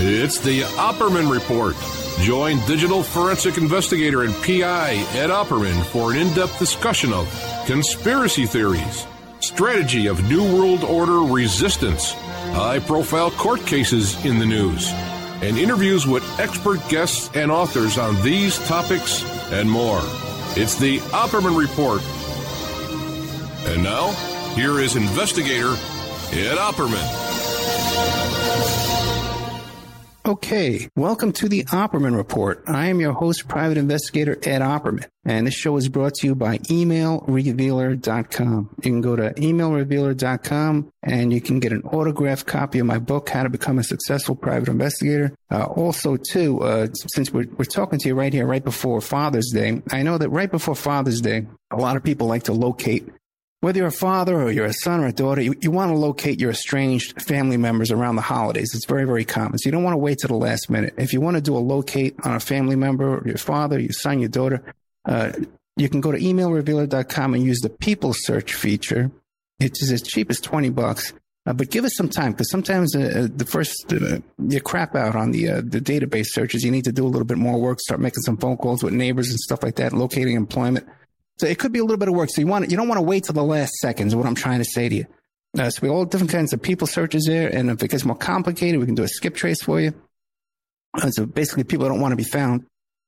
It's the Opperman Report. Join digital forensic investigator and PI Ed Opperman for an in depth discussion of conspiracy theories, strategy of New World Order resistance, high profile court cases in the news, and interviews with expert guests and authors on these topics and more. It's the Opperman Report. And now, here is investigator Ed Opperman. Okay, welcome to the Opperman Report. I am your host, private investigator Ed Opperman, and this show is brought to you by emailrevealer.com. You can go to emailrevealer.com and you can get an autographed copy of my book, How to Become a Successful Private Investigator. Uh, also, too, uh, since we're, we're talking to you right here, right before Father's Day, I know that right before Father's Day, a lot of people like to locate whether you're a father or you're a son or a daughter, you, you want to locate your estranged family members around the holidays. It's very, very common. So you don't want to wait to the last minute. If you want to do a locate on a family member, your father, your son, your daughter, uh, you can go to emailrevealer.com and use the people search feature. It's as cheap as 20 bucks. Uh, but give us some time because sometimes uh, uh the first uh, you crap out on the uh, the database searches. You need to do a little bit more work, start making some phone calls with neighbors and stuff like that, locating employment. So it could be a little bit of work. So you want you don't want to wait till the last seconds. What I'm trying to say to you. Uh, so we all different kinds of people searches there, and if it gets more complicated, we can do a skip trace for you. Uh, so basically, people don't want to be found,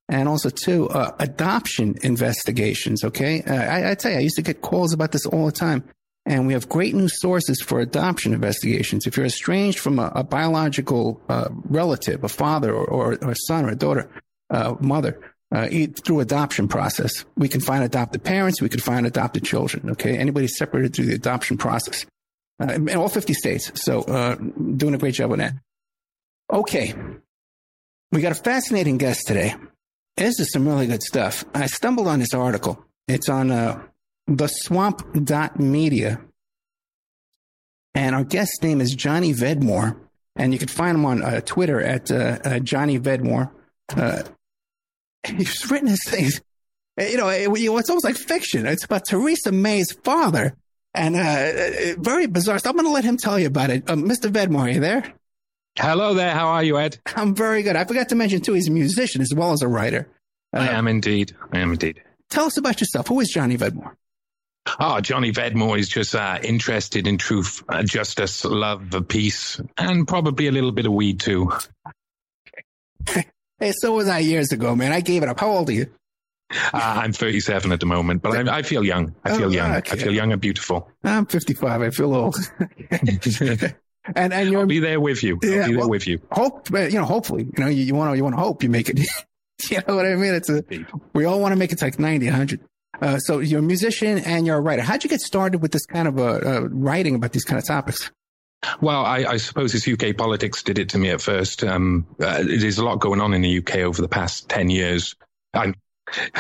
and also too uh, adoption investigations. Okay, uh, I, I tell you, I used to get calls about this all the time, and we have great new sources for adoption investigations. If you're estranged from a, a biological uh, relative, a father or, or, or, a son or a daughter, uh, mother, uh, through adoption process. We can find adopted parents. We can find adopted children. Okay. Anybody separated through the adoption process uh, in all 50 states. So, uh, doing a great job on that. Okay. We got a fascinating guest today. This is some really good stuff. I stumbled on this article. It's on, uh, the swamp.media. And our guest name is Johnny Vedmore. And you can find him on uh, Twitter at uh, uh, Johnny Vedmore. Uh, he's written his things. You know, it, it's almost like fiction. It's about Theresa May's father, and uh, uh very bizarre. So I'm going to let him tell you about it. Uh, Mr. Vedmore, are you there? Hello there. How are you, Ed? I'm very good. I forgot to mention too. He's a musician as well as a writer. Uh, I am indeed. I am indeed. Tell us about yourself. Who is Johnny Vedmore? Oh, Johnny Vedmore is just uh, interested in truth, uh, justice, love, peace, and probably a little bit of weed too. Hey, so was I years ago, man. I gave it up. How old are you? Uh, I'm 37 at the moment, but I, I feel young. I feel oh, young. Okay. I feel young and beautiful. I'm 55. I feel old. and and you're I'll be there with you. I'll yeah, be there well, with you. Hope you know. Hopefully, you know, you want to you want to hope you make it. you know what I mean? It's a we all want to make it to like 90, 100. Uh, so you're a musician and you're a writer. How'd you get started with this kind of uh, uh, writing about these kind of topics? Well, I, I, suppose it's UK politics did it to me at first. Um, uh, there's a lot going on in the UK over the past 10 years. I'm,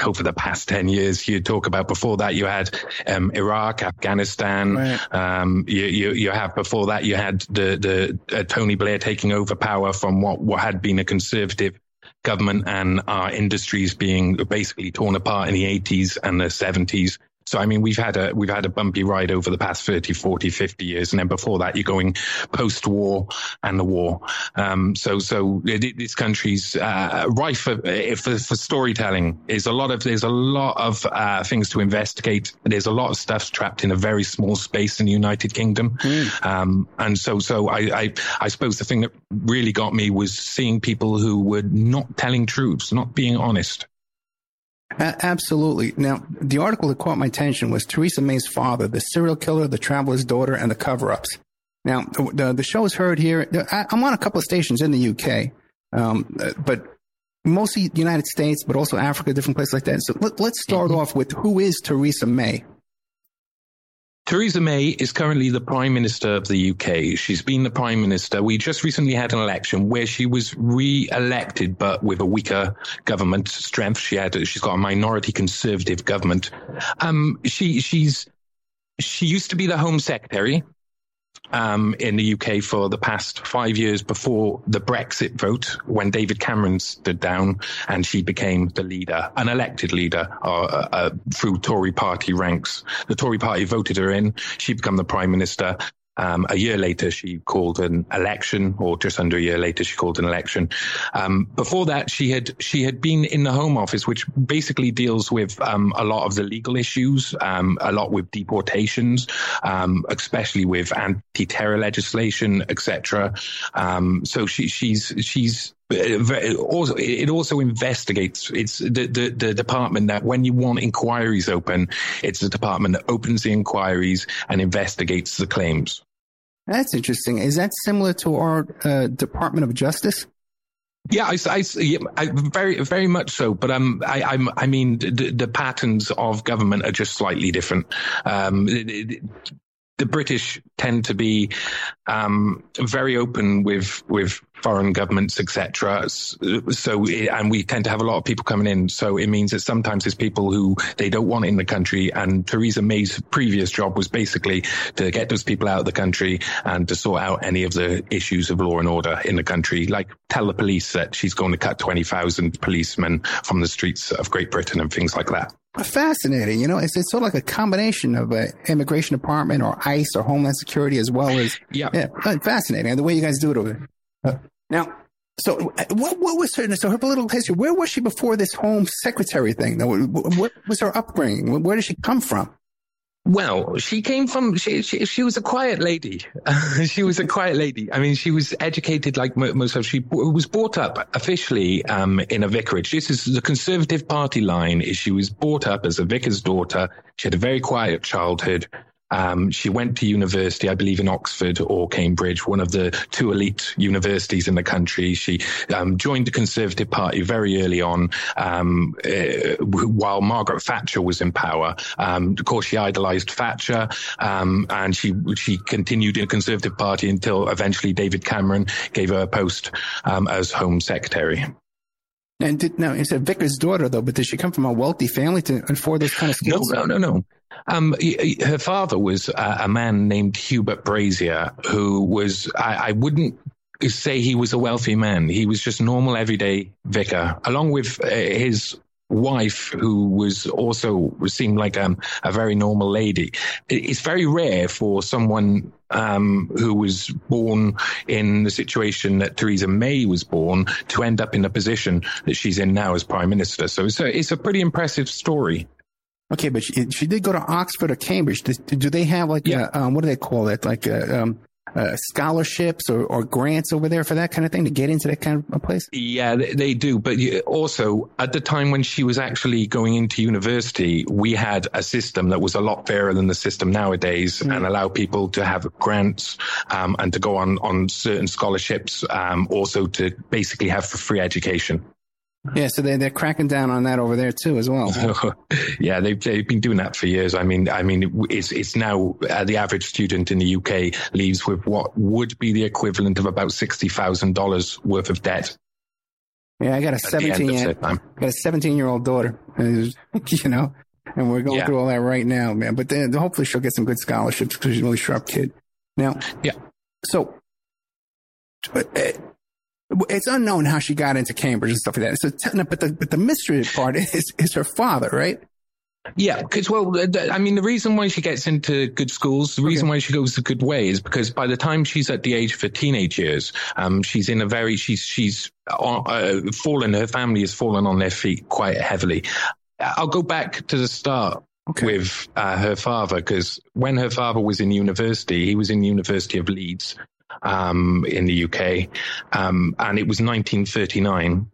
over the past 10 years, you talk about before that, you had um, Iraq, Afghanistan. Right. Um, you, you, you, have before that, you had the, the uh, Tony Blair taking over power from what, what had been a conservative government and our industries being basically torn apart in the 80s and the 70s. So, I mean, we've had a, we've had a bumpy ride over the past 30, 40, 50 years. And then before that, you're going post war and the war. Um, so, so this country's, uh, rife for, for, for, storytelling is a lot of, there's a lot of, uh, things to investigate. There's a lot of stuff trapped in a very small space in the United Kingdom. Mm. Um, and so, so I, I, I suppose the thing that really got me was seeing people who were not telling truths, not being honest. A- absolutely. Now, the article that caught my attention was Theresa May's father, the serial killer, the traveler's daughter, and the cover ups. Now, the, the show is heard here. I, am on a couple of stations in the UK, um, but mostly the United States, but also Africa, different places like that. So let, us start mm-hmm. off with who is Theresa May? Theresa May is currently the Prime Minister of the UK. She's been the Prime Minister. We just recently had an election where she was re-elected, but with a weaker government strength. She had, she's got a minority conservative government. Um, she, she's, she used to be the Home Secretary um, in the UK for the past five years before the Brexit vote, when David Cameron stood down and she became the leader, an elected leader uh, uh, through Tory party ranks. The Tory party voted her in. She became the prime minister. Um, a year later, she called an election, or just under a year later, she called an election. Um, before that, she had she had been in the Home Office, which basically deals with um, a lot of the legal issues, um, a lot with deportations, um, especially with anti-terror legislation, etc. Um, so she, she's she's also, it also investigates. It's the, the, the, department that when you want inquiries open, it's the department that opens the inquiries and investigates the claims. That's interesting. Is that similar to our uh, Department of Justice? Yeah, I, I, I, very, very much so. But um, I, I'm, I mean, the, the patterns of government are just slightly different. Um, the British tend to be um, very open with with foreign governments, etc. So, and we tend to have a lot of people coming in. So it means that sometimes there's people who they don't want in the country. And Theresa May's previous job was basically to get those people out of the country and to sort out any of the issues of law and order in the country. Like tell the police that she's going to cut 20,000 policemen from the streets of Great Britain and things like that. Fascinating. You know, it's, it's sort of like a combination of an immigration department or ICE or Homeland Security as well as. Yep. Yeah. Fascinating. And The way you guys do it over there. Uh, now, so what, what was her, so her political history? Where was she before this home secretary thing? What was her upbringing? Where did she come from? Well, she came from, she, she, she was a quiet lady. she was a quiet lady. I mean, she was educated like most of, she was brought up officially, um, in a vicarage. This is the Conservative Party line is she was brought up as a vicar's daughter. She had a very quiet childhood. Um, she went to university, I believe, in Oxford or Cambridge, one of the two elite universities in the country. She um, joined the Conservative Party very early on, um, uh, while Margaret Thatcher was in power. Um, of course, she idolised Thatcher, um, and she she continued in the Conservative Party until eventually David Cameron gave her a post um, as Home Secretary. And did, now it's a vicar's daughter though, but did she come from a wealthy family to afford those kind of skills? No, no, no, no. Um, her father was a, man named Hubert Brasier, who was I, I wouldn't say he was a wealthy man. He was just normal, everyday vicar, along with uh, his wife who was also seemed like um, a very normal lady. It's very rare for someone um, who was born in the situation that Theresa May was born to end up in the position that she's in now as prime minister. So it's a, it's a pretty impressive story. Okay, but she, she did go to Oxford or Cambridge. Do, do they have like yeah. a, um, what do they call it? Like a, um, uh, scholarships or, or, grants over there for that kind of thing to get into that kind of a place? Yeah, they, they do. But also, at the time when she was actually going into university, we had a system that was a lot fairer than the system nowadays mm. and allow people to have grants um, and to go on, on certain scholarships, um, also to basically have for free education. Yeah, so they they're cracking down on that over there too, as well. yeah, they've they've been doing that for years. I mean, I mean, it's it's now uh, the average student in the UK leaves with what would be the equivalent of about sixty thousand dollars worth of debt. Yeah, I got a seventeen. I got a seventeen year old daughter, you know, and we're going yeah. through all that right now, man. But then hopefully she'll get some good scholarships because she's a really sharp kid. Now, yeah. So, uh, it's unknown how she got into Cambridge and stuff like that. So, but the but the mystery part is is her father, right? Yeah, because well, I mean, the reason why she gets into good schools, the reason okay. why she goes the good way, is because by the time she's at the age of her teenage years, um, she's in a very she's she's uh, fallen. Her family has fallen on their feet quite heavily. I'll go back to the start okay. with uh, her father because when her father was in university, he was in the University of Leeds, um, in the UK, um, and it was 1939.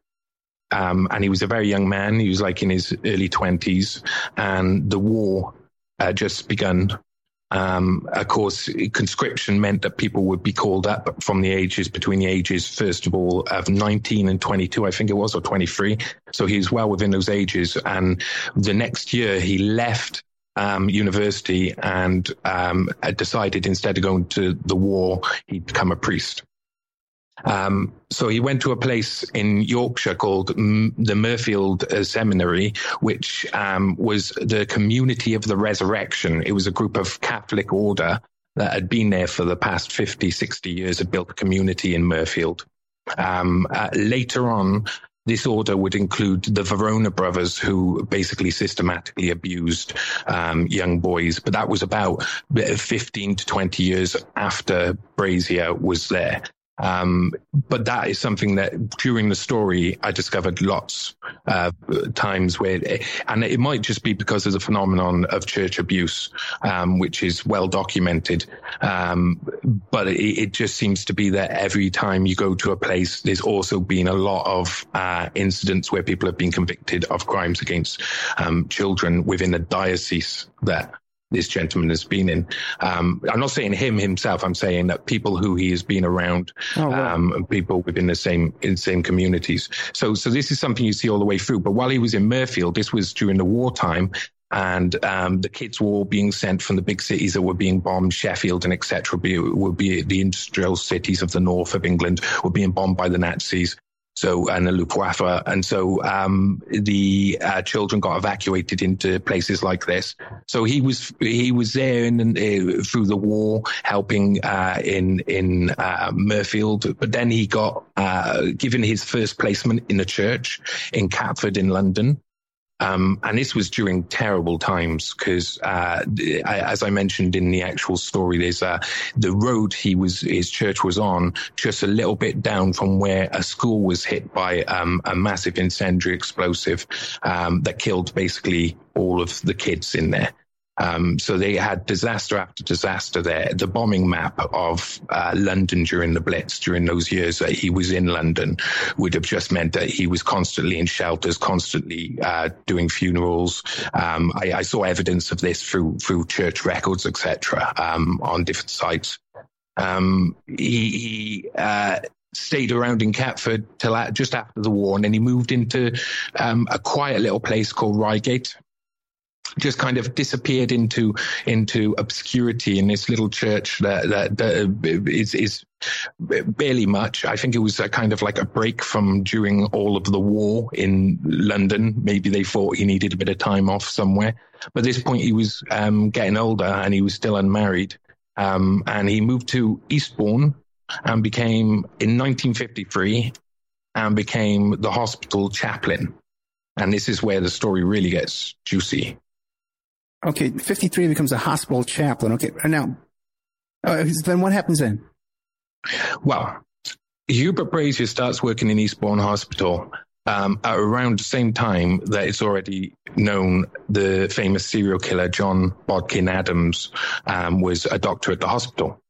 Um, and he was a very young man. He was like in his early 20s, and the war had just begun. Um, of course, conscription meant that people would be called up from the ages between the ages, first of all, of 19 and 22, I think it was, or 23. So he was well within those ages. And the next year, he left um, university and um, decided instead of going to the war, he'd become a priest. Um, so he went to a place in Yorkshire called M- the Mirfield uh, Seminary, which um, was the Community of the Resurrection. It was a group of Catholic order that had been there for the past 50, 60 years, had built a community in Mirfield. Um, uh, later on, this order would include the Verona brothers, who basically systematically abused um, young boys. But that was about 15 to 20 years after Brasier was there. Um, but that is something that during the story I discovered lots of uh, times where, and it might just be because there's a phenomenon of church abuse, um, which is well documented. Um, but it, it, just seems to be that every time you go to a place, there's also been a lot of uh, incidents where people have been convicted of crimes against um, children within the diocese that this gentleman has been in. Um, I'm not saying him himself. I'm saying that people who he has been around, oh, wow. um, people within the same in the same communities. So, so this is something you see all the way through. But while he was in Mirfield, this was during the wartime. And um, the kids were all being sent from the big cities that were being bombed, Sheffield and etc. Would be the industrial cities of the north of England were being bombed by the Nazis. So, and the Luftwaffe. And so, um, the uh, children got evacuated into places like this. So he was, he was there in, uh, through the war, helping, uh, in, in, uh, Mirfield. But then he got, uh, given his first placement in a church in Catford in London. Um, and this was during terrible times because, uh, as I mentioned in the actual story, there's uh, the road he was his church was on just a little bit down from where a school was hit by um, a massive incendiary explosive um, that killed basically all of the kids in there. Um, so they had disaster after disaster there. The bombing map of uh, London during the Blitz, during those years that he was in London, would have just meant that he was constantly in shelters, constantly uh, doing funerals. Um, I, I, saw evidence of this through through church records, etc., um, on different sites. Um, he, he uh, stayed around in Catford till just after the war, and then he moved into um, a quiet little place called Reigate, just kind of disappeared into into obscurity in this little church that that, that is is barely much. I think it was a kind of like a break from during all of the war in London. Maybe they thought he needed a bit of time off somewhere. But at this point, he was um, getting older and he was still unmarried. Um, and he moved to Eastbourne and became in 1953 and became the hospital chaplain. And this is where the story really gets juicy. Okay, 53 becomes a hospital chaplain. Okay, now, uh, then what happens then? Well, Hubert Brasier starts working in Eastbourne Hospital um, at around the same time that it's already known the famous serial killer John Bodkin Adams um, was a doctor at the hospital.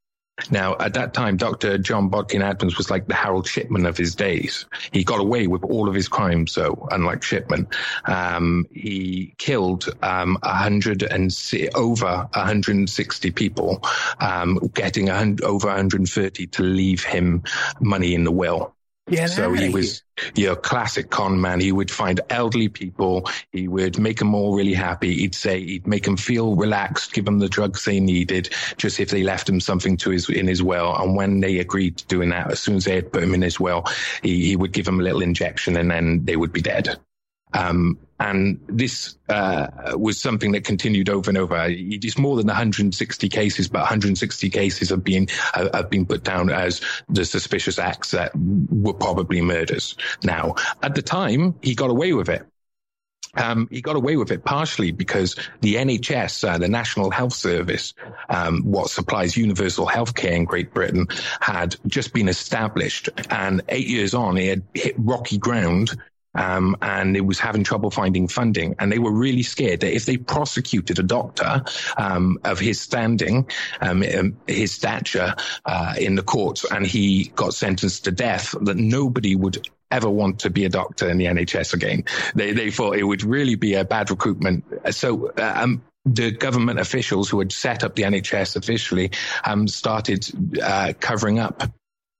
Now, at that time, Dr. John Bodkin Adams was like the Harold Shipman of his days. He got away with all of his crimes, though, unlike Shipman. Um, he killed um, 100 and over 160 people, um, getting over 130 to leave him money in the will. Yeah, so he was your classic con man. He would find elderly people. He would make them all really happy. He'd say he'd make them feel relaxed, give them the drugs they needed, just if they left him something to his in his will. And when they agreed to doing that, as soon as they had put him in his will, he, he would give them a little injection, and then they would be dead. Um, and this uh, was something that continued over and over. It is more than 160 cases, but 160 cases have been have been put down as the suspicious acts that were probably murders. Now, at the time, he got away with it. Um, he got away with it partially because the NHS, uh, the National Health Service, um, what supplies universal healthcare in Great Britain, had just been established. And eight years on, it had hit rocky ground um, and it was having trouble finding funding. And they were really scared that if they prosecuted a doctor um, of his standing, um, um, his stature uh, in the courts, and he got sentenced to death, that nobody would ever want to be a doctor in the NHS again. They, they thought it would really be a bad recruitment. So, uh, um, the government officials who had set up the NHS officially um, started uh, covering up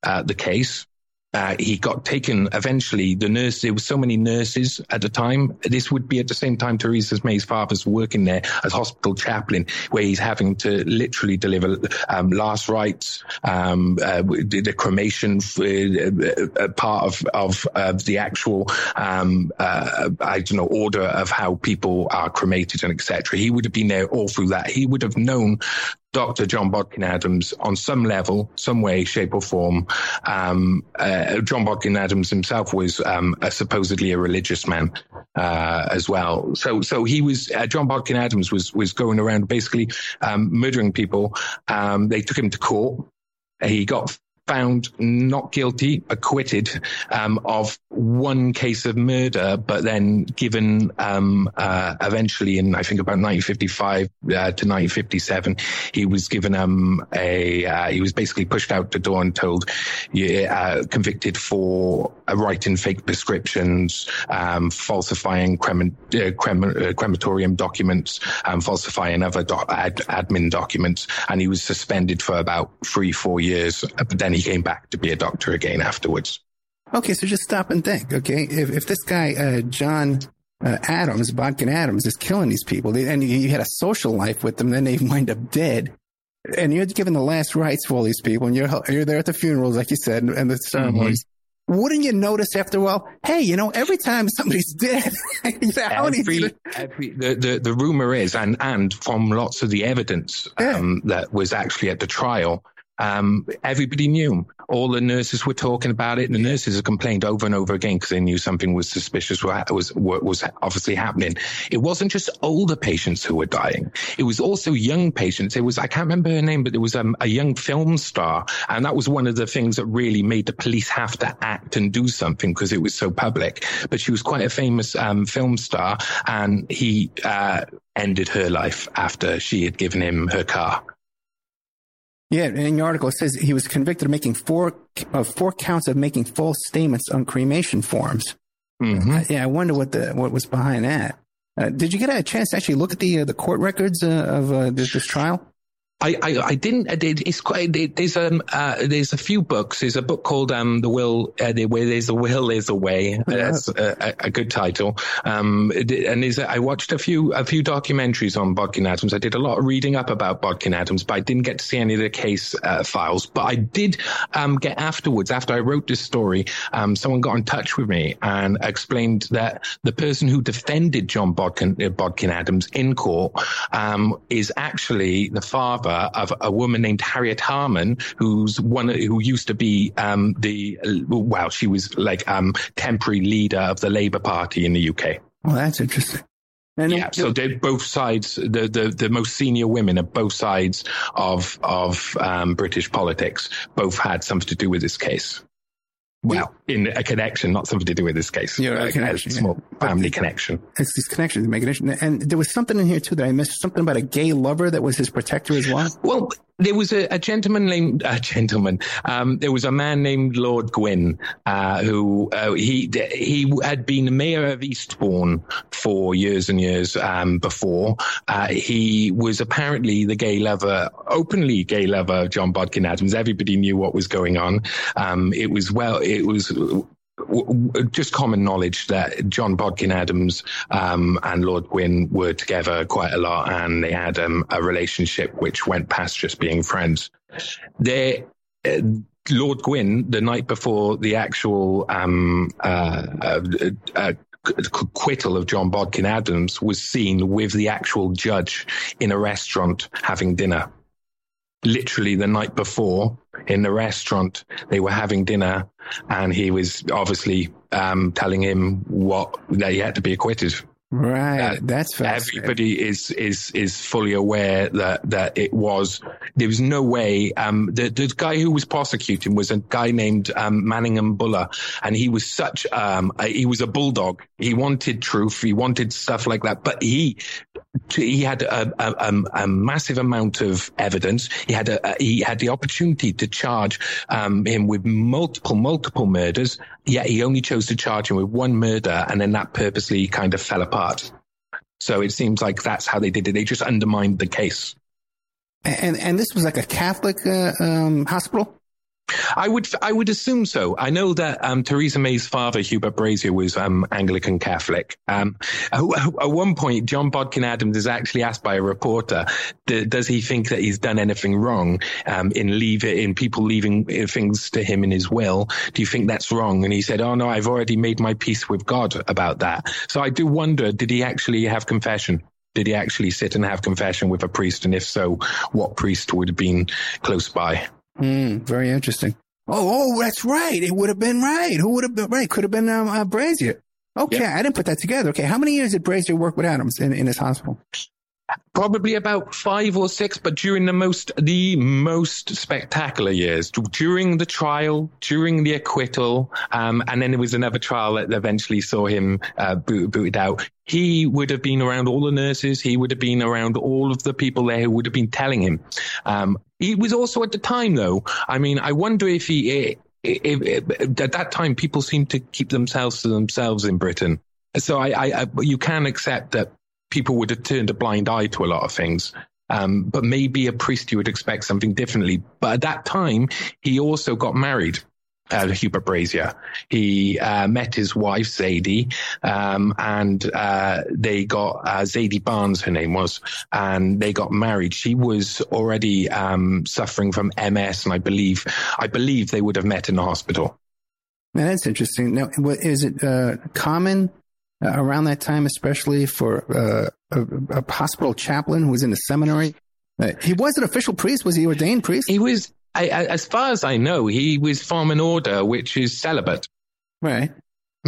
uh, the case uh, he got taken eventually. The nurse, there were so many nurses at the time. This would be at the same time Theresa May's father's working there as hospital chaplain, where he's having to literally deliver um, last rites, um, uh, the cremation, uh, uh, part of of uh, the actual, um, uh, I don't know, order of how people are cremated and etc. He would have been there all through that. He would have known Dr. John Bodkin Adams on some level, some way, shape, or form. Um, uh, John Bodkin Adams himself was um, a, supposedly a religious man uh, as well. So, so he was uh, John Bodkin Adams was was going around basically um, murdering people. Um, they took him to court. He got found not guilty, acquitted um, of one case of murder, but then given um, uh, eventually in I think about 1955 uh, to 1957, he was given um, a uh, he was basically pushed out the door and told, uh, convicted for writing fake prescriptions, um, falsifying uh, crema- uh, crematorium documents, um, falsifying other ad- admin documents, and he was suspended for about three four years. But then he came back to be a doctor again afterwards. Okay, so just stop and think. Okay, if if this guy uh, John uh, Adams, Bodkin Adams, is killing these people, and you had a social life with them, then they wind up dead, and you're given the last rites for all these people, and you're you're there at the funerals, like you said, and the ceremonies. Mm-hmm wouldn't you notice after a while, hey, you know, every time somebody's dead, every, every, the, the, the rumor is, and, and from lots of the evidence um, that was actually at the trial, um, everybody knew. All the nurses were talking about it, and the nurses complained over and over again because they knew something was suspicious was was obviously happening. It wasn't just older patients who were dying; it was also young patients. It was I can't remember her name, but there was um, a young film star, and that was one of the things that really made the police have to act and do something because it was so public. But she was quite a famous um, film star, and he uh, ended her life after she had given him her car. Yeah, in your article it says he was convicted of making four of uh, four counts of making false statements on cremation forms. Mm-hmm. Uh, yeah, I wonder what the what was behind that. Uh, did you get a chance to actually look at the uh, the court records uh, of uh, this, this trial? I, I, I didn't. It's quite. There's um uh, there's a few books. There's a book called um the will uh, the, where there's a will there's a way. That's a, a, good title. Um and there's a, I watched a few a few documentaries on Bodkin Adams. I did a lot of reading up about Bodkin Adams, but I didn't get to see any of the case uh, files. But I did um get afterwards after I wrote this story. Um, someone got in touch with me and explained that the person who defended John Bodkin uh, Bodkin Adams in court um is actually the father of a woman named Harriet Harman, who's one who used to be um, the well, she was like um, temporary leader of the Labour Party in the UK. Well, that's interesting. And yeah, so they both sides, the, the, the most senior women of both sides of of um, British politics, both had something to do with this case. Well, in a connection, not something to do with this case. Yeah, a connection, a small yeah. family connection. It's these connections make it. And there was something in here too that I missed. Something about a gay lover that was his protector as well. Well, there was a, a gentleman named a gentleman. Um, there was a man named Lord Gwynne uh, who uh, he he had been mayor of Eastbourne for years and years um, before. Uh, he was apparently the gay lover, openly gay lover of John Bodkin Adams. Everybody knew what was going on. Um, it was well, it was just common knowledge that John Bodkin Adams um, and Lord Gwynne were together quite a lot, and they had um, a relationship which went past just being friends. They, uh, Lord Gwynne, the night before the actual um, uh, uh, uh acquittal of John Bodkin Adams, was seen with the actual judge in a restaurant having dinner literally the night before in the restaurant. They were having dinner, and he was obviously um, telling him what that he had to be acquitted. Right, uh, that's everybody is is is fully aware that that it was there was no way. Um, the the guy who was prosecuting was a guy named um, Manningham Buller, and he was such um a, he was a bulldog. He wanted truth, he wanted stuff like that, but he he had a, a, a, massive amount of evidence. He had a, he had the opportunity to charge um, him with multiple multiple murders. Yet he only chose to charge him with one murder, and then that purposely kind of fell apart. So it seems like that's how they did it. They just undermined the case. And and this was like a Catholic uh, um, hospital. I would I would assume so. I know that um, Theresa May's father, Hubert Brasier, was um, Anglican Catholic. Um, at, one point, John Bodkin Adams is actually asked by a reporter, does he think that he's done anything wrong um, in leave in people leaving uh, things to him in his will? Do you think that's wrong? And he said, "Oh no, I've already made my peace with God about that." So I do wonder, did he actually have confession? Did he actually sit and have confession with a priest? And if so, what priest would have been close by? Mm, very interesting. Oh, oh, that's right. It would have been right. Who would have been right? Could have been um, uh, Brasier. Okay, I didn't put that together. Okay, how many years did Brasier work with Adams in, in his hospital? Probably about five or six, but during the most the most spectacular years, during the trial, during the acquittal, um, and then there was another trial that eventually saw him uh, boot, booted out. He would have been around all the nurses. He would have been around all of the people there who would have been telling him. Um, he was also at the time, though. I mean, I wonder if he if, if, at that time people seemed to keep themselves to themselves in Britain. So I, I, I, you can accept that people would have turned a blind eye to a lot of things. Um, but maybe a priest you would expect something differently. But at that time, he also got married uh, Hubert Brasier. He uh, met his wife Zaidee, um, and uh, they got uh, Zaidee Barnes, her name was, and they got married. She was already um, suffering from MS, and I believe, I believe they would have met in the hospital. Now that's interesting. Now, is it uh, common uh, around that time, especially for a, a, hospital chaplain who was in the seminary? he was an official priest. Was he ordained priest? He was I, I, as far as I know, he was from an order which is celibate. Right.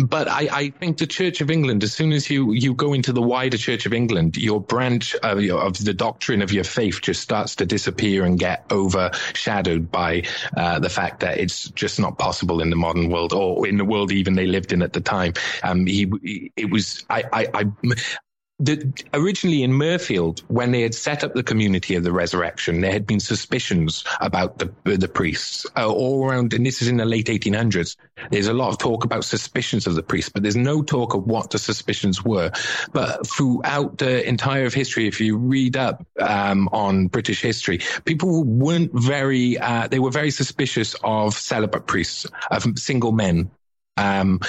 But I, I, think the Church of England, as soon as you, you go into the wider Church of England, your branch of, of the doctrine of your faith just starts to disappear and get overshadowed by uh, the fact that it's just not possible in the modern world or in the world even they lived in at the time. Um, he, it was, I, I, I the, originally in Mirfield, when they had set up the community of the resurrection, there had been suspicions about the the priests uh, all around, and this is in the late 1800s. There's a lot of talk about suspicions of the priests, but there's no talk of what the suspicions were. But throughout the entire of history, if you read up um, on British history, people weren't very, uh, they were very suspicious of celibate priests, of single men um,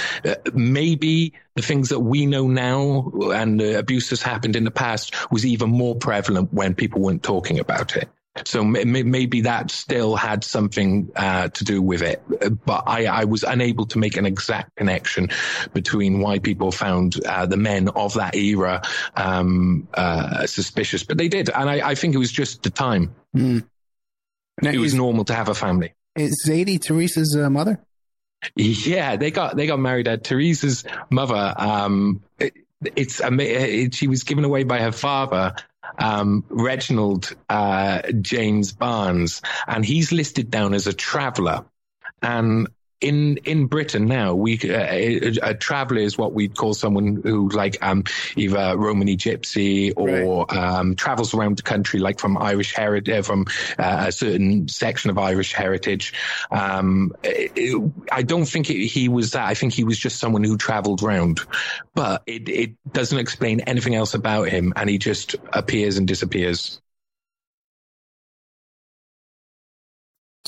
maybe the things that we know now and the abuse that's happened in the past was even more prevalent when people weren't talking about it. So maybe that still had something uh, to do with it, but I, I, was unable to make an exact connection between why people found uh, the men of that era um, uh, suspicious. But they did, and I, I, think it was just the time. Mm. Now, it was is, normal to have a family. Is Zaidee Theresa's uh, mother? Yeah, they got they got married. At Theresa's mother, um, it, it's it, she was given away by her father, um, Reginald uh, James Barnes, and he's listed down as a traveller. And in in Britain now, we uh, a, a traveler is what we'd call someone who like um, either Romany gypsy or right. um, travels around the country, like from Irish heritage, uh, from uh, a certain section of Irish heritage. Um, it, I don't think it, he was that. I think he was just someone who travelled around, but it, it doesn't explain anything else about him, and he just appears and disappears.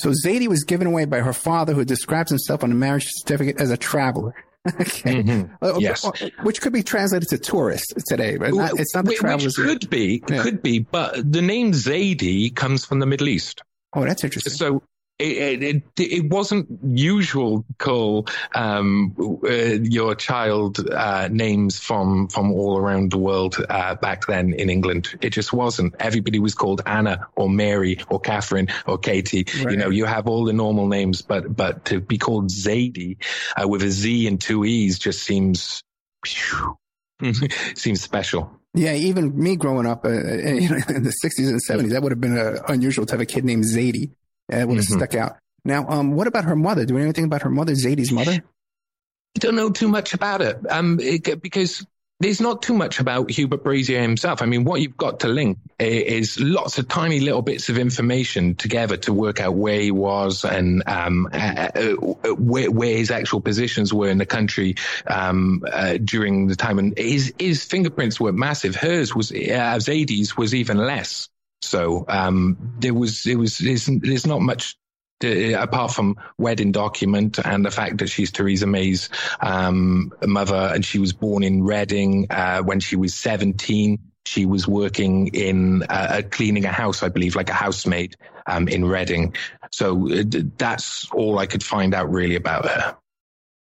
So Zaidee was given away by her father, who describes himself on the marriage certificate as a traveler. okay. Mm-hmm. Uh, yes. Uh, which could be translated to tourist today, but not, it's not the travelers. Which could be, yeah. could be, but the name Zaidee comes from the Middle East. Oh, that's interesting. So it, it, it, wasn't usual to call um, uh, your child uh, names from from all around the world uh, back then in England. It just wasn't. Everybody was called Anna or Mary or Catherine or Katie. Right. You know, you have all the normal names, but but to be called Zaidee uh, with a Z and two E's just seems seems special. Yeah, even me growing up uh, in the 60s and 70s, that would have been uh, unusual to have a kid named Zaidee. It would have mm-hmm. stuck out. Now, um, what about her mother? Do we know anything about her mother, Zaidee's mother? I don't know too much about it, um, it, because there's not too much about Hubert Brasier himself. I mean, what you've got to link is lots of tiny little bits of information together to work out where he was and um, uh, uh, where, where, his actual positions were in the country um, uh, during the time. And his, his fingerprints were massive. Hers was, uh, Zaidee's was even less. So um, there was it was there's, there's not much to, apart from wedding document and the fact that she's Theresa May's um, mother and she was born in Reading uh, when she was 17. She was working in uh, cleaning a house, I believe, like a housemaid um, in Reading. So uh, that's all I could find out really about her.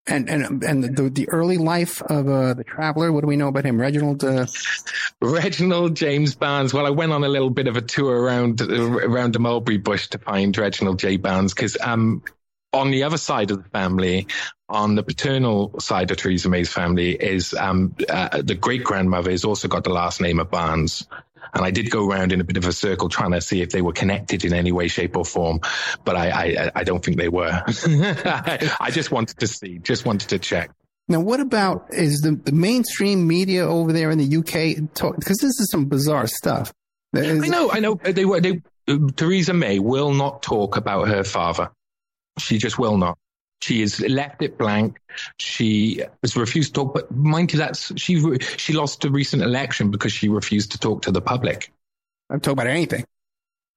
And and and the the early life of uh, the traveler. What do we know about him, Reginald? Uh... Reginald James Barnes. Well, I went on a little bit of a tour around around the mulberry bush to find Reginald J. Barnes because um, on the other side of the family, on the paternal side of Theresa May's family, is um, uh, the great grandmother has also got the last name of Barnes. And I did go around in a bit of a circle trying to see if they were connected in any way, shape, or form, but I I, I don't think they were. I just wanted to see, just wanted to check. Now, what about is the, the mainstream media over there in the UK? Because this is some bizarre stuff. Is, I know, I know. They were. They, uh, Theresa May will not talk about her father. She just will not. She has left it blank. She has refused to talk. But mind you, that's she. She lost a recent election because she refused to talk to the public. I'm talking about anything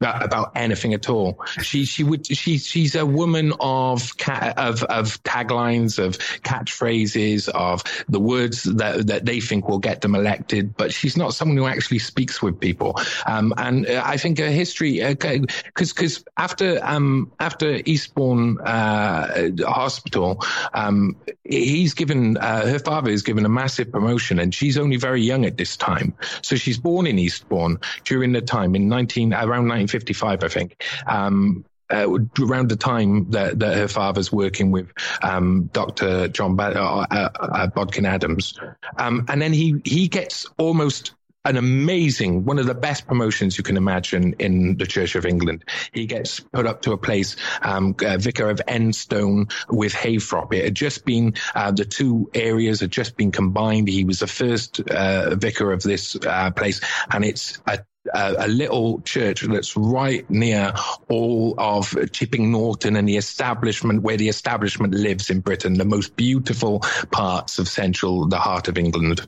about anything at all. She she would she she's a woman of of of taglines, of catchphrases, of the words that that they think will get them elected. But she's not someone who actually speaks with people. Um, and I think her history, because uh, because after um after Eastbourne uh, Hospital, um, he's given uh, her father is given a massive promotion, and she's only very young at this time. So she's born in Eastbourne during the time in nineteen around nineteen 55, I think. Um, uh, around the time that, that, her father's working with um, Dr. John uh, uh, uh, Bodkin Adams, um, and then he he gets almost an amazing, one of the best promotions you can imagine in the Church of England. He gets put up to a place, um, uh, vicar of Enstone with Heythrop. It had just been, uh, the two areas had just been combined. He was the first uh, vicar of this uh, place, and it's a a, a, little church that's right near all of Chipping Norton and the establishment where the establishment lives in Britain, the most beautiful parts of central, the heart of England.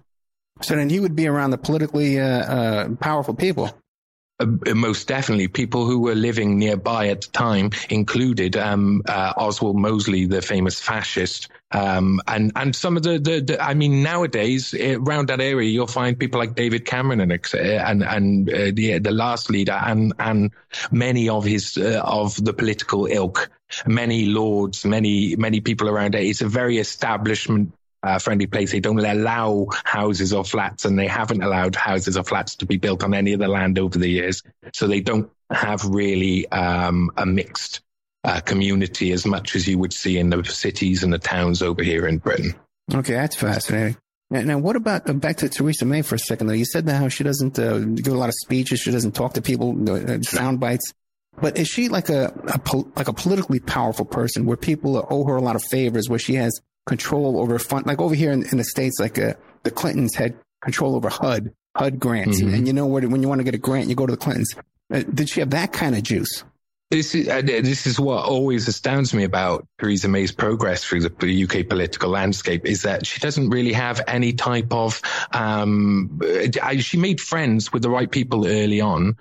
So then he would be around the politically uh, uh, powerful people. Uh, most definitely, people who were living nearby at the time included um, uh, Oswald Mosley, the famous fascist, um, and and some of the, the, the I mean, nowadays uh, around that area, you'll find people like David Cameron and and and uh, the the last leader, and and many of his uh, of the political ilk, many lords, many many people around it. It's a very establishment uh, friendly place. They don't allow houses or flats, and they haven't allowed houses or flats to be built on any of the land over the years. So they don't have really um, a mixed uh, community as much as you would see in the cities and the towns over here in Britain. Okay, that's fascinating. Now, what about uh, back to Theresa May for a second? Though you said that how she doesn't uh, give a lot of speeches, she doesn't talk to people, uh, sound bites. But is she like a, a like a politically powerful person where people owe her a lot of favors, where she has control over fund, like over here in, in the States, like uh, the Clintons had control over HUD, HUD grants. Mm-hmm. And you know where, when you want to get a grant, you go to the Clintons. Uh, did she have that kind of juice? This is, uh, this is what always astounds me about Theresa May's progress through the UK political landscape is that she doesn't really have any type of. Um, uh, she made friends with the right people early on,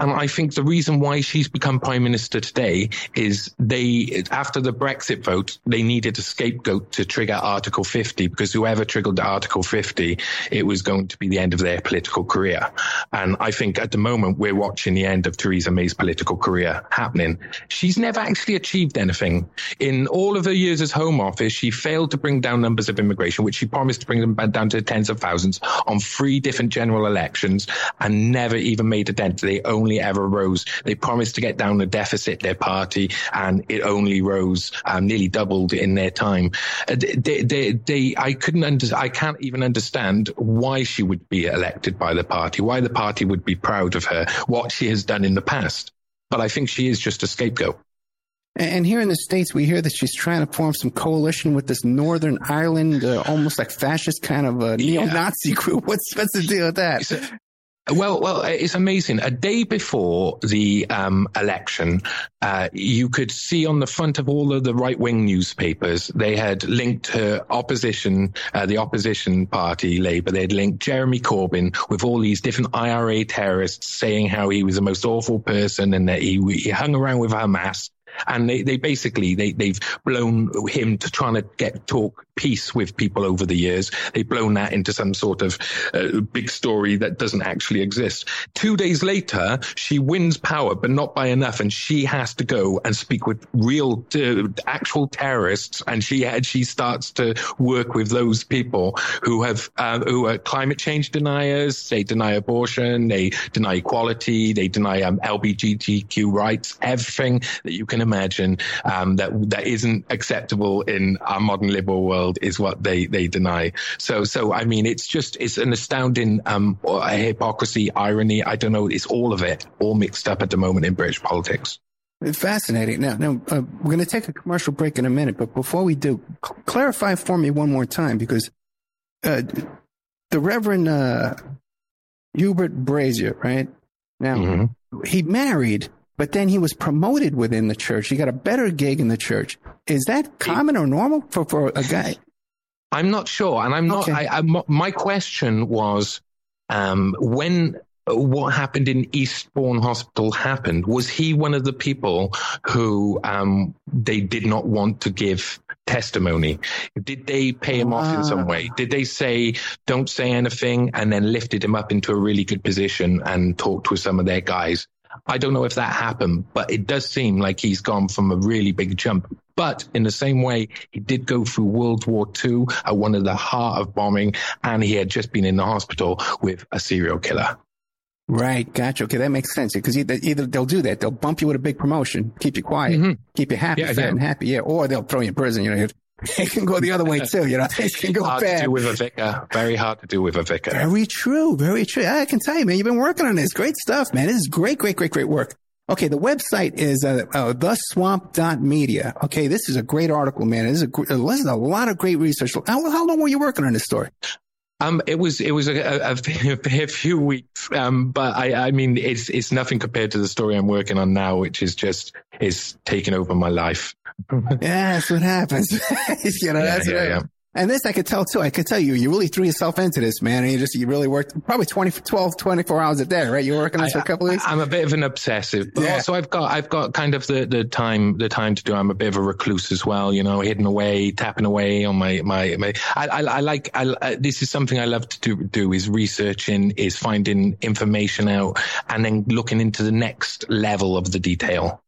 and I think the reason why she's become prime minister today is they, after the Brexit vote, they needed a scapegoat to trigger Article 50 because whoever triggered Article 50, it was going to be the end of their political career. And I think at the moment we're watching the end of Theresa May's political career happening. She's never actually achieved anything. In all of her years as Home Office, she failed to bring down numbers of immigration, which she promised to bring them down to tens of thousands on three different general elections and never even made a dent. They only only ever rose. They promised to get down the deficit, their party, and it only rose, um, nearly doubled in their time. Uh, they, they, they, I couldn't under, I can't even understand why she would be elected by the party, why the party would be proud of her, what she has done in the past. But I think she is just a scapegoat. And here in the States, we hear that she's trying to form some coalition with this Northern Ireland, uh, almost like fascist kind of a neo Nazi group. What's, what's the deal with that? Well, well, it's amazing. A day before the um, election, uh, you could see on the front of all of the right-wing newspapers they had linked her opposition, uh, the opposition party Labour. They had linked Jeremy Corbyn with all these different IRA terrorists, saying how he was the most awful person and that he, he hung around with Hamas and they, they basically they they've blown him to trying to get talk peace with people over the years. They've blown that into some sort of uh, big story that doesn't actually exist. Two days later, she wins power, but not by enough, and she has to go and speak with real, uh, actual terrorists, and she she starts to work with those people who have uh, who are climate change deniers. They deny abortion, they deny equality, they deny um, LGBTQ rights, everything that you can imagine um, that that isn't acceptable in our modern liberal world is what they they deny. So so I mean, it's just it's an astounding um, hypocrisy, irony. I don't know. It's all of it, all mixed up at the moment in British politics. It's fascinating. Now, now uh, we're going to take a commercial break in a minute, but before we do, cl- clarify for me one more time because uh, the Reverend uh, Hubert Brazier, right? Now, mm-hmm. he married, but then he was promoted within the church. He got a better gig in the church. Is that common or normal for, for a guy? I'm not sure. And I'm not, okay. I, I, my question was, um, when what happened in Eastbourne Hospital happened, was he one of the people who um, they did not want to give testimony? Did they pay him off in some way? Did they say, don't say anything, and then lifted him up into a really good position and talked with some of their guys? I don't know if that happened, but it does seem like he's gone from a really big jump. But in the same way, he did go through World War II at one of the heart of bombing, and he had just been in the hospital with a serial killer. Right. Gotcha. Okay. That makes sense. Because either, either they'll do that. They'll bump you with a big promotion, keep you quiet, mm-hmm. keep you happy, yeah, fat yeah. and happy. Yeah. Or they'll throw you in prison. You know, it can go the other way too. You know, it can go hard bad. to do with a vicar. Very hard to do with a vicar. Very true. Very true. I can tell you, man, you've been working on this. Great stuff, man. This is great, great, great, great work. Okay, the website is uh, uh, theswamp.media. Okay, this is a great article, man. This is a, this is a lot of great research. How, how long were you working on this story? Um, it was it was a, a, a few weeks, um, but I, I mean it's it's nothing compared to the story I'm working on now, which is just is taking over my life. Yeah, that's what happens. you know, yeah, that's yeah, yeah. And this I could tell too. I could tell you, you really threw yourself into this, man. And you just, you really worked probably 20, 12, 24 hours a day, right? You were working on this for a couple of weeks. I'm a bit of an obsessive, but yeah. also I've got, I've got kind of the, the time, the time to do. I'm a bit of a recluse as well, you know, hidden away, tapping away on my, my, my, I, I, I like, I, I, this is something I love to do, do is researching, is finding information out and then looking into the next level of the detail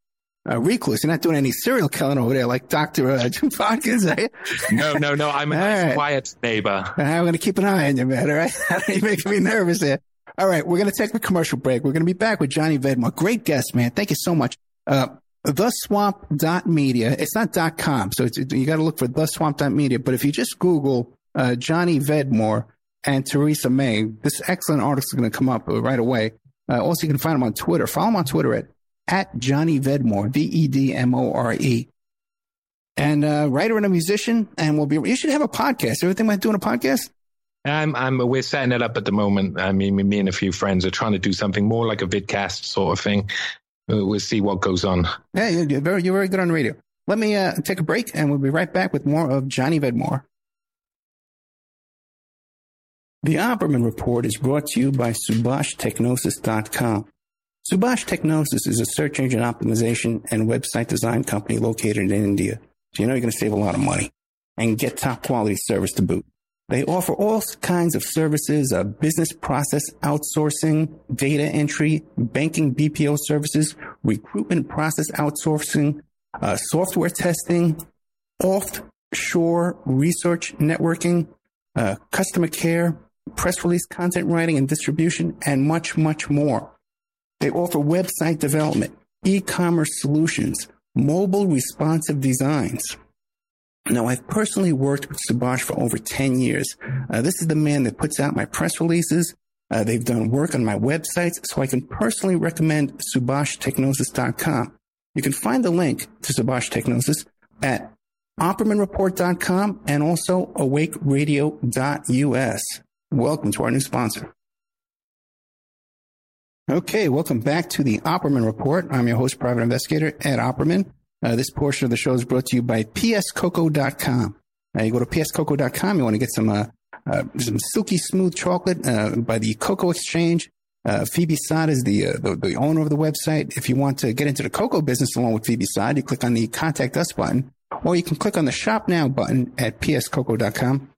uh, recluse. You're not doing any serial killing over there like Dr. Uh, Jim are you? No, no, no. I'm a nice, right. quiet neighbor. I'm going to keep an eye on you, man. All right. You're making me nervous here. All right. We're going to take a commercial break. We're going to be back with Johnny Vedmore. Great guest, man. Thank you so much. Uh, theswamp.media. It's not dot .com. So you got to look for theswamp.media. But if you just Google, uh, Johnny Vedmore and Theresa May, this excellent article is going to come up right away. Uh, also, you can find them on Twitter. Follow them on Twitter at at Johnny Vedmore, V E D M O R E. And uh, writer and a musician, and we'll be. You should have a podcast. Everything about doing a podcast? I'm, I'm, we're setting it up at the moment. I mean, me and a few friends are trying to do something more like a vidcast sort of thing. We'll see what goes on. Yeah, you're very, you're very good on radio. Let me uh, take a break, and we'll be right back with more of Johnny Vedmore. The Opperman Report is brought to you by SubhashTechnosis.com. Subhash Technosis is a search engine optimization and website design company located in India. So you know you're going to save a lot of money and get top quality service to boot. They offer all kinds of services, uh, business process outsourcing, data entry, banking BPO services, recruitment process outsourcing, uh, software testing, offshore research networking, uh, customer care, press release content writing and distribution, and much, much more. They offer website development, e-commerce solutions, mobile responsive designs. Now, I've personally worked with Subhash for over 10 years. Uh, this is the man that puts out my press releases. Uh, they've done work on my websites, so I can personally recommend SubhashTechnosis.com. You can find the link to Subhash Technosis at OppermanReport.com and also AwakeRadio.us. Welcome to our new sponsor. Okay, welcome back to the Opperman Report. I'm your host, private investigator Ed Opperman. Uh, this portion of the show is brought to you by pscoco.com. Uh, you go to pscoco.com, you want to get some, uh, uh, some silky smooth chocolate uh, by the Cocoa Exchange. Phoebe Sod is the, the, the owner of the website. If you want to get into the cocoa business along with Phoebe Sod, you click on the contact us button or you can click on the shop now button at pscoco.com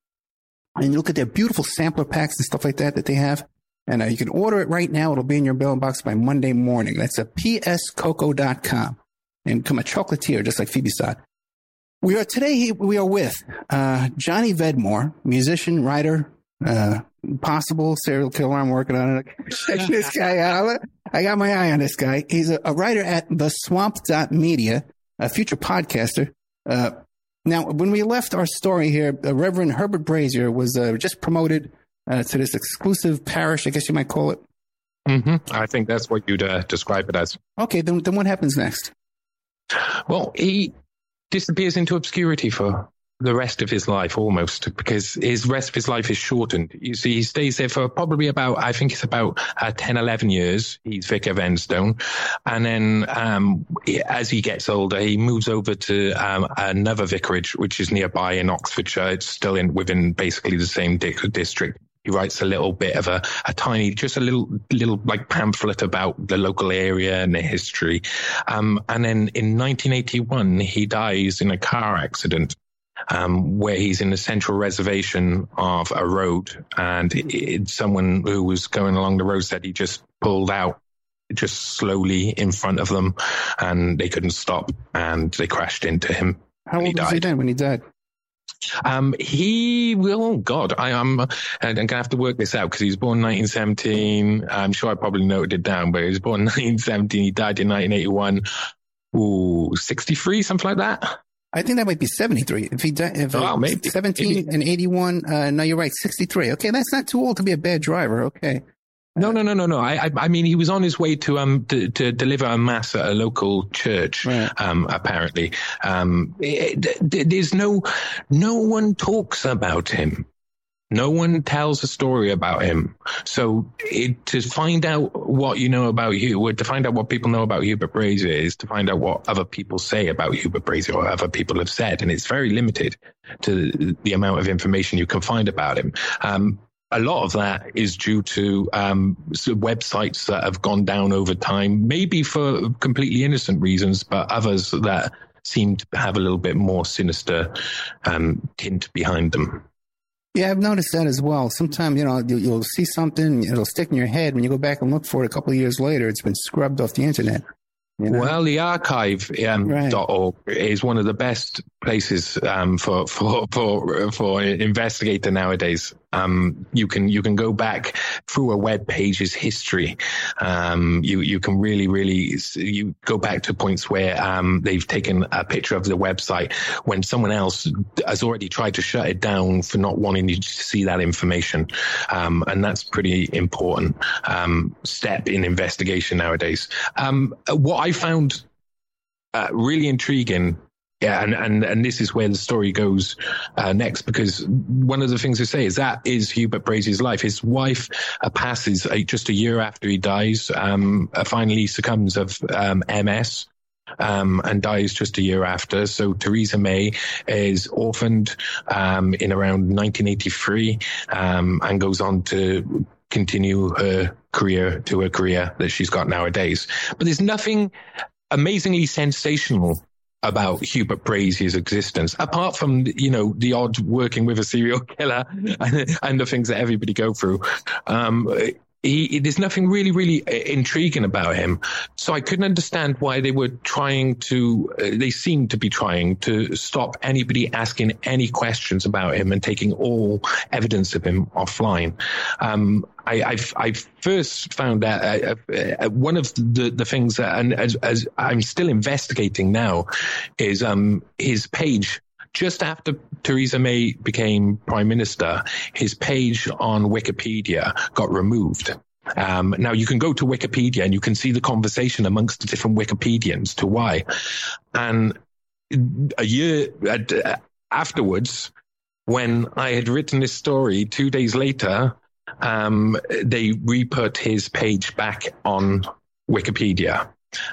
and you look at their beautiful sampler packs and stuff like that that they have. And uh, you can order it right now. It'll be in your mailbox by Monday morning. That's at pscoco.com and become a chocolatier, just like Phoebe Sod. We are today, we are with uh, Johnny Vedmore, musician, writer, uh, possible serial killer. I'm working on it. This guy out. I got my eye on this guy. He's a, a writer at the swamp media, a future podcaster. Uh, now, when we left our story here, uh, Reverend Herbert Brasier was uh, just promoted uh, to this exclusive parish, I guess you might call it. Mm-hmm. I think that's what you'd uh, describe it as. Okay, then, then what happens next? Well, he disappears into obscurity for the rest of his life almost because his rest of his life is shortened. You see, he stays there for probably about, I think it's about uh, 10, 11 years. He's Vicar of Enstone. And then, um, as he gets older, he moves over to, um, another vicarage, which is nearby in Oxfordshire. It's still in within basically the same di- district. He writes a little bit of a, a tiny, just a little, little like pamphlet about the local area and the history. Um, and then in 1981, he dies in a car accident um, where he's in the central reservation of a road, and it, it, someone who was going along the road said he just pulled out just slowly in front of them, and they couldn't stop, and they crashed into him. How old he was he then when he died? Um, he will. Oh God, I am. I'm gonna have to work this out because he was born 1917. I'm sure I probably noted it down, but he was born 1917. He died in 1981. Ooh, 63, something like that. I think that might be 73. If he died, if oh, maybe. 17 maybe. and 81, uh, no, you're right, 63. Okay, that's not too old to be a bad driver. Okay. No, no, no, no, no. I, I, I mean, he was on his way to um to, to deliver a mass at a local church. Right. Um, apparently, um, it, it, there's no, no one talks about him. No one tells a story about him. So it, to find out what you know about you, to find out what people know about Hubert Brasier is to find out what other people say about Hubert Brasier or other people have said. And it's very limited to the amount of information you can find about him. Um, a lot of that is due to um, websites that have gone down over time, maybe for completely innocent reasons, but others that seem to have a little bit more sinister um, tint behind them. Yeah, I've noticed that as well. Sometimes, you know, you'll see something, it'll stick in your head. When you go back and look for it a couple of years later, it's been scrubbed off the internet. You know? Well, the archive.org um, right. is one of the best places um, for, for, for, for investigator nowadays. Um, you can you can go back through a web page's history. Um, you you can really really you go back to points where um, they've taken a picture of the website when someone else has already tried to shut it down for not wanting you to see that information, um, and that's pretty important um, step in investigation nowadays. Um, what I found uh, really intriguing yeah, and, and, and this is where the story goes uh, next because one of the things they say is that is Hubert Brasier's life. His wife uh, passes uh, just a year after he dies, um, uh, finally succumbs of um, MS. Um, and dies just a year after. So Theresa May is orphaned um, in around 1983 um, and goes on to continue her career to a career that she's got nowadays. But there's nothing amazingly sensational about Hubert Brasier's existence, apart from you know the odd working with a serial killer and, and the things that everybody go through. Um, he, there's nothing really, really uh, intriguing about him. So I couldn't understand why they were trying to, uh, they seemed to be trying to stop anybody asking any questions about him and taking all evidence of him offline. Um, I, I, I, first found out uh, uh, one of the, the things that, and as, as I'm still investigating now, is um, his page just after Theresa May became prime minister, his page on Wikipedia got removed. Um, now you can go to Wikipedia and you can see the conversation amongst the different Wikipedians to why. And a year uh, afterwards, when I had written this story, two days later, um, they re-put his page back on Wikipedia.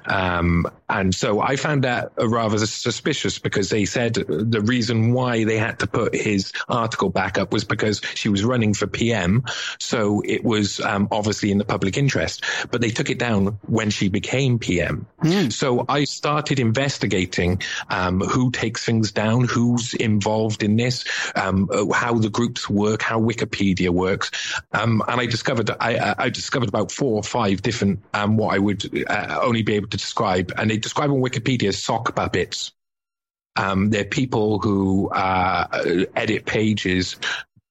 Um, and so I found that rather suspicious because they said the reason why they had to put his article back up was because she was running for PM. So it was um, obviously in the public interest, but they took it down when she became PM. Mm. So I started investigating um, who takes things down, who's involved in this, um, how the groups work, how Wikipedia works. Um, and I discovered, I, I, discovered about four or five different, um, what I would uh, only be able to describe. And they describe on Wikipedia as sock puppets. Um, they're people who uh, edit pages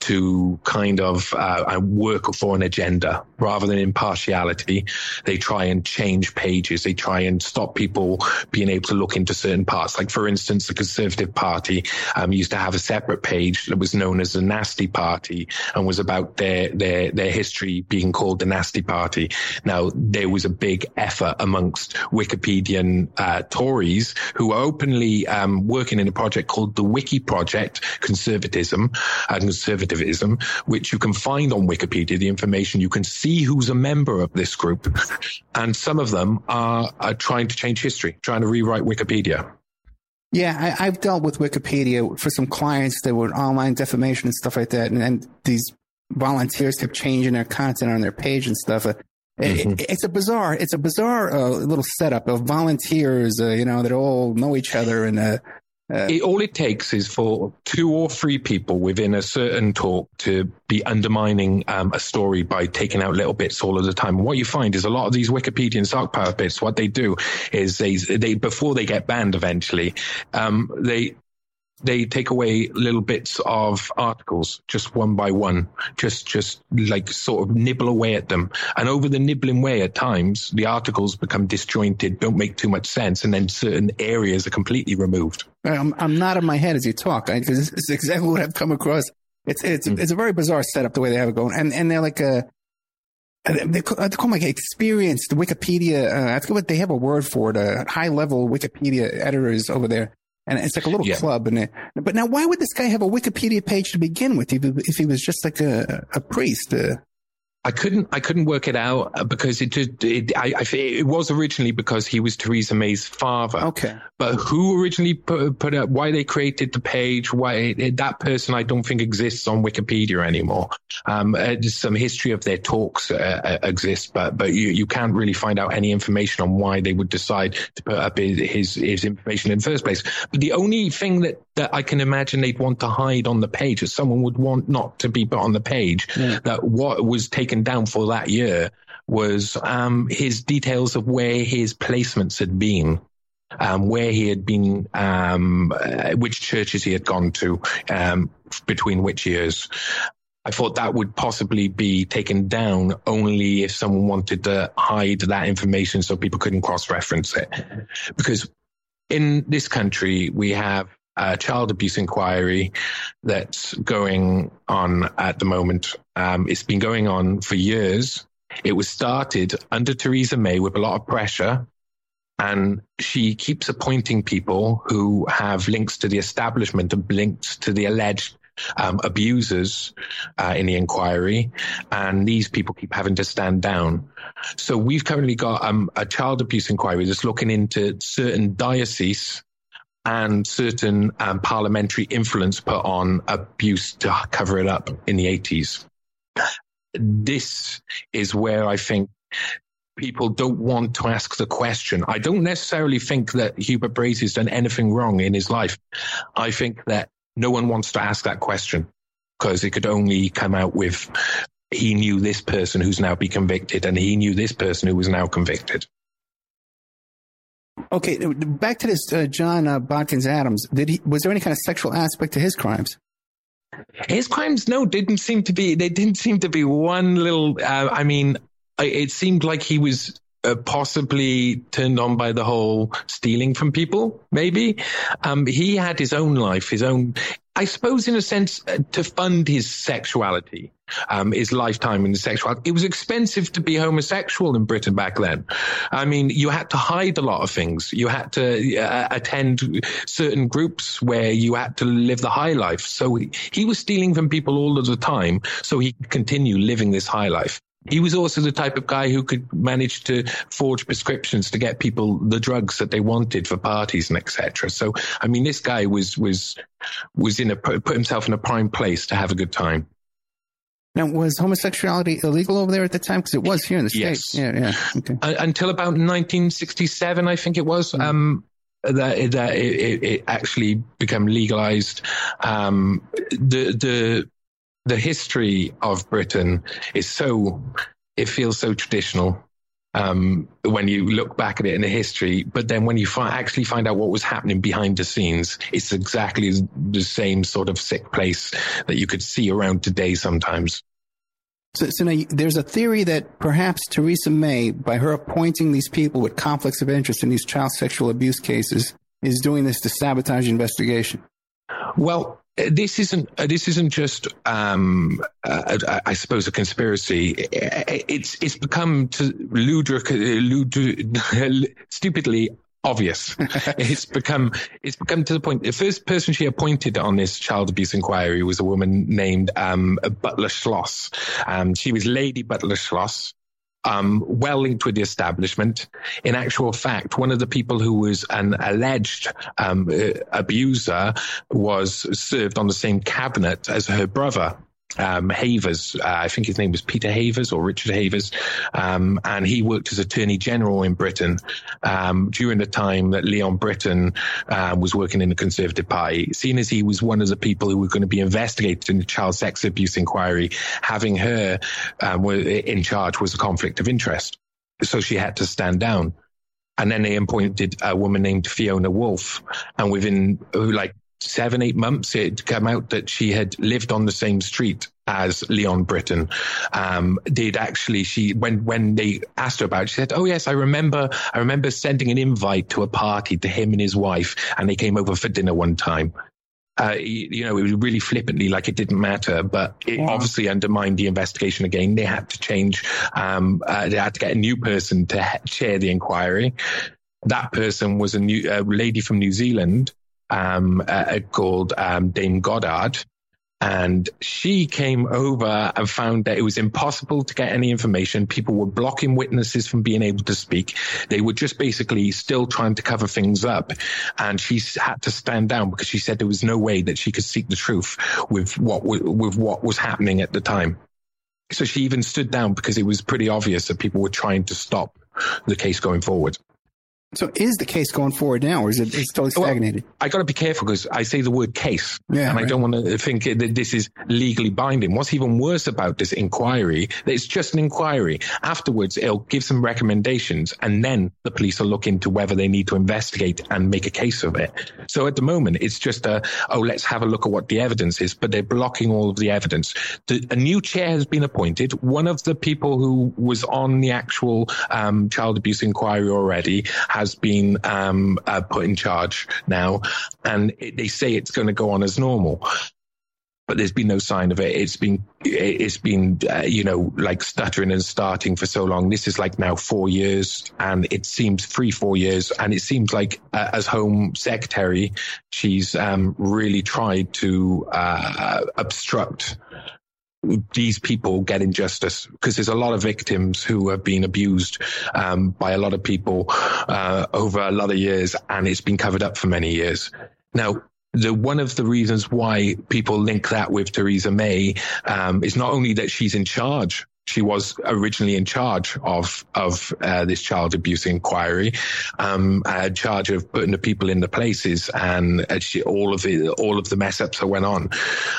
to kind of uh, work for an agenda rather than impartiality. They try and change pages. They try and stop people being able to look into certain parts. Like, for instance, the Conservative Party um, used to have a separate page that was known as the Nasty Party and was about their their their history being called the Nasty Party. Now, there was a big effort amongst Wikipedian uh, Tories who are openly um, working in a project called the Wiki Project, Conservatism and Conservative which you can find on Wikipedia, the information. You can see who's a member of this group. And some of them are, are trying to change history, trying to rewrite Wikipedia. Yeah, I, have dealt with Wikipedia for some clients that were online defamation and stuff like that. And, and these volunteers kept changing their content on their page and stuff. Uh, mm-hmm. it, it's a bizarre, it's a bizarre uh, little setup of volunteers, uh, you know, that all know each other and uh, uh, it, all it takes is for two or three people within a certain talk to be undermining um, a story by taking out little bits all of the time. What you find is a lot of these Wikipedian sock puppets, what they do is they, they before they get banned eventually, um, they they take away little bits of articles just one by one, just just like sort of nibble away at them. And over the nibbling way, at times the articles become disjointed, don't make too much sense, and then certain areas are completely removed. I'm, I'm nodding my head as you talk because is exactly what I've come across. It's it's mm. it's a very bizarre setup the way they have it going, and and they're like a. They call, they call like experienced Wikipedia. Uh, I forget what they have a word for it. Uh, high level Wikipedia editors over there and it's like a little yeah. club. And it, but now, why would this guy have a Wikipedia page to begin with if, if he was just like a, a priest? Uh, I couldn't I couldn't work it out uh, because it just it, I, I, it was originally because he was Theresa May's father. Okay, but who originally put put up why they created the page? Why that person I don't think exists on Wikipedia anymore. Um, uh, some history of their talks uh, uh, exists, but but you you can't really find out any information on why they would decide to put up his his, his information in the first place. But the only thing that that I can imagine they'd want to hide on the page that someone would want not to be put on the page yeah. that what was taken taken down for that year was um, his details of where his placements had been. Um, where he had been, um, uh, which churches he had gone to, um, between which years. I thought that would possibly be taken down only if someone wanted to hide that information so people couldn't cross reference it. Because in this country, we have a child abuse inquiry that's going on at the moment. Um, it's been going on for years. It was started under Theresa May with a lot of pressure. And she keeps appointing people who have links to the establishment and links to the alleged um, abusers uh, in the inquiry, and these people keep having to stand down. So we've currently got um, a child abuse inquiry that's looking into certain dioceses and certain um, parliamentary influence put on abuse to cover it up in the 80s. This is where I think people don't want to ask the question. I don't necessarily think that Hubert Brasier has done anything wrong in his life. I think that no one wants to ask that question because it could only come out with he knew this person who's now be convicted and he knew this person who was now convicted. Okay, back to this uh, John uh, Bodkins Adams. Did he was there any kind of sexual aspect to his crimes? His crimes, no, didn't seem to be. They didn't seem to be one little. Uh, I mean, it seemed like he was uh, possibly turned on by the whole stealing from people. Maybe um, he had his own life, his own. I suppose, in a sense, uh, to fund his sexuality, um, his lifetime in the sexuality. It was expensive to be homosexual in Britain back then. I mean, you had to hide a lot of things. You had to uh, attend certain groups where you had to live the high life. So he, he was stealing from people all of the time so he could continue living this high life. he was also the type of guy who could manage to forge prescriptions to get people the drugs that they wanted for parties and etc. So, I mean, this guy was was was in a put himself in a prime place to have a good time. Now, was homosexuality illegal over there at the time? Because it was here in the states. Yes. Yeah, yeah. Okay. Uh, until about 1967, I think it was. Mm-hmm. Um, that that it, it, actually became legalized. Um, the the the history of Britain is so it feels so traditional um, when you look back at it in the history. But then when you fi- actually find out what was happening behind the scenes, it's exactly the same sort of sick place that you could see around today sometimes. So, so now there's a theory that perhaps Theresa May, by her appointing these people with conflicts of interest in these child sexual abuse cases, is doing this to sabotage the investigation. Well, this isn't uh, this isn't just um, uh, I suppose a conspiracy. It's it's become to stupidly obvious. it's become it's become to the point. The first person she appointed on this child abuse inquiry was a woman named um, Butler-Sloss. Um, she was Lady Butler-Sloss um, well linked with the establishment. In actual fact, one of the people who was an alleged um, uh, abuser was served on the same cabinet as her brother um, Havers. Uh, I think his name was Peter Havers or Richard Havers. Um, and he worked as Attorney General in Britain um, during the time that Leon Brittan uh, was working in the Conservative Party. Seeing as he was one of the people who were going to be investigated in the child sex abuse inquiry, having her um, in charge was a conflict of interest. So she had to stand down. And then they appointed a woman named Fiona Woolf. And within who like seven, eight months, it came out that she had lived on the same street as Leon Brittan. Um, did actually she when when they asked her about, it, she said, "Oh yes, I remember. I remember sending an invite to a party to him and his wife, and they came over for dinner one time." Uh, you know, it was really flippantly like it didn't matter, but it yeah. obviously undermined the investigation again. They had to change, um, uh, they had to get a new person to chair the inquiry. That person was a new a lady from New Zealand um, uh, called um, Dame Goddard. And she came over and found that it was impossible to get any information. People were blocking witnesses from being able to speak. They were just basically still trying to cover things up. And she had to stand down because she said there was no way that she could seek the truth with what, with what was happening at the time. So she even stood down because it was pretty obvious that people were trying to stop the case going forward. So is the case going forward now, or is it it's totally stagnated? Well, I got to be careful because I say the word case, yeah, and right. I don't want to think that this is legally binding. What's even worse about this inquiry, that it's just an inquiry. Afterwards, it'll give some recommendations, and then the police will look into whether they need to investigate and make a case of it. So at the moment, it's just a, oh, let's have a look at what the evidence is, but they're blocking all of the evidence. The, a new chair has been appointed. One of the people who was on the actual um, child abuse inquiry already has been um, uh, put in charge now, and it, they say it's going to go on as normal. But there's been no sign of it. It's been, it's been, uh, you know, like stuttering and starting for so long. This is like now four years, and it seems three, four years, and it seems like uh, as Home Secretary, she's um, really tried to uh, obstruct these people getting justice because there's a lot of victims who have been abused um, by a lot of people uh, over a lot of years, and it's been covered up for many years. Now, the one of the reasons why people link that with Theresa May um, is not only that she's in charge. She was originally in charge of of uh, this child abuse inquiry, um, uh, charge of putting the people in the places and uh, she, all of the all of the mess ups that went on.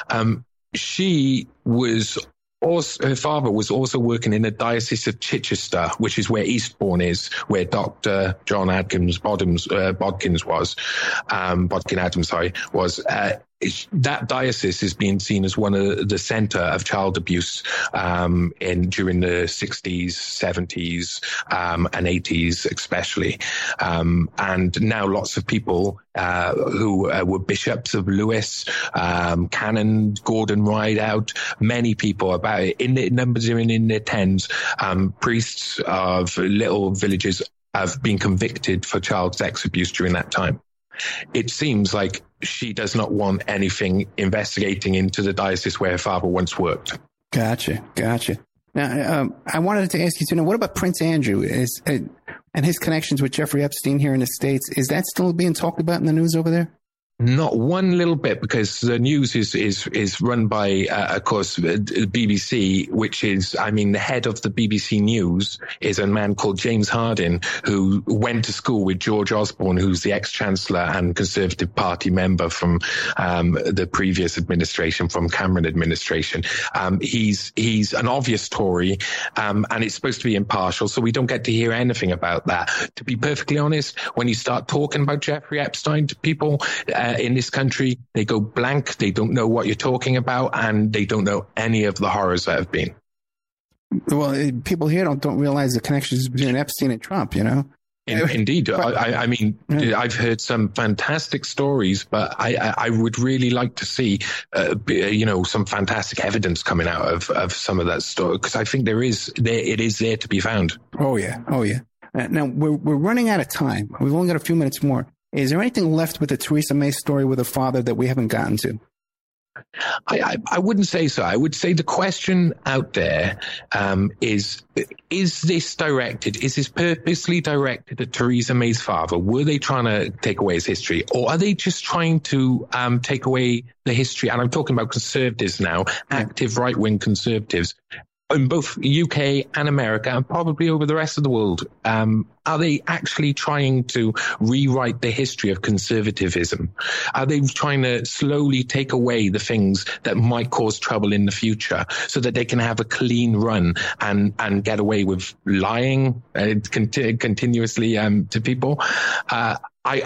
Um, she was also, her father was also working in the Diocese of Chichester, which is where Eastbourne is, where Dr. John Adkins Bodkins, uh, Bodkins was, um, Bodkin Adams, sorry, was. Uh, that diocese is being seen as one of the center of child abuse um, in during the 60s, 70s, um, and 80s, especially. Um, and now lots of people uh, who uh, were bishops of Lewes, um, Canon Gordon Rideout, many people about it in the numbers are in, in their tens, um, priests of little villages have been convicted for child sex abuse during that time it seems like she does not want anything investigating into the diocese where her father once worked. Gotcha. Gotcha. Now, um, I wanted to ask you to know what about Prince Andrew is uh, and his connections with Jeffrey Epstein here in the states? Is that still being talked about in the news over there? Not one little bit, because the news is is is run by, uh, of course, uh, BBC, which is, I mean, the head of the BBC News is a man called James Harding, who went to school with George Osborne, who's the ex chancellor and Conservative Party member from um, the previous administration, from Cameron administration. Um, he's he's an obvious Tory, um, and it's supposed to be impartial, so we don't get to hear anything about that. To be perfectly honest, when you start talking about Jeffrey Epstein to people. Uh, uh, in this country, they go blank. They don't know what you're talking about, and they don't know any of the horrors that have been. Well, people here don't don't realize the connections between Epstein and Trump. You know. In, indeed, I, I, mean, yeah. I've heard some fantastic stories, but I, I would really like to see, uh, you know, some fantastic evidence coming out of, of some of that story because I think there is there it is there to be found. Oh yeah, oh yeah. Uh, now we're we're running out of time. We've only got a few minutes more. Is there anything left with the Theresa May story with her father that we haven't gotten to? I, I, I, wouldn't say so. I would say the question out there um, is: Is this directed? Is this purposely directed at Theresa May's father? Were they trying to take away his history, or are they just trying to um, take away the history? And I'm talking about conservatives now, active right wing conservatives in both UK and America, and probably over the rest of the world, um, are they actually trying to rewrite the history of conservatism? Are they trying to slowly take away the things that might cause trouble in the future so that they can have a clean run and, and get away with lying uh, conti- continuously um, to people? Uh, I,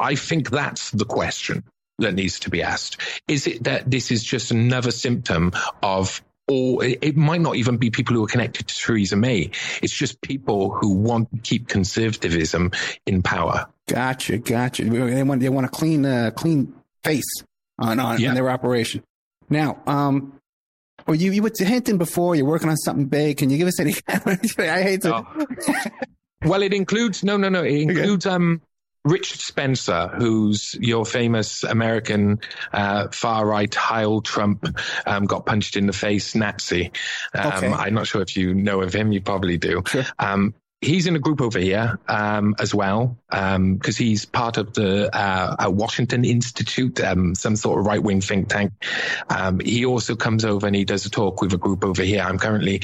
I, I think that's the question that needs to be asked. Is it that this is just another symptom of or it might not even be people who are connected to Theresa May. It's just people who want to keep conservatism in power. Gotcha, gotcha. They want they want a clean uh, clean face on on, yeah. on their operation. Now, um, well, you you were hinting before you're working on something big. Can you give us any? I hate to. Oh. well, it includes no, no, no. It includes okay. um Richard Spencer, who's your famous American uh, far right Heil Trump, um, got punched in the face Nazi. Um, okay. I'm not sure if you know of him. You probably do. Sure. Um, he's in a group over here um, as well because um, he's part of the uh, Washington Institute, um, some sort of right wing think tank. Um, he also comes over and he does a talk with a group over here. I'm currently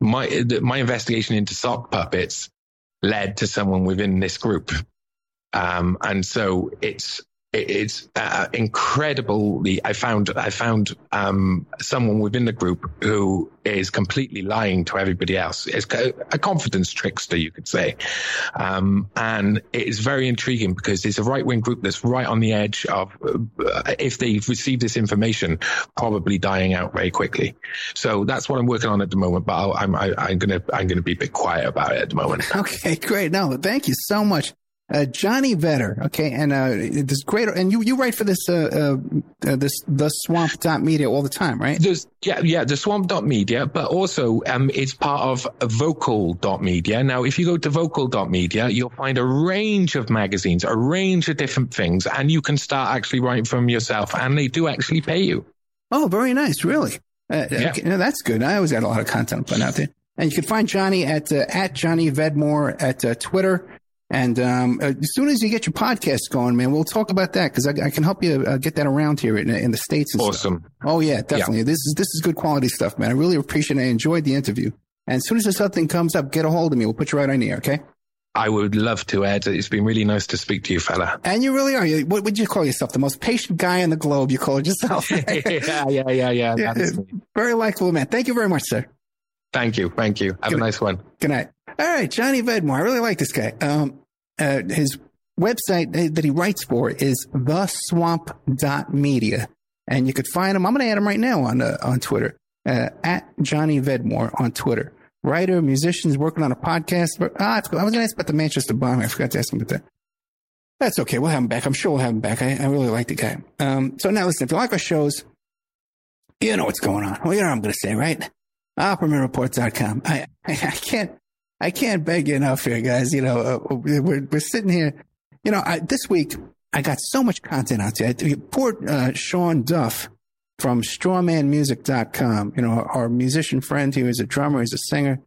my my investigation into sock puppets led to someone within this group. Um, and so it's it's uh, incredibly. I found I found um, someone within the group who is completely lying to everybody else. It's a confidence trickster, you could say, um, and it is very intriguing because it's a right wing group that's right on the edge of, uh, if they receive this information, probably dying out very quickly. So that's what I'm working on at the moment. But i I'm I, am to I'm gonna be a bit quiet about it at the moment. Okay, great. No, thank you so much. Uh, Johnny Vetter, okay, and uh, this great, and you you write for this uh, uh, uh this the Swamp dot Media all the time, right? There's, yeah, yeah, the Swamp dot Media, but also um, it's part of Vocal dot Media. Now, if you go to Vocal dot Media, you'll find a range of magazines, a range of different things, and you can start actually writing for them yourself, and they do actually pay you. Oh, very nice, really. Uh, yeah. Okay, that's good. I always got a lot of content put out there, and you can find Johnny at at Johnny Vedmore at Twitter and um, uh, as soon as you get your podcast going, man, we'll talk about that because I, I, can help you uh, get that around here in, in the states. awesome. Stuff. Oh yeah, definitely. Yeah. This is this is good quality stuff, man. I really appreciate it. I enjoyed the interview. And as soon as something comes up, get a hold of me. We'll put you right on the air. Okay. I would love to, Ed. It's been really nice to speak to you, fella. And you really are. What would you call yourself? The most patient guy in the globe. You call yourself. yeah, yeah, yeah, yeah. yeah very likable, man. Thank you very much, sir. Thank you. Thank you. Have good a nice one. Good night. All right, Johnny Vedmore. I really like this guy. Um, uh, his website that he writes for is theswamp.media. And you could find him. I'm going to add him right now on, uh, on Twitter, uh, at Johnny Vedmore on Twitter. Writer, musicians working on a podcast. Ah, I was going to ask about the Manchester bomb. I forgot to ask him about that. That's okay. We'll have him back. I'm sure we'll have him back. I, I really like the guy. Um, so now listen, if you like our shows, you know what's going on. Well, you know what I'm going to say, right? OppermanReport.com. I, I, I can't, I can't beg you enough here, guys. You know, uh, we're, we're sitting here. You know, I, this week I got so much content out there. Poor uh, Sean Duff from strawmanmusic.com. You know, our, our musician friend, he was a drummer, he's a singer,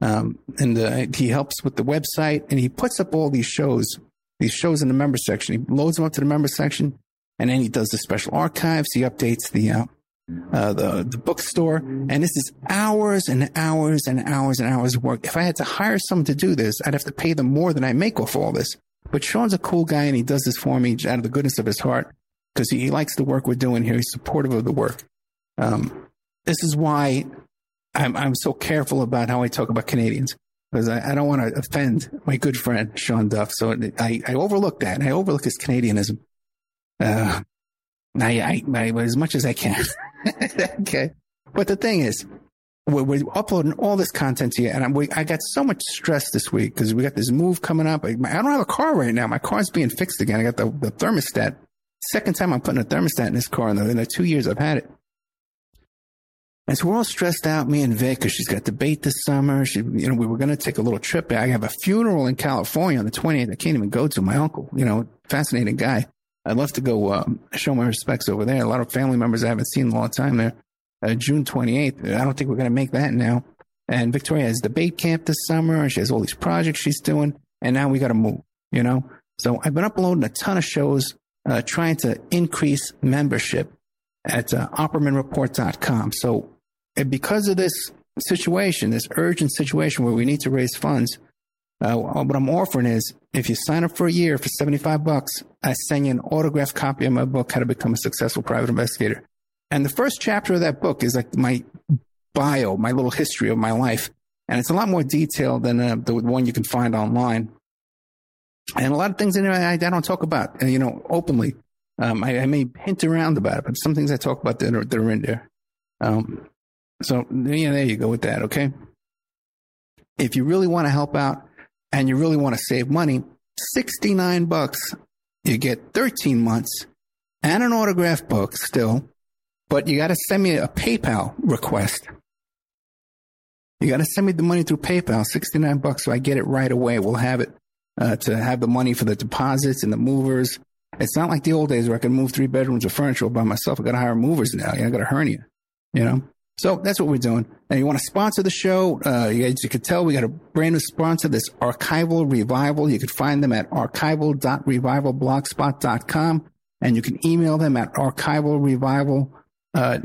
um, and uh, he helps with the website and he puts up all these shows, these shows in the member section. He loads them up to the member section and then he does the special archives. He updates the, uh, uh, the, the bookstore. And this is hours and hours and hours and hours of work. If I had to hire someone to do this, I'd have to pay them more than I make off all this. But Sean's a cool guy and he does this for me out of the goodness of his heart because he, likes the work we're doing here. He's supportive of the work. Um, this is why I'm, I'm so careful about how I talk about Canadians because I, I, don't want to offend my good friend Sean Duff. So I, I overlook that. I overlook his Canadianism. Uh, I, I, I, as much as I can. okay. But the thing is, we're, we're, uploading all this content to you, and we, i got so much stress this week because we got this move coming up. I, I, don't have a car right now. My car's being fixed again. I got the, the thermostat. Second time I'm putting a thermostat in this car in the, in the two years I've had it. And so we're all stressed out, me and Vic, because she's got debate this summer. She, you know, we were going to take a little trip. I have a funeral in California on the 28th. I can't even go to my uncle, you know, fascinating guy. I'd love to go uh, show my respects over there. A lot of family members I haven't seen in a long time there. Uh, June 28th. I don't think we're going to make that now. And Victoria has debate camp this summer. And she has all these projects she's doing. And now we got to move, you know? So I've been uploading a ton of shows, uh, trying to increase membership at uh, OppermanReport.com. So because of this situation, this urgent situation where we need to raise funds, uh, what I'm offering is if you sign up for a year for 75 bucks, I send you an autographed copy of my book, How to Become a Successful Private Investigator. And the first chapter of that book is like my bio, my little history of my life. And it's a lot more detailed than uh, the one you can find online. And a lot of things in there I, I don't talk about, uh, you know, openly. Um, I, I, may hint around about it, but some things I talk about that are, that are in there. Um, so yeah, there you go with that. Okay. If you really want to help out, and you really want to save money, 69 bucks, you get 13 months and an autograph book still, but you got to send me a PayPal request. You got to send me the money through PayPal, 69 bucks, so I get it right away. We'll have it uh, to have the money for the deposits and the movers. It's not like the old days where I could move three bedrooms of furniture by myself. I got to hire movers now. I got a hernia, you know? So that's what we're doing. And you want to sponsor the show? Uh, you, as you can tell, we got a brand new sponsor, this Archival Revival. You can find them at archival.revivalblogspot.com and you can email them at archivalrevival, uh,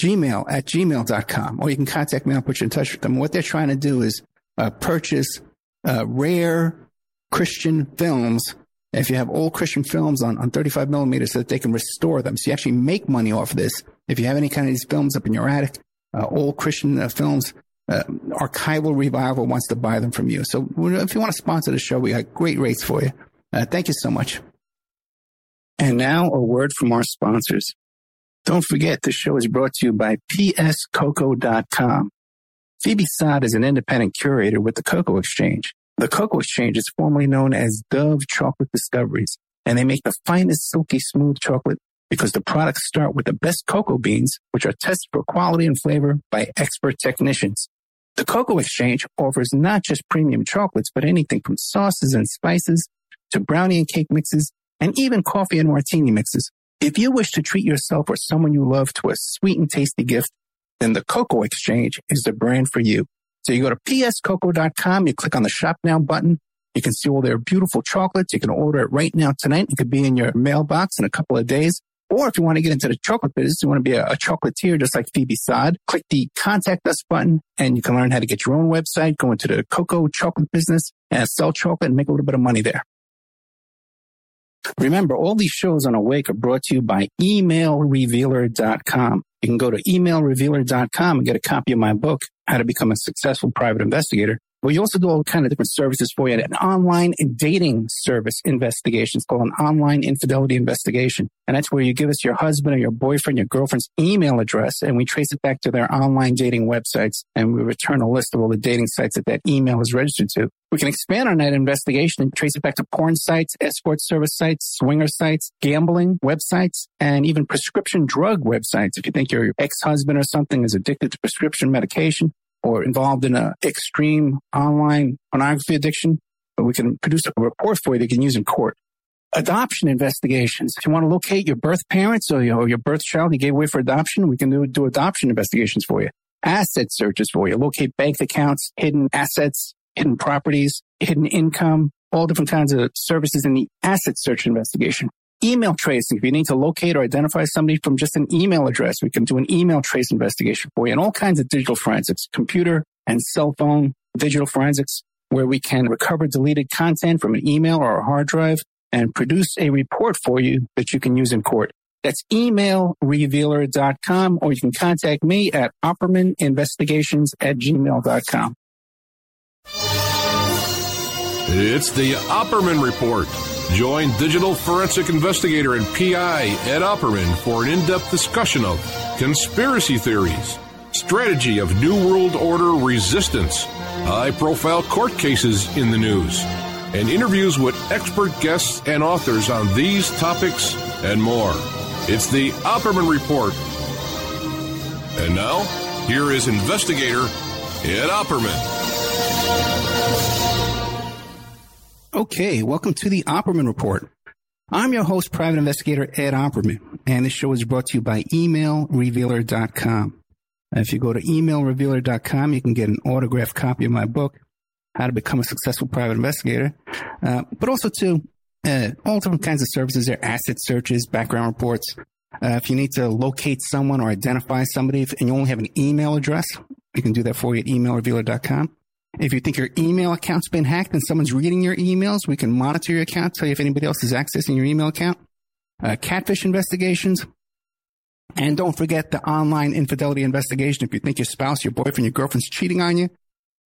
gmail at gmail.com or you can contact me. I'll put you in touch with them. What they're trying to do is, uh, purchase, uh, rare Christian films if you have old Christian films on, on 35 millimeters so that they can restore them. So you actually make money off of this if you have any kind of these films up in your attic, uh, old Christian uh, films, uh, Archival Revival wants to buy them from you. So if you want to sponsor the show, we got great rates for you. Uh, thank you so much. And now a word from our sponsors. Don't forget, the show is brought to you by pscoco.com. Phoebe Sod is an independent curator with the Cocoa Exchange. The Cocoa Exchange is formerly known as Dove Chocolate Discoveries, and they make the finest silky smooth chocolate because the products start with the best cocoa beans, which are tested for quality and flavor by expert technicians. The Cocoa Exchange offers not just premium chocolates, but anything from sauces and spices to brownie and cake mixes and even coffee and martini mixes. If you wish to treat yourself or someone you love to a sweet and tasty gift, then the Cocoa Exchange is the brand for you. So you go to pscoco.com, you click on the shop now button, you can see all their beautiful chocolates. You can order it right now tonight. It could be in your mailbox in a couple of days. Or if you want to get into the chocolate business, you want to be a, a chocolatier just like Phoebe Sod, click the contact us button and you can learn how to get your own website, go into the cocoa chocolate business and sell chocolate and make a little bit of money there. Remember, all these shows on Awake are brought to you by emailrevealer.com. You can go to emailrevealer.com and get a copy of my book, How to Become a Successful Private Investigator. We also do all kind of different services for you. An online dating service investigation. It's called an online infidelity investigation. And that's where you give us your husband or your boyfriend, your girlfriend's email address, and we trace it back to their online dating websites. And we return a list of all the dating sites that that email is registered to. We can expand on that investigation and trace it back to porn sites, escort service sites, swinger sites, gambling websites, and even prescription drug websites. If you think your ex-husband or something is addicted to prescription medication, or involved in an extreme online pornography addiction, but we can produce a report for you that you can use in court. adoption investigations. If you want to locate your birth parents or your, or your birth child you gave away for adoption, we can do, do adoption investigations for you. Asset searches for you. Locate bank accounts, hidden assets, hidden properties, hidden income, all different kinds of services in the asset search investigation. Email tracing. If you need to locate or identify somebody from just an email address, we can do an email trace investigation for you and all kinds of digital forensics, computer and cell phone digital forensics, where we can recover deleted content from an email or a hard drive and produce a report for you that you can use in court. That's emailrevealer.com or you can contact me at oppermaninvestigations at gmail.com. It's the Opperman Report. Join digital forensic investigator and PI Ed Opperman for an in-depth discussion of conspiracy theories, strategy of New World Order resistance, high-profile court cases in the news, and interviews with expert guests and authors on these topics and more. It's the Opperman Report. And now, here is investigator Ed Opperman. Okay, welcome to the Opperman Report. I'm your host, private investigator Ed Opperman, and this show is brought to you by emailrevealer.com. If you go to emailrevealer.com, you can get an autographed copy of my book, How to Become a Successful Private Investigator, uh, but also to uh, all different kinds of services there, asset searches, background reports. Uh, if you need to locate someone or identify somebody and you only have an email address, we can do that for you at emailrevealer.com. If you think your email account's been hacked and someone's reading your emails, we can monitor your account, tell you if anybody else is accessing your email account. Uh, catfish investigations. And don't forget the online infidelity investigation. If you think your spouse, your boyfriend, your girlfriend's cheating on you,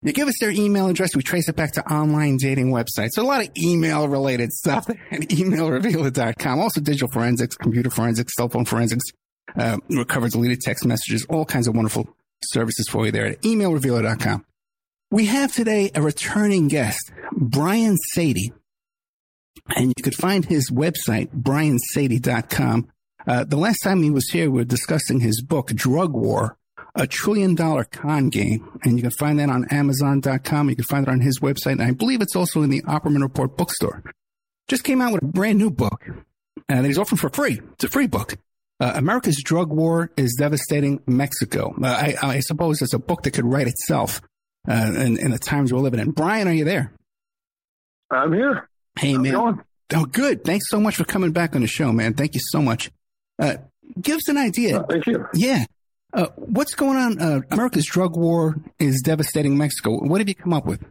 you give us their email address. We trace it back to online dating websites. So a lot of email related stuff at emailrevealer.com. Also digital forensics, computer forensics, cell phone forensics, uh, recover deleted text messages, all kinds of wonderful services for you there at emailrevealer.com. We have today a returning guest, Brian Saady. And you could find his website, briansaady.com. Uh, the last time he was here, we were discussing his book, Drug War, a trillion dollar con game. And you can find that on Amazon.com. You can find it on his website. And I believe it's also in the Opperman Report bookstore. Just came out with a brand new book and he's offering for free. It's a free book. Uh, America's drug war is devastating Mexico. Uh, I, I, suppose it's a book that could write itself uh, in, in, the times we're living in. Brian, are you there? I'm here. Hey, How's man. Oh, good. Thanks so much for coming back on the show, man. Thank you so much. Uh, give us an idea. Oh, thank you. Yeah. Uh, what's going on? Uh, America's drug war is devastating Mexico. What have you come up with?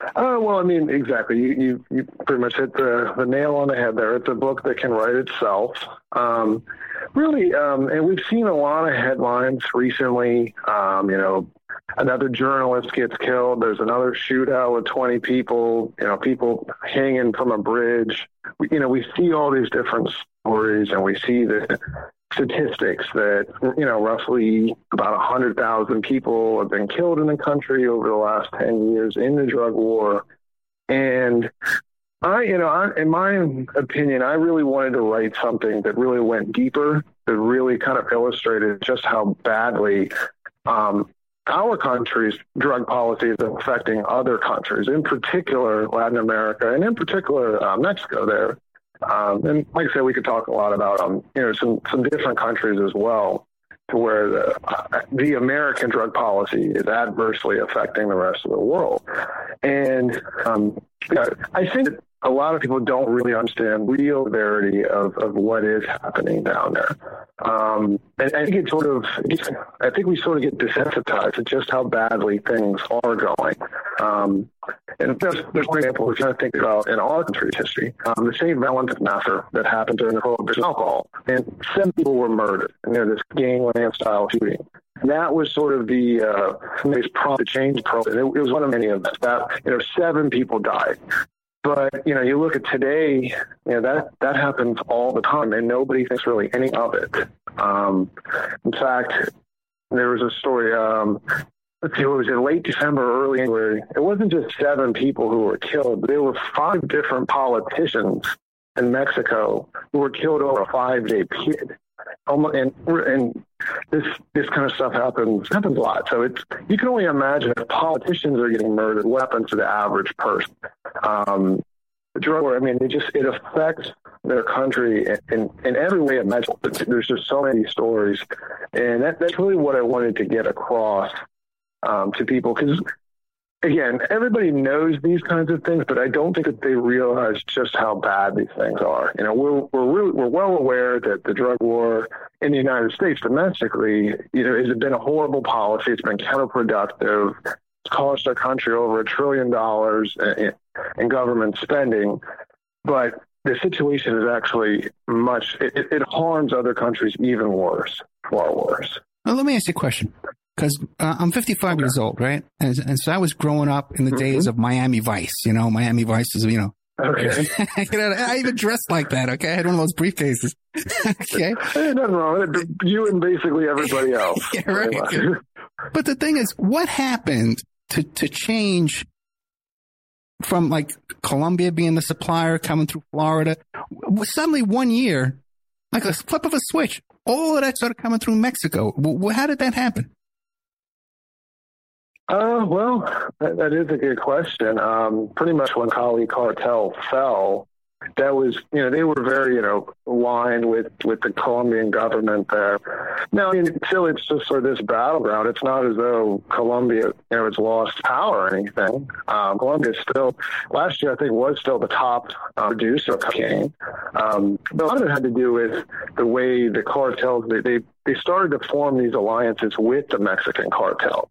Uh, well, I mean, exactly. You, you, you pretty much hit the, the nail on the head there. It's a book that can write itself. Um, really, um, and we've seen a lot of headlines recently. Um, you know, another journalist gets killed. There's another shootout with 20 people. You know, people hanging from a bridge. We, you know, we see all these different stories, and we see the statistics that you know roughly about 100,000 people have been killed in the country over the last 10 years in the drug war and I you know I, in my opinion I really wanted to write something that really went deeper that really kind of illustrated just how badly um, our country's drug policy is affecting other countries, in particular Latin America, and in particular uh, Mexico. There, um, and like I said, we could talk a lot about um, you know some some different countries as well, to where the uh, the American drug policy is adversely affecting the rest of the world. And um, I think a lot of people don't really understand real severity of, of what is happening down there. Um, and I think it sort of, I think we sort of get desensitized to just how badly things are going. Um, and there's, there's one example we're trying to think about in our country's history, um, the St. Valentine massacre that happened during the prohibition of alcohol. And seven people were murdered there, this gangland style shooting. And that was sort of the uh, prompt to change program. It, it was one of many events that you know seven people died. But you know, you look at today, you know that that happens all the time, and nobody thinks really any of it. Um, in fact, there was a story. Um, let's see, it was in late December, early January. It wasn't just seven people who were killed. There were five different politicians in Mexico who were killed over a five-day period and and this this kind of stuff happens happens a lot. So it's you can only imagine if politicians are getting murdered, what happens to the average person? Um, drug war. I mean, it just it affects their country in, in, in every way imaginable. There's just so many stories, and that, that's really what I wanted to get across um, to people because again, everybody knows these kinds of things, but I don't think that they realize just how bad these things are. You know, we're we're really we're well aware that the drug war in the United States domestically, you know, has been a horrible policy. It's been counterproductive. It's cost our country over a trillion dollars in, in government spending, but the situation is actually much. It, it harms other countries even worse, far worse. Well, let me ask you a question because uh, I'm 55 okay. years old, right? And, and, so I was growing up in the mm-hmm. days of Miami Vice. You know, Miami Vice is, you know. Okay. you know, I even dressed like that. Okay, I had one of those briefcases. okay, nothing wrong with it. You and basically everybody else. yeah, right. but the thing is, what happened to to change from like Colombia being the supplier coming through Florida? Suddenly, one year, like a flip of a switch, all of that started coming through Mexico. How did that happen? Uh, well, that, that is a good question. Um, pretty much when Cali cartel fell, that was, you know, they were very, you know, aligned with, with the Colombian government there. Now, I mean, still, it's just sort of this battleground. It's not as though Colombia, you know, has lost power or anything. Um, Colombia still, last year, I think, was still the top uh, producer of cocaine. Um, but a lot of it had to do with the way the cartels, they, they, they started to form these alliances with the Mexican cartel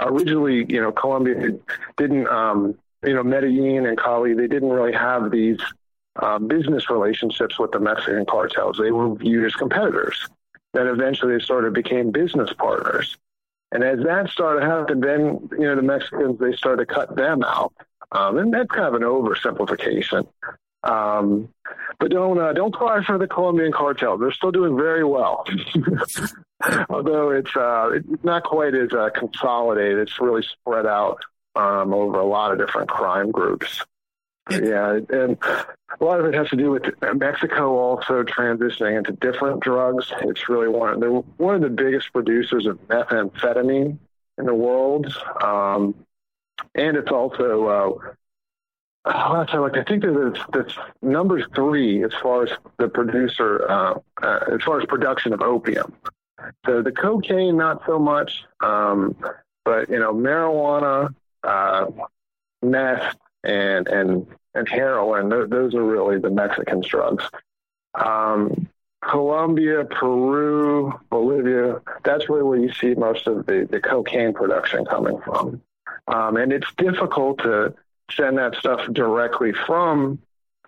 originally, you know, Colombia didn't, um, you know, Medellin and Cali, they didn't really have these uh, business relationships with the Mexican cartels. They were viewed as competitors. Then eventually they sort of became business partners. And as that started happening, then, you know, the Mexicans, they started to cut them out. Um, and that's kind of an oversimplification. Um, but don't uh, don't cry for the Colombian cartel. They're still doing very well, although it's uh, it's not quite as uh, consolidated. It's really spread out um, over a lot of different crime groups. Yeah, and a lot of it has to do with Mexico also transitioning into different drugs. It's really one they're one of the biggest producers of methamphetamine in the world, um, and it's also Oh, that's like I think that that's number three as far as the producer, uh, uh, as far as production of opium. So the cocaine, not so much, um, but you know, marijuana, uh, meth, and and and heroin. Those are really the Mexican drugs. Um, Colombia, Peru, Bolivia. That's really where you see most of the, the cocaine production coming from. Um, and it's difficult to send that stuff directly from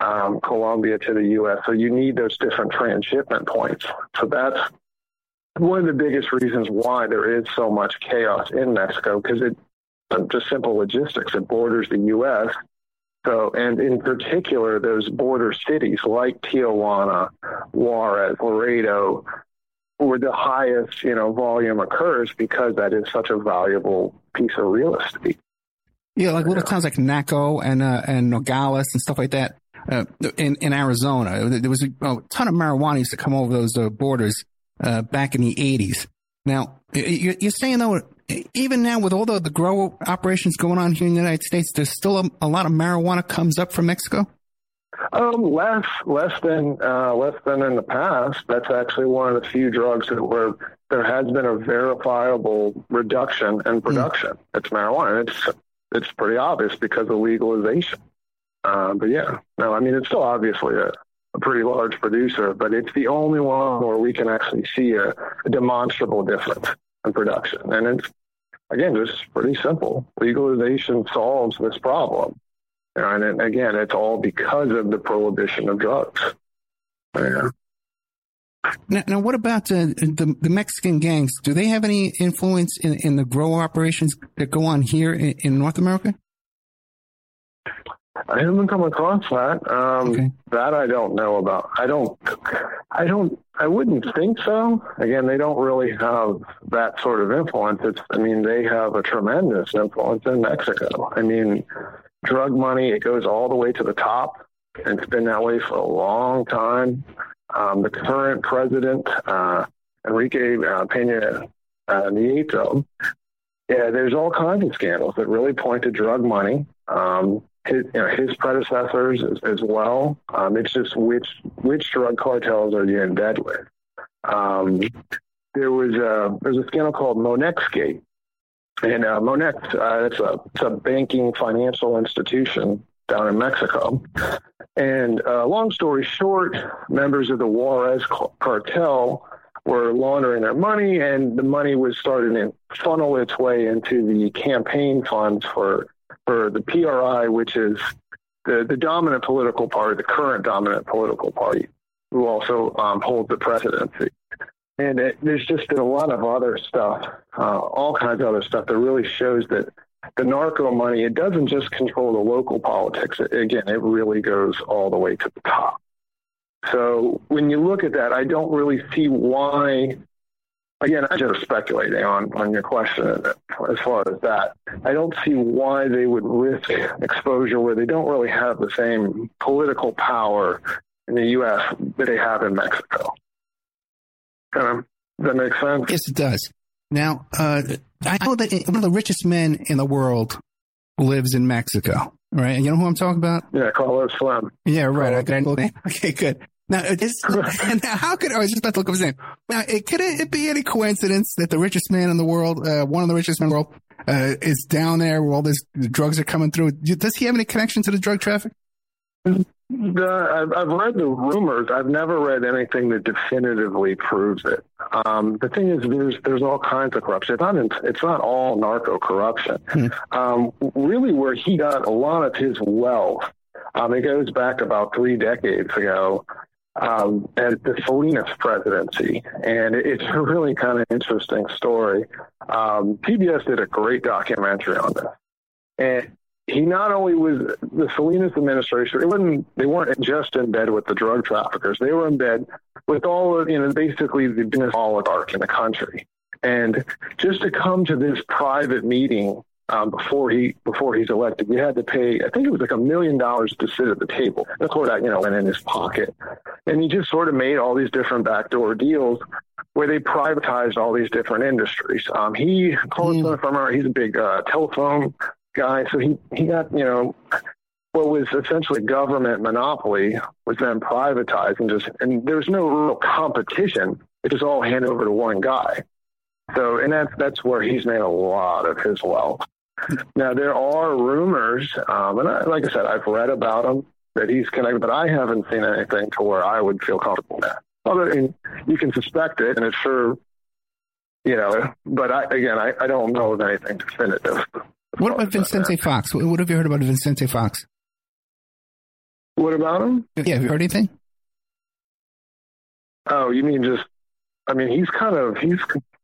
um, Colombia to the U.S. So you need those different transshipment points. So that's one of the biggest reasons why there is so much chaos in Mexico because it just simple logistics. It borders the U.S. So, and in particular, those border cities like Tijuana, Juarez, Laredo, where the highest, you know, volume occurs because that is such a valuable piece of real estate. Yeah, like little towns like Naco and uh, and Nogales and stuff like that. Uh, in in Arizona, there was a, a, ton of marijuana used to come over those uh, borders uh, back in the '80s. Now, you're saying though, even now with all the, the grow operations going on here in the United States, there's still a, a lot of marijuana comes up from Mexico. Um, less less than uh, less than in the past. That's actually one of the few drugs that were there has been a verifiable reduction in production. Mm. It's marijuana. It's it's pretty obvious because of legalization. Uh, but yeah, no, I mean, it's still obviously a, a, pretty large producer, but it's the only one where we can actually see a, a demonstrable difference in production. And it's, again, just pretty simple. Legalization solves this problem. And it, again, it's all because of the prohibition of drugs. Yeah. Now, now what about uh, the, the Mexican gangs? Do they have any influence in, in the grow operations that go on here in, in North America? I haven't come across that. Um, okay. That I don't know about. I don't. I don't. I wouldn't think so. Again, they don't really have that sort of influence. It's. I mean, they have a tremendous influence in Mexico. I mean, drug money. It goes all the way to the top. And it's been that way for a long time. Um, the current president, uh, Enrique uh, Pena uh, Nieto, yeah, there's all kinds of scandals that really point to drug money. Um, his, you know, his predecessors as, as well. Um, it's just which which drug cartels are you in bed with? Um, there was a there's a scandal called Monexgate, and uh, Monex uh, it's a it's a banking financial institution down in Mexico. And uh, long story short, members of the Juarez cartel were laundering their money, and the money was starting to funnel its way into the campaign funds for for the PRI, which is the, the dominant political party, the current dominant political party, who also um, holds the presidency. And it, there's just been a lot of other stuff, uh, all kinds of other stuff that really shows that the narco money, it doesn't just control the local politics. Again, it really goes all the way to the top. So when you look at that, I don't really see why. Again, I'm just speculating on, on your question as far as that. I don't see why they would risk exposure where they don't really have the same political power in the U.S. that they have in Mexico. Um, does that make sense? Yes, it does. Now, uh, I know that one of the richest men in the world lives in Mexico, right? You know who I'm talking about? Yeah, Carlos Slim. Yeah, right. Okay, okay good. Now, is, now, how could I was just about to look up his name? Now, it, could it be any coincidence that the richest man in the world, uh, one of the richest men in the world, uh, is down there where all these drugs are coming through? Does he have any connection to the drug traffic? The, I've, I've read the rumors. I've never read anything that definitively proves it. Um, the thing is, there's there's all kinds of corruption. It's not it's not all narco corruption. Hmm. Um, really, where he got a lot of his wealth, um, it goes back about three decades ago um, at the Salinas presidency, and it's a really kind of interesting story. Um, PBS did a great documentary on this, and he not only was the Salinas administration, they wasn't they weren't just in bed with the drug traffickers. They were in bed with all of you know basically the business oligarch in the country. And just to come to this private meeting um, before he before he's elected, you had to pay. I think it was like a million dollars to sit at the table. Of course, that you know went in his pocket, and he just sort of made all these different backdoor deals where they privatized all these different industries. Um, he, Carlos mm. Farmer, he's a big uh, telephone guy. So he, he got, you know, what was essentially government monopoly was then privatized and just, and there was no real competition. It was all handed over to one guy. So, and that's, that's where he's made a lot of his wealth. Now, there are rumors, um, and I, like I said, I've read about him that he's connected, but I haven't seen anything to where I would feel comfortable with that. Other, and you can suspect it, and it's sure, you know, but I, again, I, I don't know of anything definitive. What about Vicente Fox? What have you heard about Vicente Fox? What about him? Yeah, have you heard anything? Oh, you mean just? I mean, he's kind of he's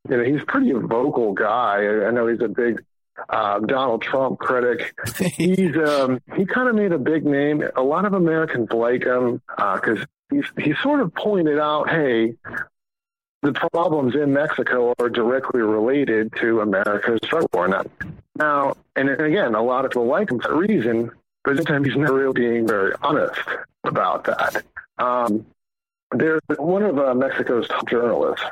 you know he's pretty vocal guy. I know he's a big uh, Donald Trump critic. he's um, he kind of made a big name. A lot of Americans like him because uh, he's he sort of pointed out, hey, the problems in Mexico are directly related to America's drug war. Now, now, and again, a lot of people like him for a reason, but sometimes he's not really being very honest about that. Um, there's one of uh, Mexico's top journalists.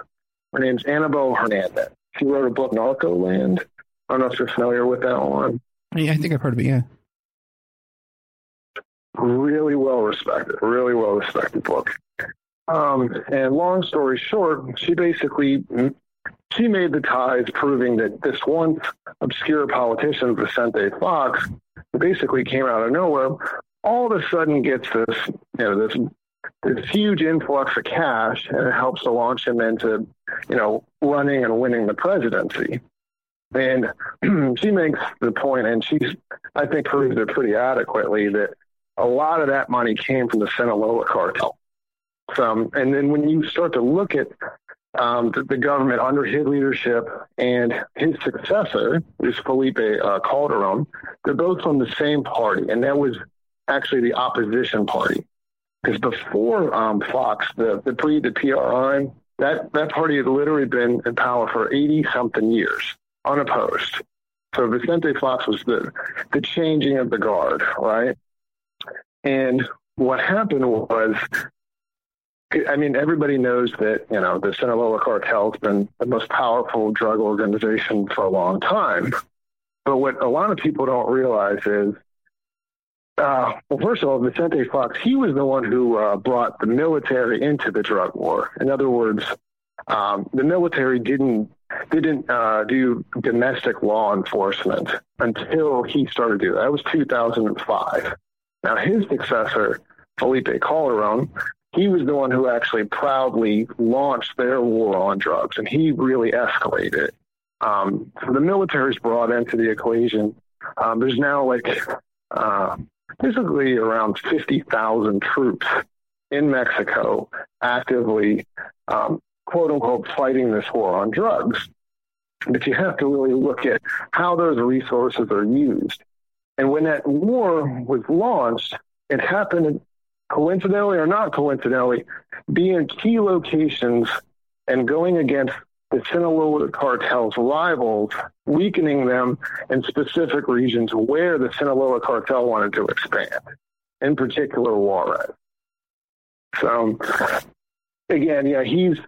Her name's Anabel Hernandez. She wrote a book, Narco Land. I don't know if you're familiar with that one. Yeah, I think I've heard of it, yeah. Really well respected, really well respected book. Um, and long story short, she basically she made the ties, proving that this once obscure politician, Vicente Fox, basically came out of nowhere, all of a sudden gets this, you know, this this huge influx of cash, and it helps to launch him into, you know, running and winning the presidency. And she makes the point, and she's, I think, proves it pretty adequately that a lot of that money came from the Sinaloa cartel. Um, and then when you start to look at um, the, the, government under his leadership and his successor, is Felipe uh, Calderon, they're both from the same party, and that was actually the opposition party. Because before um, Fox, the the pre the PRI, that that party had literally been in power for eighty something years, unopposed. So Vicente Fox was the the changing of the guard, right? And what happened was I mean, everybody knows that, you know, the Sinaloa cartel has been the most powerful drug organization for a long time. But what a lot of people don't realize is uh, well, first of all, Vicente Fox, he was the one who uh, brought the military into the drug war. In other words, um, the military didn't didn't uh, do domestic law enforcement until he started doing that. That was 2005. Now, his successor, Felipe Calderon, he was the one who actually proudly launched their war on drugs, and he really escalated. Um, so the military's brought into the equation. Um, there's now like uh, basically around 50,000 troops in Mexico actively, um, quote unquote, fighting this war on drugs. But you have to really look at how those resources are used. And when that war was launched, it happened coincidentally or not coincidentally, be in key locations and going against the Sinaloa cartel's rivals, weakening them in specific regions where the Sinaloa cartel wanted to expand, in particular Juarez. So, again, yeah, he's.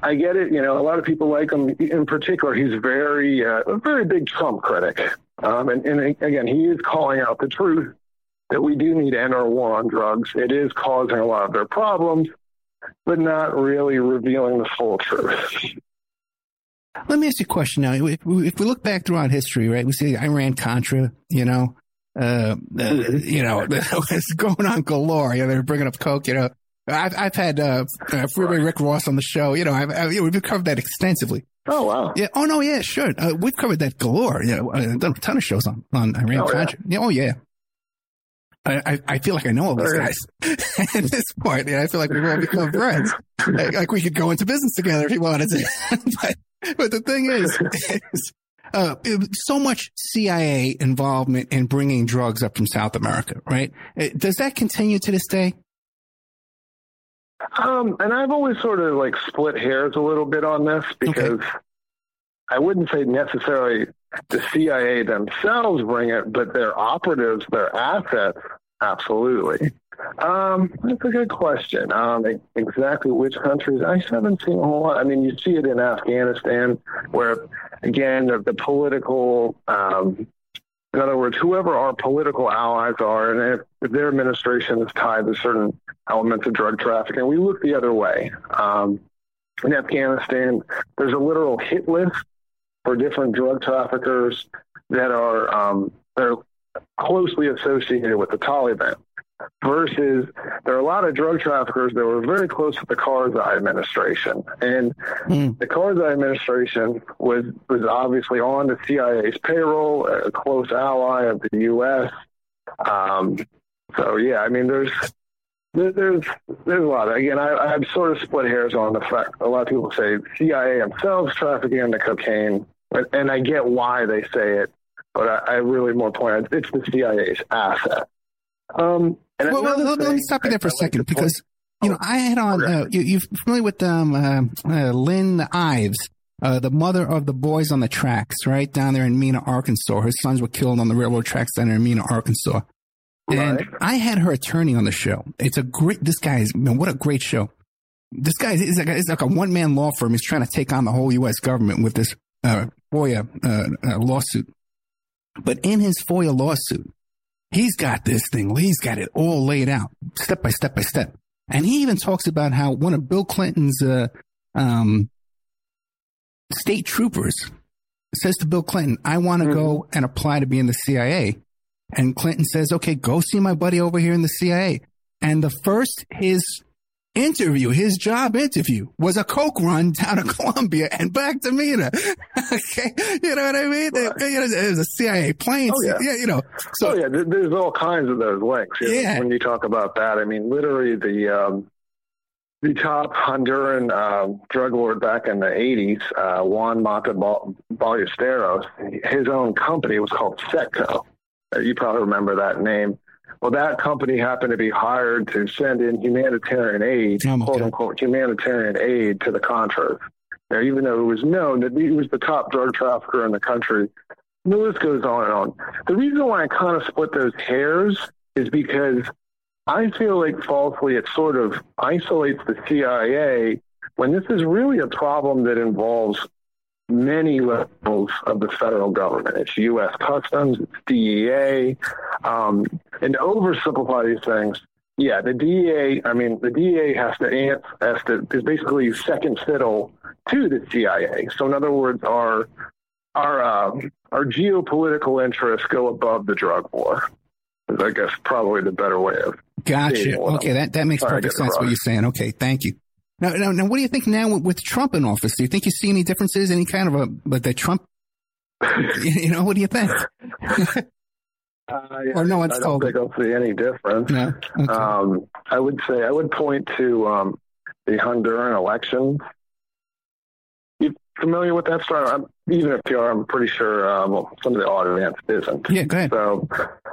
I get it. You know, a lot of people like him. In particular, he's very, uh, a very big Trump critic. Um, and, and again, he is calling out the truth that we do need to end our war on drugs. It is causing a lot of their problems, but not really revealing the full truth. Let me ask you a question now. If we, if we look back throughout history, right, we see Iran Contra, you know, uh, uh, you know, it's going on galore. You know, they're bringing up coke. You know, I've I've had uh, uh Freeway Rick Ross on the show. You know, I've, I've you know, we've covered that extensively. Oh wow! Yeah. Oh no. Yeah. Sure. Uh, we've covered that galore. Yeah. You know, I've done a ton of shows on on Iran oh, Contra. Yeah. yeah. Oh yeah. I, I feel like I know all these guys at this point. Yeah, I feel like we've all become friends. Like, like, we could go into business together if you wanted to. but, but the thing is, is uh, so much CIA involvement in bringing drugs up from South America, right? Does that continue to this day? Um, and I've always sort of like split hairs a little bit on this because okay. I wouldn't say necessarily the CIA themselves bring it, but their operatives, their assets, absolutely. Um, that's a good question. Um, exactly which countries? I haven't seen a whole lot. I mean, you see it in Afghanistan, where again the, the political, um, in other words, whoever our political allies are, and if, their administration is tied to certain elements of drug trafficking, we look the other way. Um, in Afghanistan, there's a literal hit list for different drug traffickers that are um, that are closely associated with the Taliban. Versus, there are a lot of drug traffickers that were very close to the Karzai administration, and mm. the Karzai administration was was obviously on the CIA's payroll, a close ally of the U.S. Um, so yeah, I mean, there's there's there's a lot. Again, I, I've sort of split hairs on the fact. A lot of people say CIA themselves trafficking the cocaine, and I get why they say it, but I, I really more point out it's the CIA's asset. Um, well, well let, me stop you there for a second because you know I had on uh, you, you familiar with um, uh, uh, Lynn Ives. Uh, the mother of the boys on the tracks, right down there in Mena, Arkansas. Her sons were killed on the railroad tracks down there in Mena, Arkansas. And right. I had her attorney on the show. It's a great, this guy is, man, what a great show. This guy is like, it's like a one man law firm. He's trying to take on the whole U.S. government with this uh, FOIA uh, uh, lawsuit. But in his FOIA lawsuit, he's got this thing, he's got it all laid out step by step by step. And he even talks about how one of Bill Clinton's uh, um, state troopers says to Bill Clinton, I want to mm-hmm. go and apply to be in the CIA. And Clinton says, okay, go see my buddy over here in the CIA. And the first his interview, his job interview was a coke run down to Colombia and back to Mena. okay. You know what I mean? Right. know, it was a CIA plane. Oh, yeah. yeah. You know, so. Oh, yeah. There's all kinds of those links. Yeah. When you talk about that, I mean, literally the, um, the top Honduran uh, drug lord back in the 80s, uh, Juan Matta Ballesteros, his own company was called SETCO. Uh, you probably remember that name. Well, that company happened to be hired to send in humanitarian aid, oh, quote unquote, humanitarian aid to the Contras. Now, even though it was known that he was the top drug trafficker in the country, the list goes on and on. The reason why I kind of split those hairs is because I feel like falsely it sort of isolates the CIA when this is really a problem that involves many levels of the federal government. It's U.S. Customs, it's DEA, um, and to oversimplify these things, yeah, the DEA. I mean, the DEA has to answer, has to is basically second fiddle to the CIA. So, in other words, our our uh, our geopolitical interests go above the drug war. Is I guess probably the better way of. Gotcha. Okay, that that makes perfect sense. What you're saying. Okay, thank you. Now, now, now, what do you think now with, with, Trump in office? Do you think you see any differences? Any kind of a, but the Trump, you know, what do you think? uh, yeah, or no one's I don't think I'll see any difference. No? Okay. Um, I would say I would point to um, the Honduran election. You familiar with that story? I'm, even if you are, I'm pretty sure um, well, some of the audience isn't. Yeah, go ahead. So,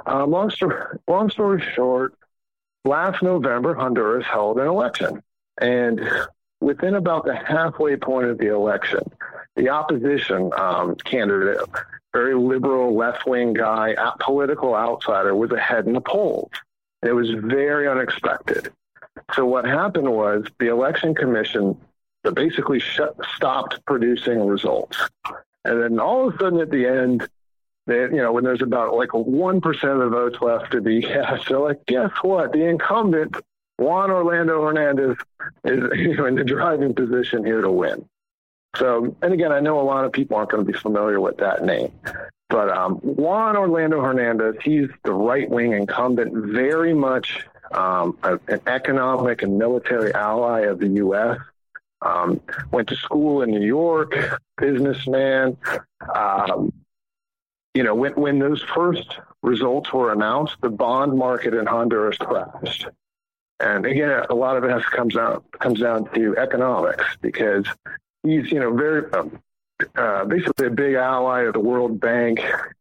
um, long story long story short, last November, Honduras held an election and within about the halfway point of the election, the opposition um, candidate, very liberal, left wing guy, political outsider, was ahead in the polls. It was very unexpected. So what happened was the election commission basically stopped producing results. And then all of a sudden at the end, they, you know, when there's about like 1% of the votes left to be cast, they're like, guess what? The incumbent Juan Orlando Hernandez is you know, in the driving position here to win. So, and again, I know a lot of people aren't going to be familiar with that name, but um, Juan Orlando Hernandez, he's the right wing incumbent, very much um, an economic and military ally of the U.S. Um, went to school in New York, businessman. Um, you know, when, when those first results were announced, the bond market in Honduras crashed. And again, a lot of it has comes down comes down to economics because he's you know very um, uh, basically a big ally of the World Bank.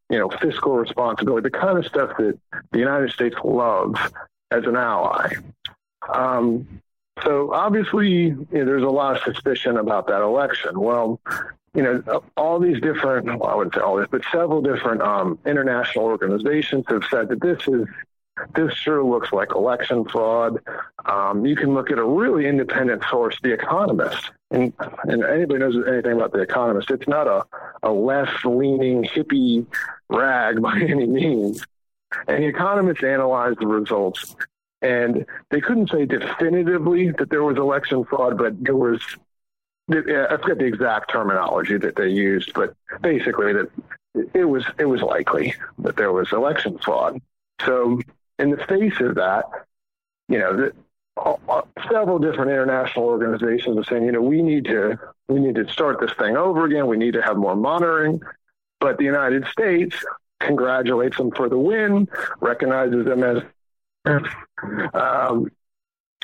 You know, fiscal responsibility, the kind of stuff that the United States loves as an ally. Um, so obviously, you know, there's a lot of suspicion about that election. Well, you know, all these different, well, I wouldn't say all this, but several different um, international organizations have said that this is this sure looks like election fraud. Um, you can look at a really independent source, The Economist. And, and anybody knows anything about The Economist, it's not a, a left leaning hippie rag by any means. And The Economist analyzed the results. And they couldn't say definitively that there was election fraud, but there was I forget the exact terminology that they used, but basically that it was it was likely that there was election fraud. So in the face of that, you know, the, uh, several different international organizations are saying, you know, we need to we need to start this thing over again. We need to have more monitoring. But the United States congratulates them for the win, recognizes them as, um,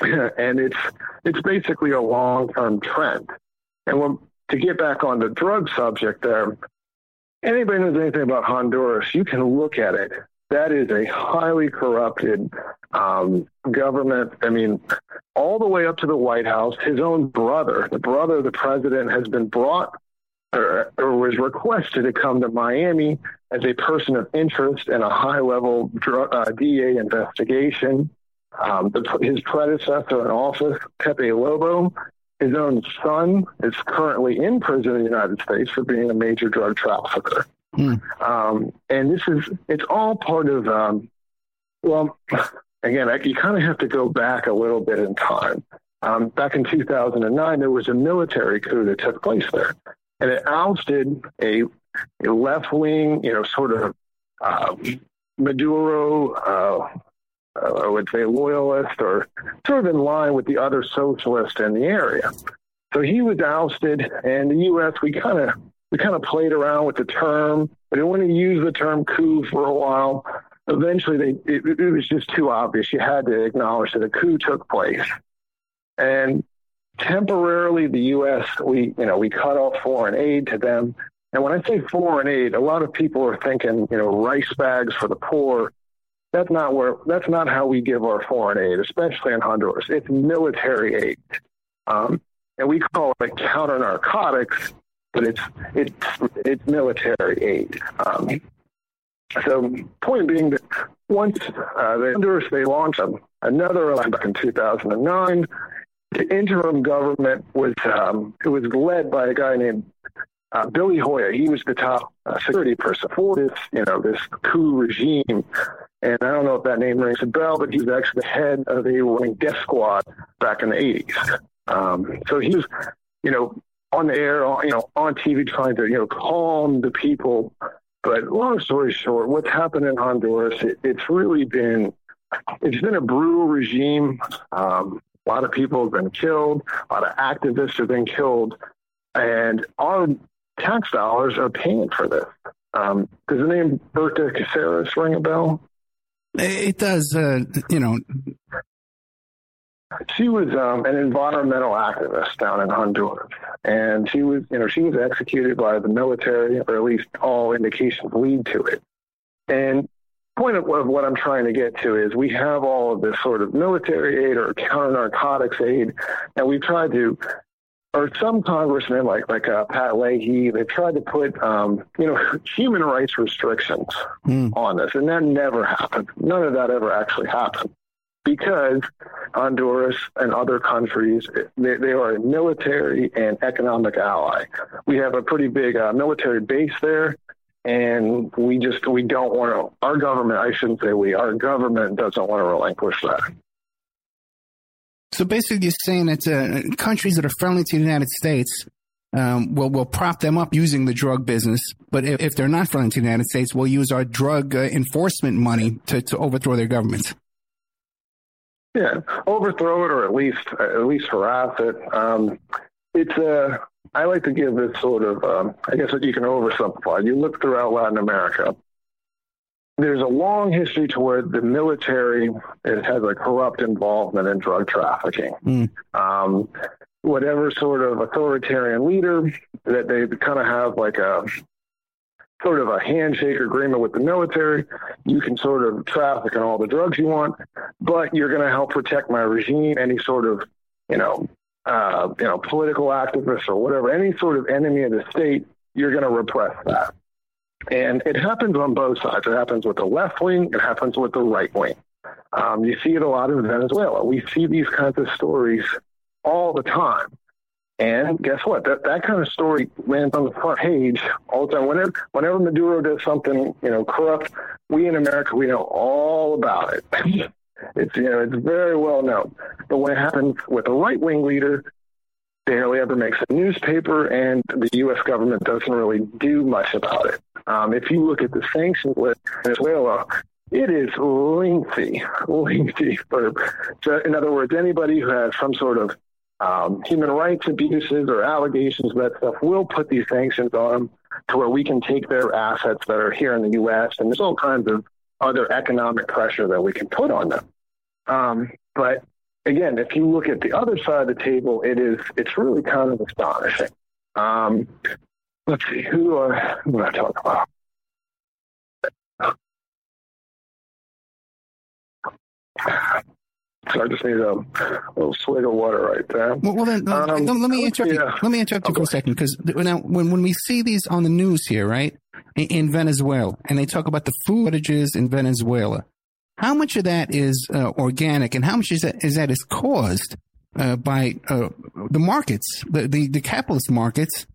and it's it's basically a long term trend. And when, to get back on the drug subject, there, anybody knows anything about Honduras, you can look at it that is a highly corrupted um, government. I mean, all the way up to the White House. His own brother, the brother of the president, has been brought or, or was requested to come to Miami as a person of interest in a high-level uh, DEA investigation. Um, the, his predecessor in office, Pepe Lobo, his own son, is currently in prison in the United States for being a major drug trafficker. Hmm. Um, and this is, it's all part of, um, well, again, I, you kind of have to go back a little bit in time. Um, back in 2009, there was a military coup that took place there, and it ousted a, a left wing, you know, sort of uh, Maduro, uh, I would say loyalist, or sort of in line with the other socialists in the area. So he was ousted, and the U.S. we kind of we kind of played around with the term. We didn't want to use the term coup for a while. Eventually, they, it, it was just too obvious. You had to acknowledge that a coup took place. And temporarily, the U.S., we, you know, we cut off foreign aid to them. And when I say foreign aid, a lot of people are thinking, you know, rice bags for the poor. That's not where, that's not how we give our foreign aid, especially in Honduras. It's military aid. Um, and we call it counter narcotics but it's it's it's military aid. Um, so, point being that once uh, the Honduras they launched another election back in 2009, the interim government was um, it was led by a guy named uh, Billy Joya. he was the top uh, security person for this, you know, this coup regime. And I don't know if that name rings a bell, but he was actually the head of the running death squad back in the 80s. Um, so he was, you know, on the air, you know, on TV trying to, you know, calm the people. But long story short, what's happened in Honduras, it, it's really been, it's been a brutal regime. Um, a lot of people have been killed. A lot of activists have been killed. And our tax dollars are paying for this. Um, does the name Berta Cáceres ring a bell? It does, uh, you know. She was um, an environmental activist down in Honduras, and she was, you know, she was executed by the military, or at least all indications lead to it. And point of, of what I'm trying to get to is we have all of this sort of military aid or counter narcotics aid, and we've tried to or some congressmen like like uh, Pat Leahy, they've tried to put um, you know human rights restrictions mm. on this, and that never happened. None of that ever actually happened because Honduras and other countries they, they are a military and economic ally. We have a pretty big uh, military base there. And we just we don't want to. Our government, I shouldn't say we. Our government doesn't want to relinquish that. So basically, you're saying that uh, countries that are friendly to the United States um, will will prop them up using the drug business, but if, if, they're not friendly to the United States, we'll use our drug uh, enforcement money to, to overthrow their governments. Yeah, overthrow it or at least at least harass it. Um, it's a. Uh, I like to give this sort of. Um, I guess that you can oversimplify. You look throughout Latin America, there's a long history to where the military It has a corrupt involvement in drug trafficking. Mm. Um, whatever sort of authoritarian leader that they kind of have like a sort of a handshake agreement with the military. You can sort of traffic in all the drugs you want, but you're going to help protect my regime. Any sort of, you know, uh, you know, political activists or whatever, any sort of enemy of the state, you're going to repress that. And it happens on both sides. It happens with the left wing, it happens with the right wing. Um, you see it a lot in Venezuela. We see these kinds of stories all the time. And guess what? That that kind of story lands on the front page all the time. Whenever whenever Maduro does something, you know, corrupt, we in America we know all about it. it's you know it's very well known. But when it happens with a right wing leader, barely ever makes a newspaper, and the U.S. government doesn't really do much about it. Um, if you look at the sanctions list Venezuela, it is lengthy, lengthy. For, in other words, anybody who has some sort of um, human rights abuses or allegations of that stuff, we'll put these sanctions on them to where we can take their assets that are here in the U.S. and there's all kinds of other economic pressure that we can put on them. Um, but again, if you look at the other side of the table, it is it's really kind of astonishing. Um, let's see who uh, who am I talking about? So I just need a little swig of water right there. Well, well then, uh, um, let me interrupt yeah. you. Let me interrupt you for a second because now, when when we see these on the news here, right, in, in Venezuela, and they talk about the food shortages in Venezuela, how much of that is uh, organic, and how much is that is that is caused uh, by uh, the markets, the, the, the capitalist markets,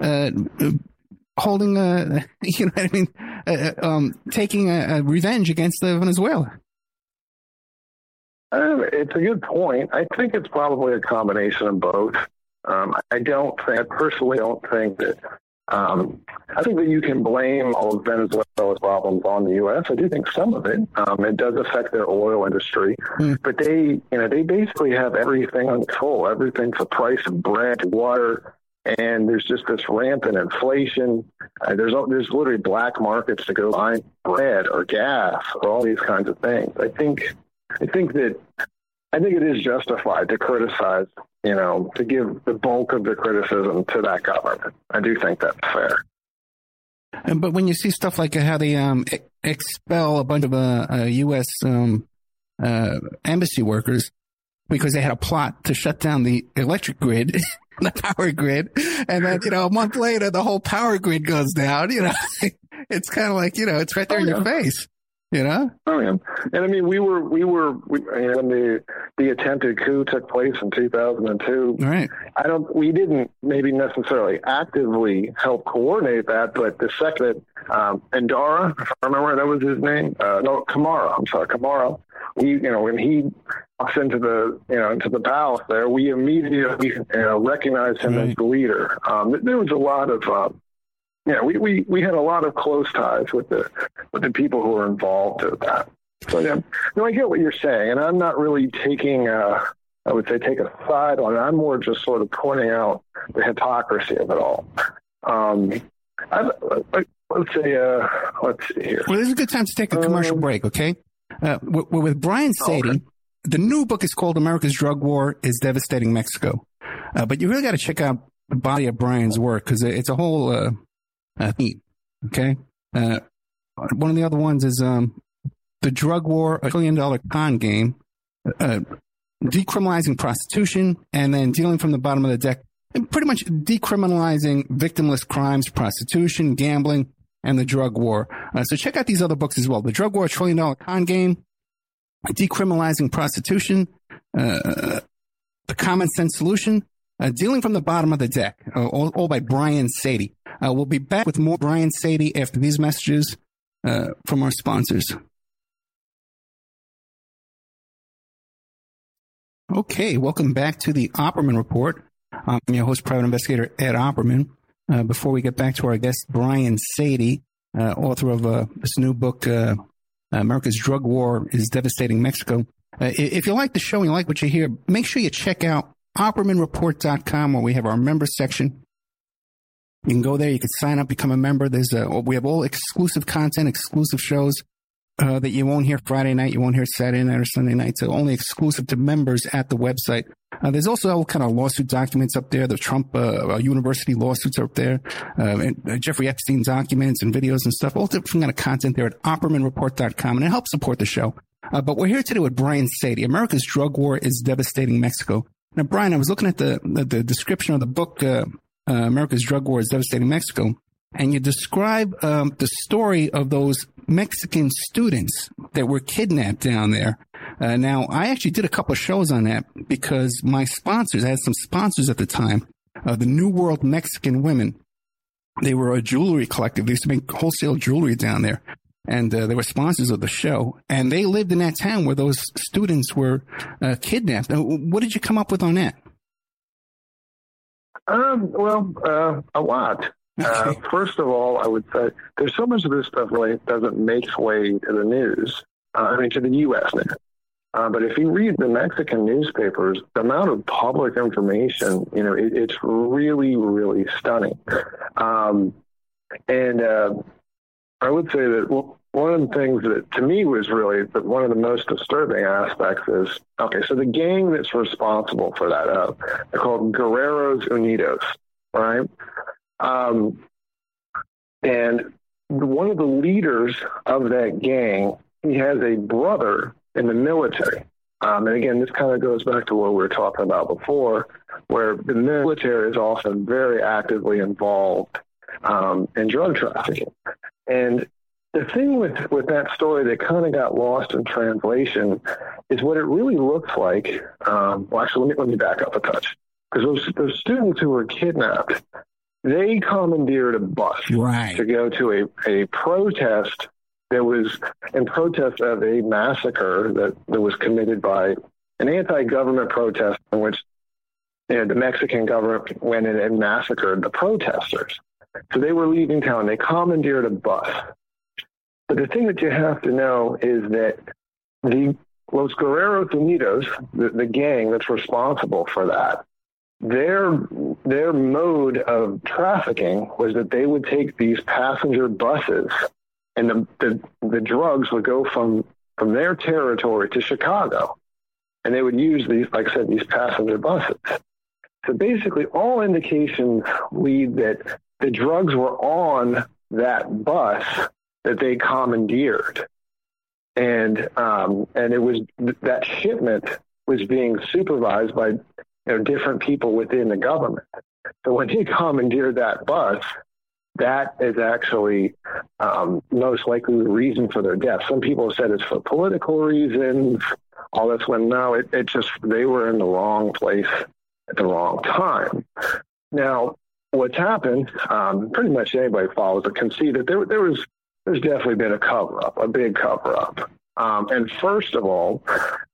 uh, holding a you know what I mean, uh, um, taking a, a, revenge against Venezuela. Um, it's a good point. I think it's probably a combination of both. Um, I don't think, I personally don't think that um, I think that you can blame all of Venezuela's problems on the U.S. I do think some of it. Um, it does affect their oil industry, mm. but they, you know, they basically have everything under control. Everything's the price of bread, water, and there's just this rampant inflation. Uh, there's there's literally black markets to go buy bread or gas or all these kinds of things. I think I think that I think it is justified to criticize you know, to give the bulk of the criticism to that government. I do think that's fair. And but when you see stuff like how they um, expel a bunch of uh, uh, U.S. Um, uh, embassy workers because they had a plot to shut down the electric grid, the power grid, and then you know a month later the whole power grid goes down. You know, it's kind of like you know it's right there oh, in yeah. your face. You know? Oh yeah, and I mean, we were we were we, you know, when the the attempted coup took place in 2002. Right. I don't. We didn't maybe necessarily actively help coordinate that, but the second um, Endara, if I remember that was his name. Uh, no, Carmona. I'm sorry, Carmona. We, you know, when he walks into the you know into the palace there, we immediately you know recognized him right. as the leader. Um, there was a lot of. Uh, yeah, we, we, we had a lot of close ties with the with the people who were involved with that. So yeah, no, I get what you're saying, and I'm not really taking uh, I would say take a side on it. I'm more just sort of pointing out the hypocrisy of it all. Um, I, I, let's say, uh, let's see here. Well, this is a good time to take a commercial um, break. Okay, uh, with, with Brian Saady, okay. the new book is called "America's Drug War is Devastating Mexico," uh, but you really got to check out the body of Brian's work because it's a whole uh, uh, Okay. Uh, one of the other ones is um, the drug war, a trillion dollar con game, uh, decriminalizing prostitution, and then dealing from the bottom of the deck, and pretty much decriminalizing victimless crimes, prostitution, gambling, and the drug war. Uh, so check out these other books as well. The drug war, a trillion dollar con game, decriminalizing prostitution, uh, the common sense solution, uh, dealing from the bottom of the deck, uh, all, all by Brian Saady. Uh, we'll be back with more Brian Saady after these messages uh, from our sponsors. Okay, welcome back to the Opperman Report. I'm your host, private investigator Ed Opperman. Uh, before we get back to our guest, Brian Saady, uh, author of this new book, America's Drug War is Devastating Mexico. if you like the show and you like what you hear, make sure you check out OppermanReport.com where we have our member section. You can go there. You can sign up, become a member. There's a, we have all exclusive content, exclusive shows uh, that you won't hear Friday night, you won't hear Saturday night or Sunday night. So only exclusive to members at the website. Uh, there's also all kind of lawsuit documents up there. The Trump uh, uh university lawsuits are up there, uh, and uh, Jeffrey Epstein documents and videos and stuff. All different kind of content there at OppermanReport.com, and it helps support the show. but we're here today with Brian Saady. America's drug war is devastating Mexico. Now, Brian, I was looking at the the, description of the book uh, America's Drug War is Devastating Mexico. And you describe um, the story of those Mexican students that were kidnapped down there. Uh, now, I actually did a couple of shows on that because my sponsors, I had some sponsors at the time, uh, the New World Mexican Women. They were a jewelry collective. They used to make wholesale jewelry down there. And uh, they were sponsors of the show. And they lived in that town where those students were uh, kidnapped. what did you come up with on that? Um, well, uh, a lot. Uh, first of all, I would say there's so much of this stuff really doesn't make its way to the news. Uh, I mean, to the U.S. news. Uh, but if you read the Mexican newspapers, the amount of public information, you know, it, it's really, really stunning. Um, and uh, I would say that well, one of the things that to me was really one of the most disturbing aspects is okay, so the gang that's responsible for that, uh, they're called Guerreros Unidos, right? Um, and one of the leaders of that gang, he has a brother in the military. Um, and again, this kind of goes back to what we were talking about before, where the military is often very actively involved um, in drug trafficking. And the thing with, with that story that kind of got lost in translation is what it really looks like. Um, well, actually, let me, let me back up a touch. Because those, those students who were kidnapped, they commandeered a bus right. to go to a, a protest that was in protest of a massacre that, that was committed by an anti-government protest in which you know, the Mexican government went in and massacred the protesters. So they were leaving town. They commandeered a bus. But the thing that you have to know is that the Los Guerreros Unidos, the, the gang that's responsible for that, their their mode of trafficking was that they would take these passenger buses and the, the, the drugs would go from from their territory to Chicago. And they would use these, like I said, these passenger buses. So basically all indications lead that the drugs were on that bus that they commandeered. And um, and it was that shipment was being supervised by you know different people within the government. So when he commandeered that bus, that is actually um, most likely the reason for their death. Some people have said it's for political reasons. All this when no, it, it just they were in the wrong place at the wrong time. Now, what's happened? Um, pretty much anybody follows it can see that there there was there's definitely been a cover up, a big cover up. Um, and first of all,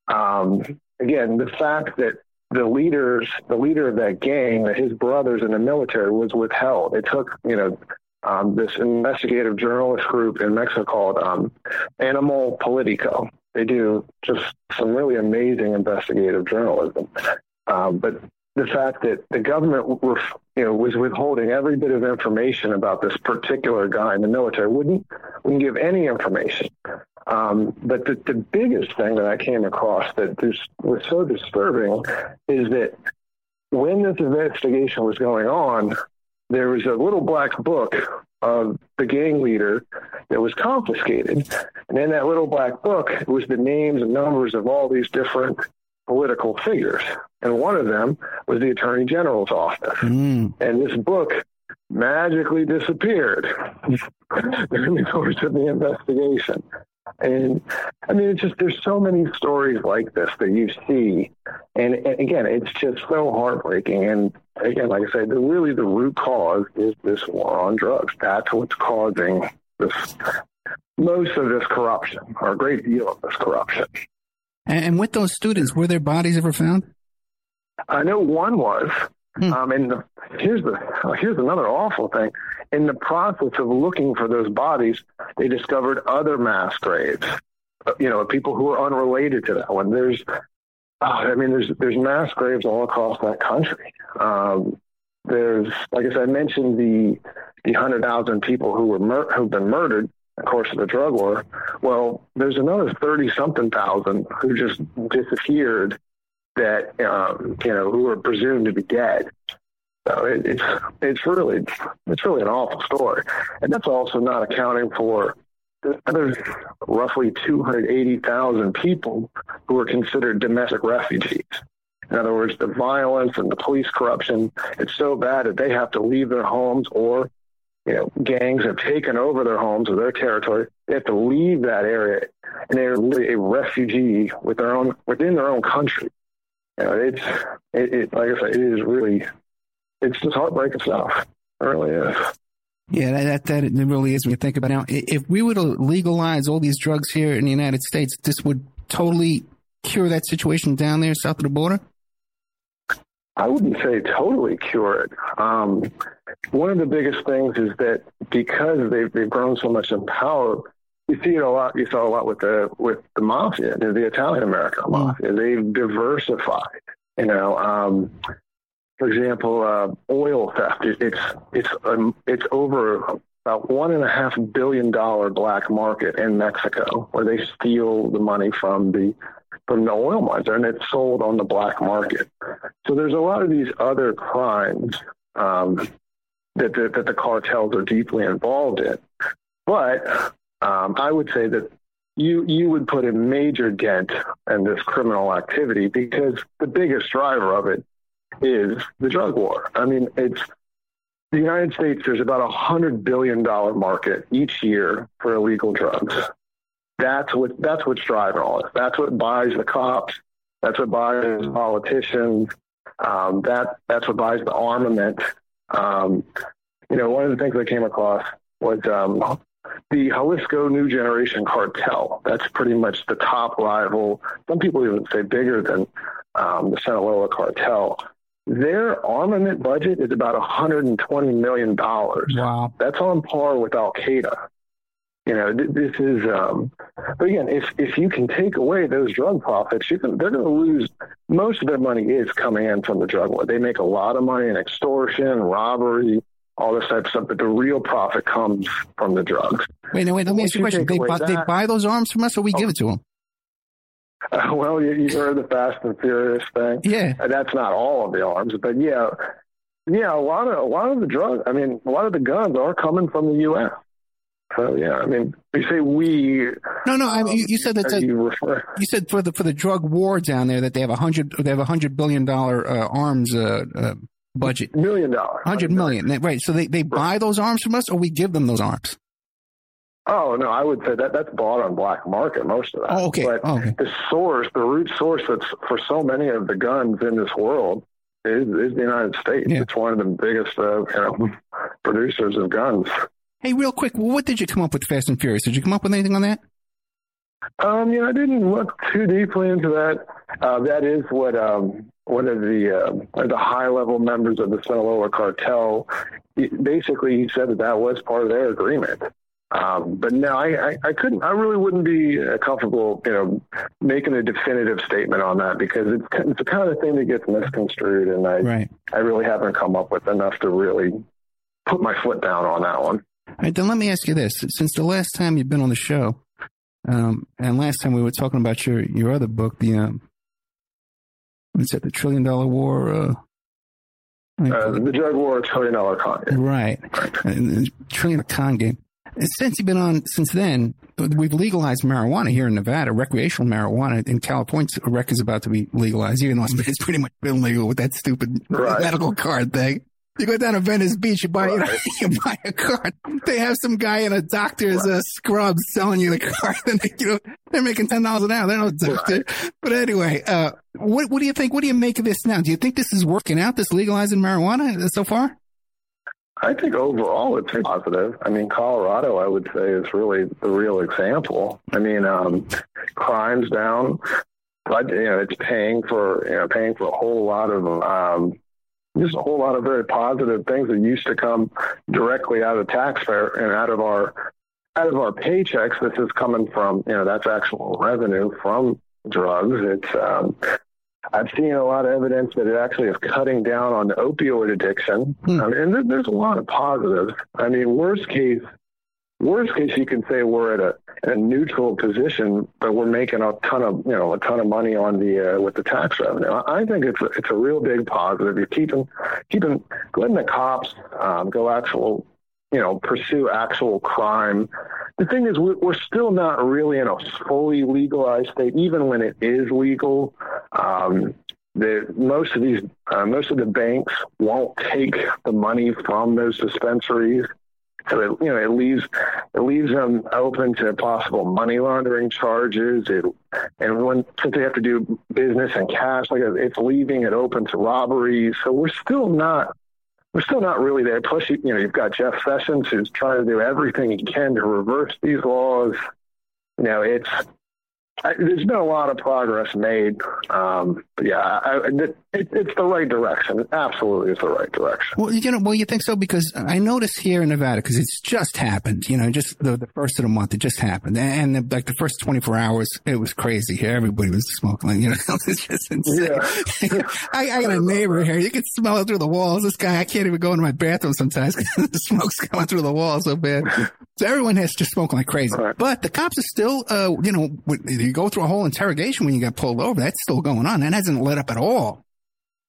um, again, the fact that the leaders, the leader of that gang, his brothers in the military was withheld. It took, you know, um, this investigative journalist group in Mexico called um, Animal Politico. They do just some really amazing investigative journalism. Um, but the fact that the government were, you know, was withholding every bit of information about this particular guy in the military wouldn't wouldn't give any information. Um, but the, the biggest thing that I came across that was so disturbing is that when this investigation was going on, there was a little black book of the gang leader that was confiscated. And in that little black book was the names and numbers of all these different political figures. And one of them was the Attorney General's office. Mm. And this book magically disappeared during the course of the investigation. And I mean, it's just there's so many stories like this that you see, and, and, again, it's just so heartbreaking. And again, like I said, the, really the root cause is this war on drugs. That's what's causing this most of this corruption, or a great deal of this corruption. And, and with those students, were their bodies ever found? I know one was. Hmm. Um, and the, here's the here's another awful thing. In the process of looking for those bodies, they discovered other mass graves. You know, people who are unrelated to that one. There's, oh, I mean, there's there's mass graves all across that country. Um, there's, like I said, I mentioned the the hundred thousand people who were mur- who've been murdered of course of the drug war. Well, there's another thirty something thousand who just disappeared that um, you know who are presumed to be dead. So it, it's it's really it's really an awful story, and that's also not accounting for there's roughly 280,000 people who are considered domestic refugees. In other words, the violence and the police corruption, it's so bad that they have to leave their homes or, you know, gangs have taken over their homes or their territory. They have to leave that area and they're a refugee with their own, within their own country you know, it's it, it, like I said, it is really it's just heartbreaking stuff. It really is. Yeah, that, that that really is when you think about it. Now, if we were to legalize all these drugs here in the United States, this would totally cure that situation down there south of the border. I wouldn't say totally cure it. Um, one of the biggest things is that because they've, they've grown so much in power, you see it a lot. You saw a lot with the with the mafia, the Italian American mm. mafia. They've diversified. You know, um, for example, uh, oil theft. It, it's it's um, it's over about one and a half billion dollar black market in Mexico, where they steal the money from the from the oil mines, and it's sold on the black market. So there's a lot of these other crimes um, that, that that the cartels are deeply involved in. But um, I would say that you you would put a major dent in this criminal activity because the biggest driver of it is the drug war. I mean, it's the United States. There's about a hundred billion dollar market each year for illegal drugs. That's what that's what's driving all this. That's what buys the cops. That's what buys the politicians. Um, that that's what buys the armament. Um, you know, one of the things I came across was um, the Jalisco New Generation Cartel. That's pretty much the top rival. Some people even say bigger than um, the Sinaloa Cartel. Their armament budget is about 120 million dollars. Wow, that's on par with Al Qaeda. You know, this is. Um, but again, if if you can take away those drug profits, you can. They're going to lose. Most of their money is coming in from the drug war. They make a lot of money in extortion, robbery, all this type of stuff, but the real profit comes from the drugs. Wait, no, wait, let me ask you a question. They buy, that, they buy those arms from us or we oh, give it to them? Uh, well, you, you heard the Fast and Furious thing. Yeah. And that's not all of the arms, but yeah, yeah, a lot of, a lot of the drugs, I mean, a lot of the guns are coming from the U.S. So yeah, I mean, you say we. No, no. I mean, you, you said that. You, you, said for the for the drug war down there that they have a hundred they have a hundred billion dollar uh, arms uh, uh, budget. Million dollars. Hundred million. Right. So they, they buy those arms from us or we give them those arms? Oh no, I would say that that's bought on black market most of that. Oh, okay. But Oh, okay. the source, the root source that's for so many of the guns in this world is, is the United States. Yeah. It's one of the biggest uh, you know producers of guns. Hey, real quick, what did you come up with Fast and Furious? Did you come up with anything on that? Um, know, I didn't look too deeply into that. Uh, that is what um, one of the uh, the high level members of the Sinaloa cartel. Basically, he said that that was part of their agreement. Um, but no, I, I, I couldn't. I really wouldn't be uh, comfortable, you know, making a definitive statement on that because it's it's the kind of thing that gets misconstrued, and I Right. I really haven't come up with enough to really put my foot down on that one. All right, then let me ask you this: since the last time you've been on the show, um, and last time we were talking about your your other book, the um, what's that, the Trillion Dollar War? Uh, Uh, the drug war, trillion dollar con. right, Uh, Trillion Dollar Con Game. Since you've been on, since then, we've legalized marijuana here in Nevada, recreational marijuana. In California, rec is about to be legalized, even though it's it's pretty much been legal with that stupid Right. medical card thing. You go down to Venice Beach, you buy you, know, you buy a card. They have some guy in a doctor's uh, scrubs selling you the card, and they, you know they're making ten dollars an hour. They're no doctor, but anyway, uh, what what do you think? What do you make of this now? Do you think this is working out? This legalizing marijuana uh, so far? I think overall it's positive. I mean, Colorado, I would say, is really the real example. I mean, um, crime's down, but you know, it's paying for you know paying for a whole lot of um, just a whole lot of very positive things that used to come directly out of taxpayer and out of our out of our paychecks. This is coming from you know that's actual revenue from drugs. It's um, I've seen a lot of evidence that it actually is cutting down on opioid addiction, Hmm. I mean, and there, there's a lot of positives. I mean, worst case, worst case, you can say we're at a, a neutral position, but we're making a ton of you know a ton of money on the uh, with the tax revenue. I think it's a, it's a real big positive. You're keeping keeping letting the cops um, go actual you know pursue actual crime. The thing is, we- we're still not really in a fully legalized state, even when it is legal. Um, the most of these, uh, most of the banks won't take the money from those dispensaries, so it, you know it leaves it leaves them open to possible money laundering charges. It, and when since they have to do business in cash, like it's leaving it open to robberies. So we're still not we're still not really there. Plus, you, you know, you've got Jeff Sessions who's trying to do everything he can to reverse these laws. You know, it's I, there's been a lot of progress made. Um, yeah, I, it, it's the right direction. Absolutely it's the right direction. Well, you know, well, you think so because I noticed here in Nevada because it's just happened. You know, just the, the first of the month, it just happened, and the, like the first twenty four hours, it was crazy here. Everybody was smoking. You know, it's just insane. I, I got a neighbor here. You can smell it through the walls. This guy, I can't even go into my bathroom sometimes because the smoke's coming through the walls so bad. So everyone has just smoking like crazy. Right. But the cops are still, uh, you know, when you go through a whole interrogation when you get pulled over. That's still going on. That hasn't let up at all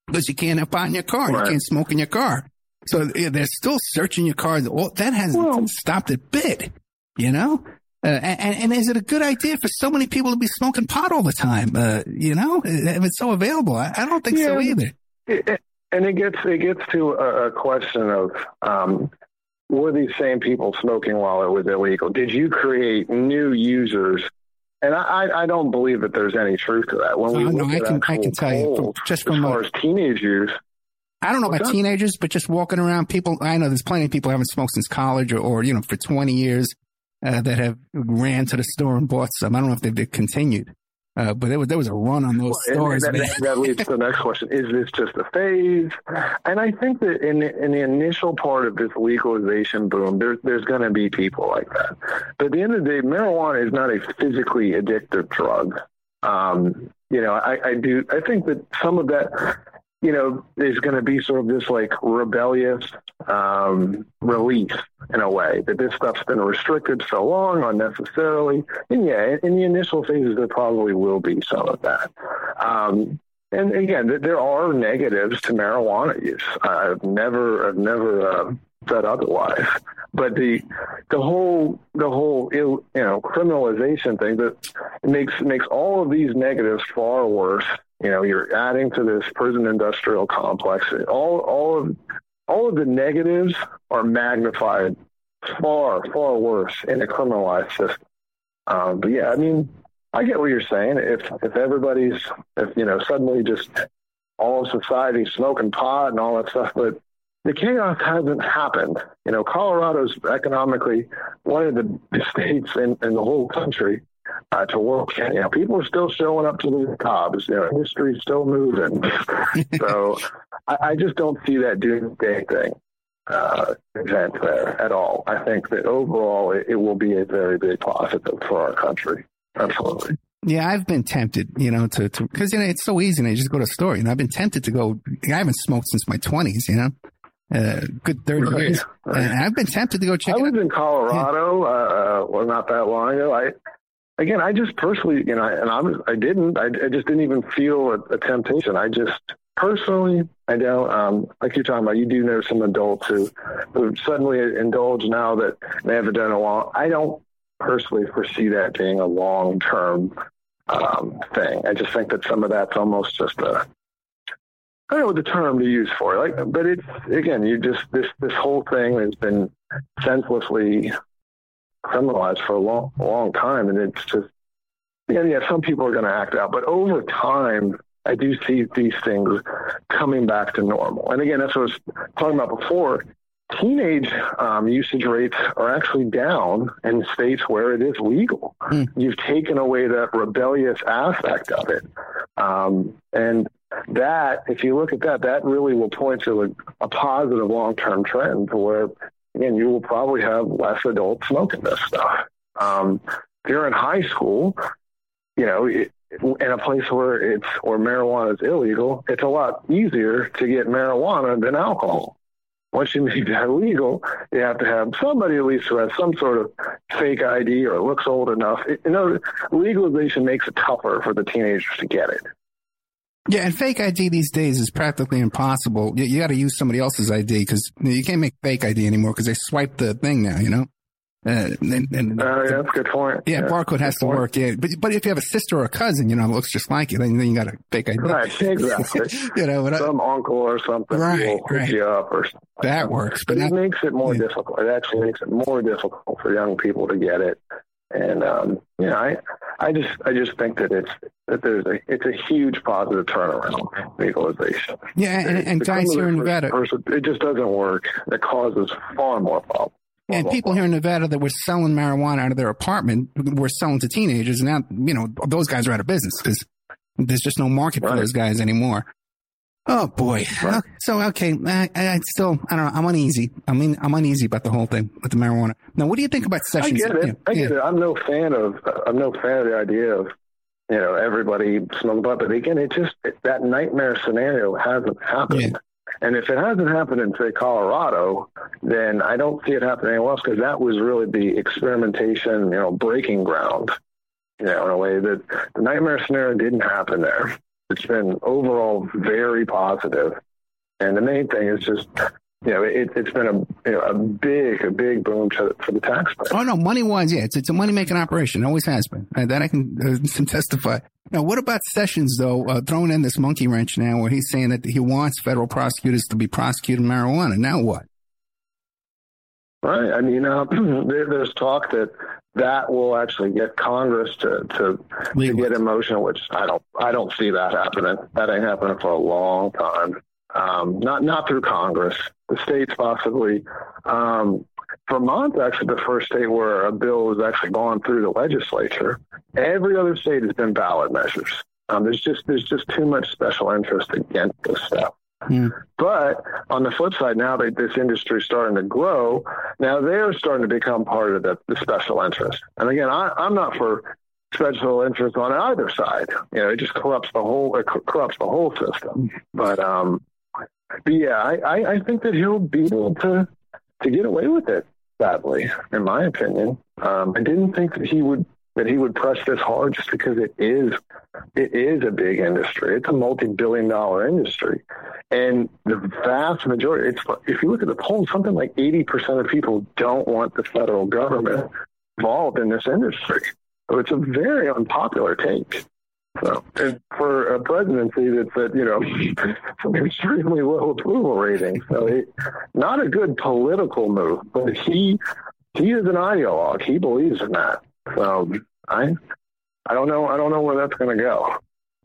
because you can't have pot in your car. Right. You can't smoke in your car. So yeah, they're still searching your car. That hasn't stopped a bit, you know? Uh, and, and is it a good idea for so many people to be smoking pot all the time? Uh, you know, if it's so available, I, I don't think so either. It, it- and it gets it gets to a, a question of um, were these same people smoking while it was illegal? Did you create new users? And I, I- don't believe that there's any truth to that. When we Oh, no, look I can- I can tell you from- just as from far a- as teenage use, I don't know about that? teenagers, but just walking around, people, I know there's plenty of people who haven't smoked since college or, or you know, for 20 years uh, that have ran to the store and bought some. I don't know if they've, they've continued, uh, but there was, there was a run on those And stores. that, that, that leads to the next question: Is this just a phase? And I think that in in the initial part of this legalization boom, there's there's going to be people like that. But at the end of the day, marijuana is not a physically addictive drug. Um, you know, I, I do. I think that some of that, you know, is going to be sort of this like rebellious um, release in a way that this stuff's been restricted so long unnecessarily. And yeah, in the initial phases, there probably will be some of that. Um, and again, there are negatives to marijuana use. I've never, I've never uh, said otherwise. But the the whole the whole you know criminalization thing that makes makes all of these negatives far worse. You know, you're adding to this prison industrial complex. All all of all of the negatives are magnified far far worse in a criminalized system. Um, but yeah, I mean, I get what you're saying. If if everybody's if you know suddenly just all of society smoking pot and all that stuff, but the chaos hasn't happened. You know, Colorado's economically one of the states in, in the whole country uh, to work. You know, people are still showing up to the jobs. You know, industry's still moving. so I, I, just don't see that doomsday thing uh, event there at all. I think that overall it, it will be a very big positive for our country. Absolutely. Yeah, I've been tempted, you know, to, to, cause, you know, it's so easy. And I just go to a store, and I've been tempted to go, I haven't smoked since my twenties, you know, uh, good 30 right, years. Right. And I've been tempted to go check I lived in Colorado, yeah. uh, well, not that long ago. I, again, I just personally, you know, and I I didn't, I, I just didn't even feel a, a, temptation. I just personally, I don't, um, like you're talking about, you do know some adults who, who suddenly indulge now that they haven't done a while. I don't personally foresee that being a long term um, thing. I just think that some of that's almost just a, I don't know what the term to use for it, like, but it's again, you just this this whole thing has been senselessly criminalized for a long, long time. And it's just, yeah, yeah, some people are going to act out, but over time, I do see these things coming back to normal. And again, that's what I was talking about before. Teenage um, usage rates are actually down in states where it is legal. Mm. You've taken away that rebellious aspect of it. Um, and that, if you look at that, that really will point to a, a positive long term trend to where again, you will probably have less adults smoking this stuff. Um, if you're in high school, you know, in a place where it's where marijuana is illegal, it's a lot easier to get marijuana than alcohol. Once you make that legal, you have to have somebody at least who has some sort of fake ID or looks old enough. It, you know, legalization makes it tougher for the teenagers to get it. Yeah, and fake ID these days is practically impossible. You, you got to use somebody else's ID because you can't make fake ID anymore because they swipe the thing now. You know. Uh, and, and, uh, yeah, that's a good point. Yeah, yeah barcode has to point. work. Yeah, but but if you have a sister or a cousin, you know, looks just like you, then, then you got a fake ID. Right, exactly. you know, some I, uncle or something right, will right. you up or something. That works, but, it makes it more yeah. difficult. It actually makes it more difficult for young people to get it. And um, yeah, I I just I just think that it's that there's a it's a huge positive turnaround legalization. Yeah, and, and guys here in Nevada, person, it just doesn't work. It causes far more problems. And people here in Nevada that were selling marijuana out of their apartment were selling to teenagers. And now, you know, those guys are out of business because there's just no market right. for those guys anymore. Oh boy. Right. Oh, so okay, I, I, still I don't know. I'm uneasy. I mean, I'm uneasy about the whole thing with the marijuana. Now, what do you think about sessions? I get it. Yeah. I get yeah. it. I'm no fan of. I'm no fan of the idea of you know everybody smoking pot. But again, it just it, that nightmare scenario hasn't happened. Yeah. And if it hasn't happened in say Colorado, then I don't see it happening anywhere else because that was really the experimentation, you know, breaking ground. You know, in a way that the nightmare scenario didn't happen there. It's been overall very positive. And the main thing is just, you know, it, has been a, you know, a big, a big boom to, for the taxpayer. Oh, no, money wise, yeah, it's, it's a money making operation. It always has been. Uh, that I can, uh, testify. Now, what about Sessions, though, uh, throwing in this monkey wrench now where he's saying that he wants federal prosecutors to be prosecuting marijuana? Now what? Right. I mean, uh, there's talk that that will actually get Congress to to, to get emotional, which I don't I don't see that happening. That ain't happening for a long time. Um, not not through Congress. The states possibly. Um, Vermont's actually the first state where a bill has actually gone through the legislature. Every other state has been ballot measures. Um, there's just there's just too much special interest against this stuff. Hmm. But on the flip side, now that this industry is starting to grow, now they're starting to become part of the, the special interest. And again, I, I'm not for special interest on either side. You know, it just corrupts the whole it corrupts the whole system. But um, but yeah, I, I, I think that he'll be able to to get away with it. Sadly, in my opinion, um, I didn't think that he would that he would press this hard just because it is it is a big industry. It's a multi-billion dollar industry. And the vast majority it's if you look at the polls, something like 80% of people don't want the federal government involved in this industry. So it's a very unpopular take. So, and for a presidency that's at you know some extremely low approval rating, so it, not a good political move. But he he is an ideologue. He believes in that. So I I don't know I don't know where that's going to go.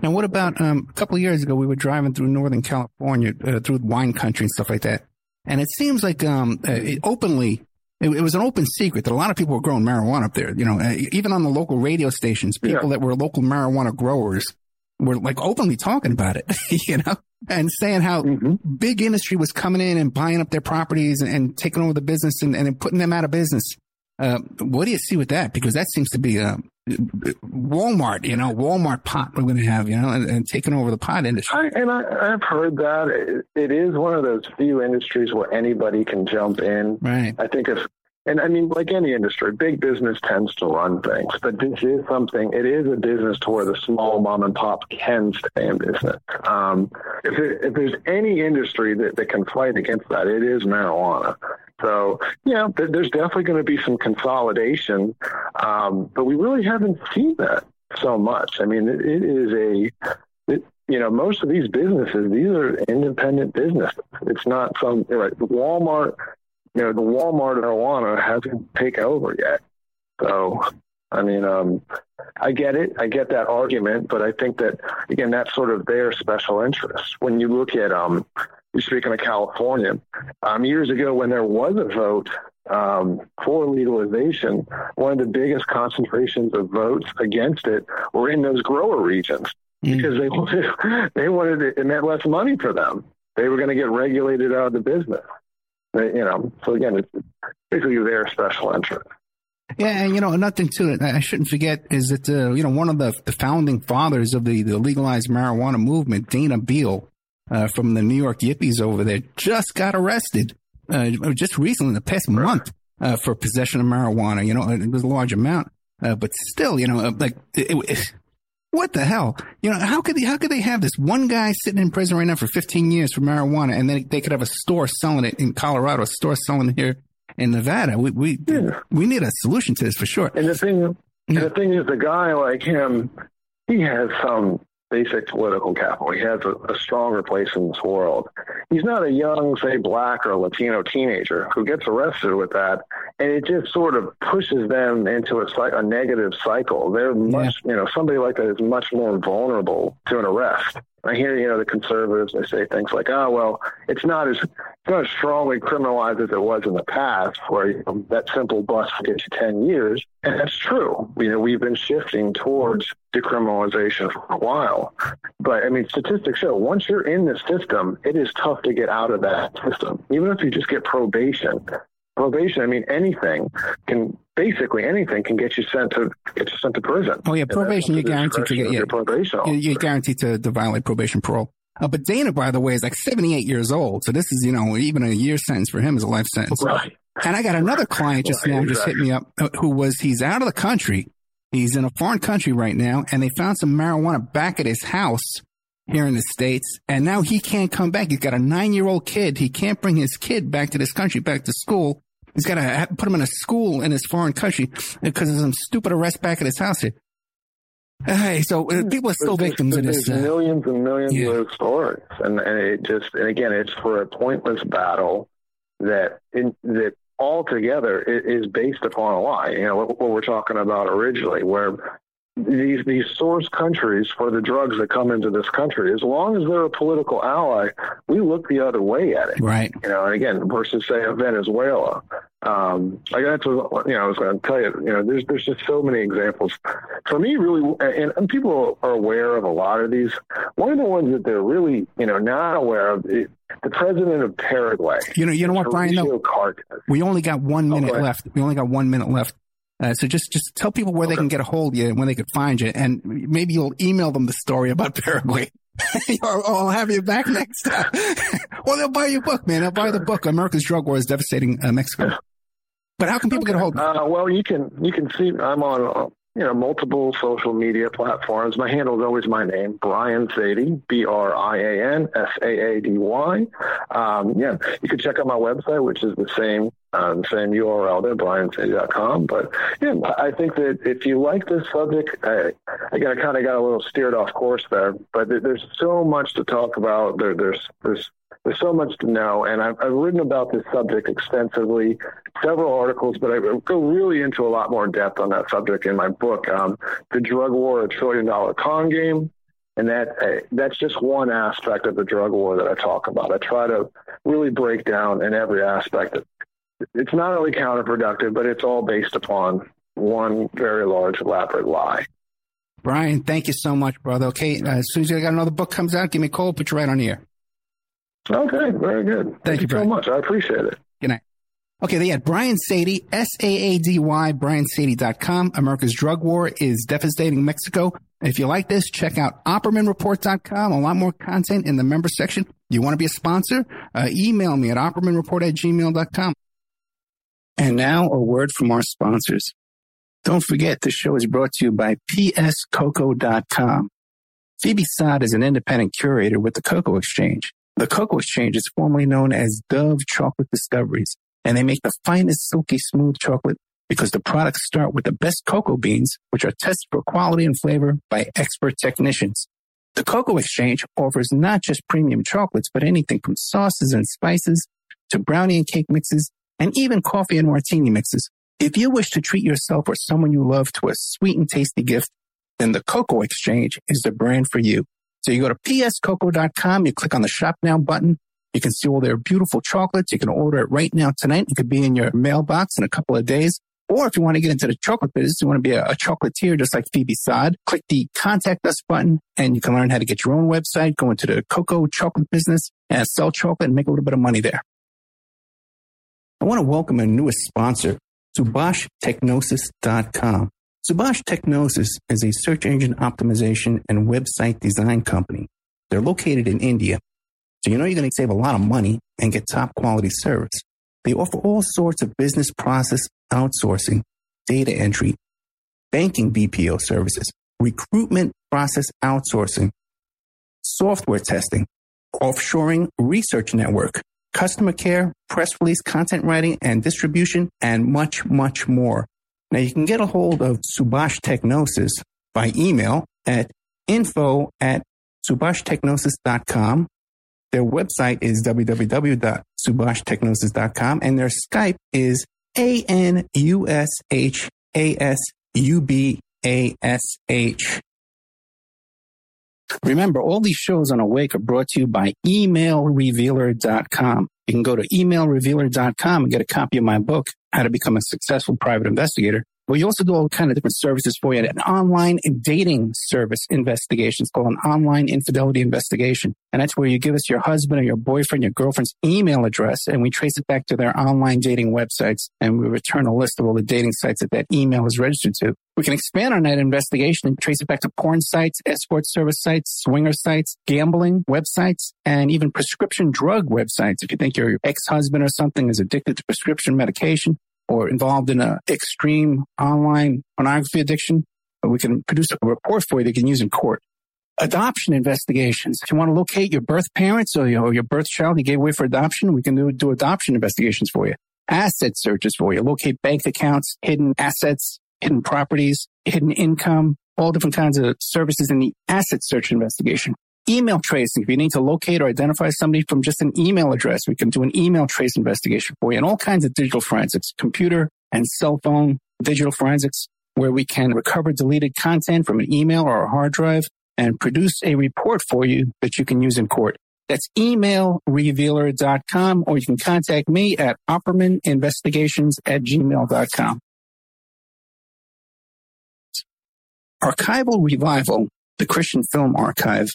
Now, what about um, a couple of years ago? We were driving through Northern California, uh, through wine country and stuff like that, and it seems like um, uh, it openly it, it, was an open secret that a lot of people were growing marijuana up there. You know, uh, even on the local radio stations, people yeah. that were local marijuana growers were like openly talking about it, you know, and saying how mm-hmm. big industry was coming in and buying up their properties and, and taking over the business and, and putting them out of business. Uh, what do you see with that? Because that seems to be a Walmart, you know, Walmart pot we're going to have, you know, and, and taking over the pot industry. I, and I, have heard that it, it is one of those few industries where anybody can jump in. Right. I think if and I mean, like any industry, big business tends to run things, but this is something, it is a business to where the small mom and pop can stay in business. Um, if, it, if there's any industry that, that can fight against that, it is marijuana. So, yeah, there's definitely going to be some consolidation, um, but we really haven't seen that so much. I mean, it, it is a, it, you know, most of these businesses, these are independent businesses. It's not some, right, Walmart you know, the Walmart marijuana hasn't taken over yet. So, I mean, um, I get it. I get that argument, but I think that again, that's sort of their special interest. When you look at, um, you're speaking of California, um, years ago when there was a vote um, for legalization, one of the biggest concentrations of votes against it were in those grower regions mm. because they wanted they wanted it, it meant less money for them. They were going to get regulated out of the business you know, so again, it's basically their special interest. Yeah, and you know, nothing to it. I shouldn't forget is that uh, you know one of the, the founding fathers of the, the legalized marijuana movement, Dana Beal, uh, from the New York Yippies over there, just got arrested uh, just recently, in the past month, uh, for possession of marijuana. You know, it was a large amount, uh, but still, you know, uh, like it, it, what the hell? You know, how could they, how could they have this one guy sitting in prison right now for 15 years for marijuana and then they could have a store selling it in Colorado, a store selling it here in Nevada? We, we, yeah. we need a solution to this for sure. And the thing, yeah. the thing is, the guy like him, he has some basic political capital. He has a, a, stronger place in this world. He's not a young, say, black or Latino teenager who gets arrested with that, and it just sort of pushes them into a, a negative cycle. They're much, yeah. you know, somebody like that is much more vulnerable to an arrest. I hear, you know, the conservatives, they say things like, oh, well, it's not as, it's not as strongly criminalized as it was in the past, where you know, that simple bust gets you 10 years. And that's true. You know, we've been shifting towards decriminalization for a while. But I mean, statistics show once you're in the system, it is tough to get out of that system. Even if you just get probation, probation, I mean, anything can basically anything can get you sent to get you sent to prison. Oh yeah, probation you're guaranteed to get yeah, probation. You're guaranteed to, to violate probation parole. Uh, but Dana, by the way, is like 78 years old, so this is you know even a year sentence for him is a life sentence. Right. And I got another client just right, now exactly. just hit me up uh, who was he's out of the country. He's in a foreign country right now, and they found some marijuana back at his house here in the States. And now he can't come back. He's got a nine year old kid. He can't bring his kid back to this country, back to school. He's got to put him in a school in his foreign country because of some stupid arrest back at his house here. Hey, so uh, people are still there's, victims of this. Uh, millions and millions yeah. of stories, and, and it just and again, it's for a pointless battle that in, that altogether is based upon a lie. You know what, what we're talking about originally, where these these source countries for the drugs that come into this country, as long as they're a political ally, we look the other way at it. Right. You know, and again, versus say Venezuela. Um, like that's what you know. I was going to tell you. You know, there's there's just so many examples. For me, really, and, and people are aware of a lot of these. One of the ones that they're really you know not aware of. It, the president of Paraguay. You know, you know what, Brian? No, we only got one minute oh, left. We only got one minute left. Uh, so just just tell people where okay. they can get a hold of you and when they could find you, and maybe you'll email them the story about Paraguay. or, I'll have you back next time. well, they'll buy your book, man. They'll buy the book. America's Drug War is devastating uh, Mexico. But how can people okay. get a hold? of you? Uh, well, you can you can see I'm on uh, you know multiple social media platforms. My handle is always my name, Brian Saady, B R I A N S A A D Y. Um, yeah, you can check out my website, which is the same um, same URL there, briansaady.com. But yeah, I think that if you like this subject, I, again, I kind of got a little steered off course there, but there's so much to talk about. There, there's there's there's so much to know, and I've, I've written about this subject extensively, several articles, but I go really into a lot more depth on that subject in my book, um, "The Drug War: A Trillion Dollar Con Game." And that uh, that's just one aspect of the drug war that I talk about. I try to really break down in every aspect. It's not only counterproductive, but it's all based upon one very large, elaborate lie. Brian, thank you so much, brother. Okay, uh, as soon as you got another book comes out, give me a call, put you right on the air. Okay, very good. Thank, thank you, Brian. so much. I appreciate it. Good night. Okay, they had Brian Saady, S-A-A-D-Y, briansaady.com. America's drug war is devastating Mexico. If you like this, check out OppermanReport.com. A lot more content in the member section. You want to be a sponsor? Uh, email me at OppermanReport at gmail.com. And now a word from our sponsors. Don't forget, this show is brought to you by PSCoco.com. Phoebe Sod is an independent curator with the Cocoa Exchange. The Cocoa Exchange is formerly known as Dove Chocolate Discoveries, and they make the finest silky smooth chocolate because the products start with the best cocoa beans, which are tested for quality and flavor by expert technicians. The Cocoa Exchange offers not just premium chocolates, but anything from sauces and spices to brownie and cake mixes and even coffee and martini mixes. If you wish to treat yourself or someone you love to a sweet and tasty gift, then the Cocoa Exchange is the brand for you. So you go to pscoco.com, you click on the shop now button. You can see all their beautiful chocolates. You can order it right now tonight. It could be in your mailbox in a couple of days. Or if you want to get into the chocolate business, you want to be a, a chocolatier just like Phoebe Sod, click the contact us button and you can learn how to get your own website, go into the cocoa chocolate business and sell chocolate and make a little bit of money there. I want to welcome our newest sponsor, SubhashTechnosis.com. Subhash Technosis is a search engine optimization and website design company. They're located in India. So you know you're going to save a lot of money and get top quality service. They offer all sorts of business process outsourcing, data entry, banking BPO services, recruitment process outsourcing, software testing, offshoring research network, customer care, press release, content writing and distribution, and much, much more. Now you can get a hold of Subhash Technosis by email at info at subhashtechnosis.com their website is www.subhashtechnosis.com and their Skype is A Remember, all these shows on Awake are brought to you by emailrevealer.com. You can go to emailrevealer.com and get a copy of my book, How to Become a Successful Private Investigator. We also do all kind of different services for you. An online dating service investigation. It's called an online infidelity investigation. And that's where you give us your husband or your boyfriend, your girlfriend's email address, and we trace it back to their online dating websites. And we return a list of all the dating sites that that email is registered to. We can expand on that investigation and trace it back to porn sites, escort service sites, swinger sites, gambling websites, and even prescription drug websites. If you think your ex-husband or something is addicted to prescription medication, or involved in an extreme online pornography addiction, we can produce a report for you that you can use in court. Adoption investigations. If you want to locate your birth parents or your, or your birth child you gave away for adoption, we can do, do adoption investigations for you. Asset searches for you. Locate bank accounts, hidden assets, hidden properties, hidden income, all different kinds of services in the asset search investigation email tracing. If you need to locate or identify somebody from just an email address, we can do an email trace investigation for you and all kinds of digital forensics, computer and cell phone digital forensics, where we can recover deleted content from an email or a hard drive and produce a report for you that you can use in court. That's emailrevealer.com or you can contact me at oppermaninvestigations at gmail.com. Archival Revival, the Christian Film Archive,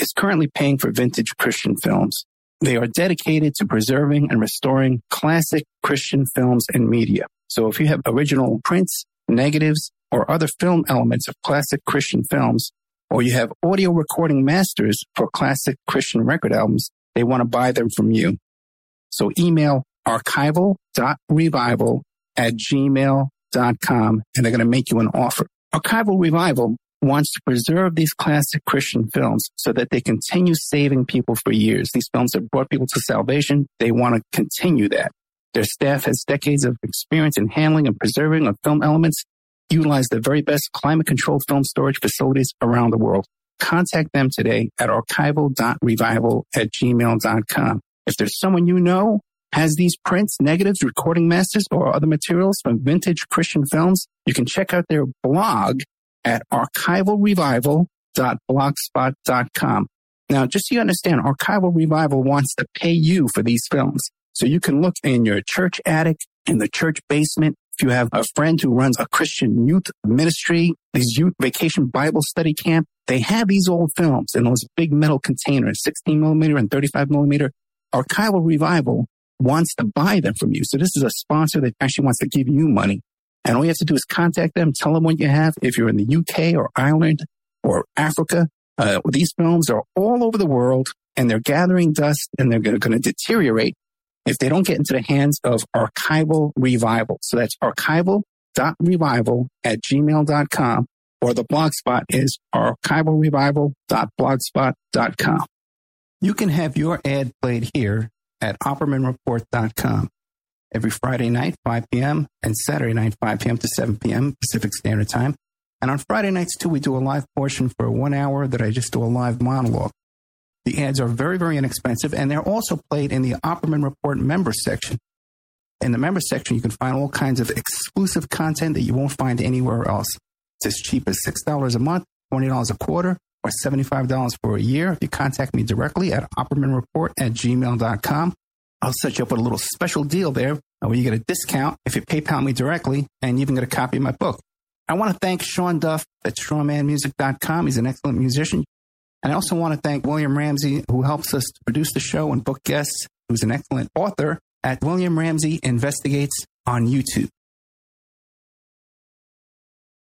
is currently paying for vintage Christian films. They are dedicated to preserving and restoring classic Christian films and media. So if you have original prints, negatives, or other film elements of classic Christian films, or you have audio recording masters for classic Christian record albums, they want to buy them from you. So email archival.revival at gmail.com and they're going to make you an offer. Archival Revival wants to preserve these classic Christian films so that they continue saving people for years. These films have brought people to salvation. They want to continue that. Their staff has decades of experience in handling and preserving of film elements, utilize the very best climate controlled film storage facilities around the world. Contact them today at archival.revival at gmail.com. If there's someone you know has these prints, negatives, recording masters, or other materials from vintage Christian films, you can check out their blog at archivalrevival.blogspot.com. Now, just so you understand, Archival Revival wants to pay you for these films. So you can look in your church attic, in the church basement. If you have a friend who runs a Christian youth ministry, these youth vacation Bible study camp, they have these old films in those big metal containers, 16 millimeter and 35 millimeter. Archival Revival wants to buy them from you. So this is a sponsor that actually wants to give you money. And all you have to do is contact them, tell them what you have. If you're in the UK or Ireland or Africa, uh, these films are all over the world and they're gathering dust and they're going to deteriorate if they don't get into the hands of archival revival. So that's archival.revival at gmail.com or the blog spot is archivalrevival.blogspot.com. You can have your ad played here at OppermanReport.com every Friday night, 5 p.m., and Saturday night, 5 p.m. to 7 p.m. Pacific Standard Time. And on Friday nights, too, we do a live portion for one hour that I just do a live monologue. The ads are very, very inexpensive, and they're also played in the Opperman Report member section. In the member section, you can find all kinds of exclusive content that you won't find anywhere else. It's as cheap as $6 a month, $20 a quarter, or $75 for a year. If you contact me directly at oppermanreport at gmail.com, I'll set you up with a little special deal there uh, where you get a discount if you PayPal me directly and you even get a copy of my book. I want to thank Sean Duff at strawmanmusic.com. He's an excellent musician. And I also want to thank William Ramsey, who helps us to produce the show and book guests, who's an excellent author at William Ramsey Investigates on YouTube.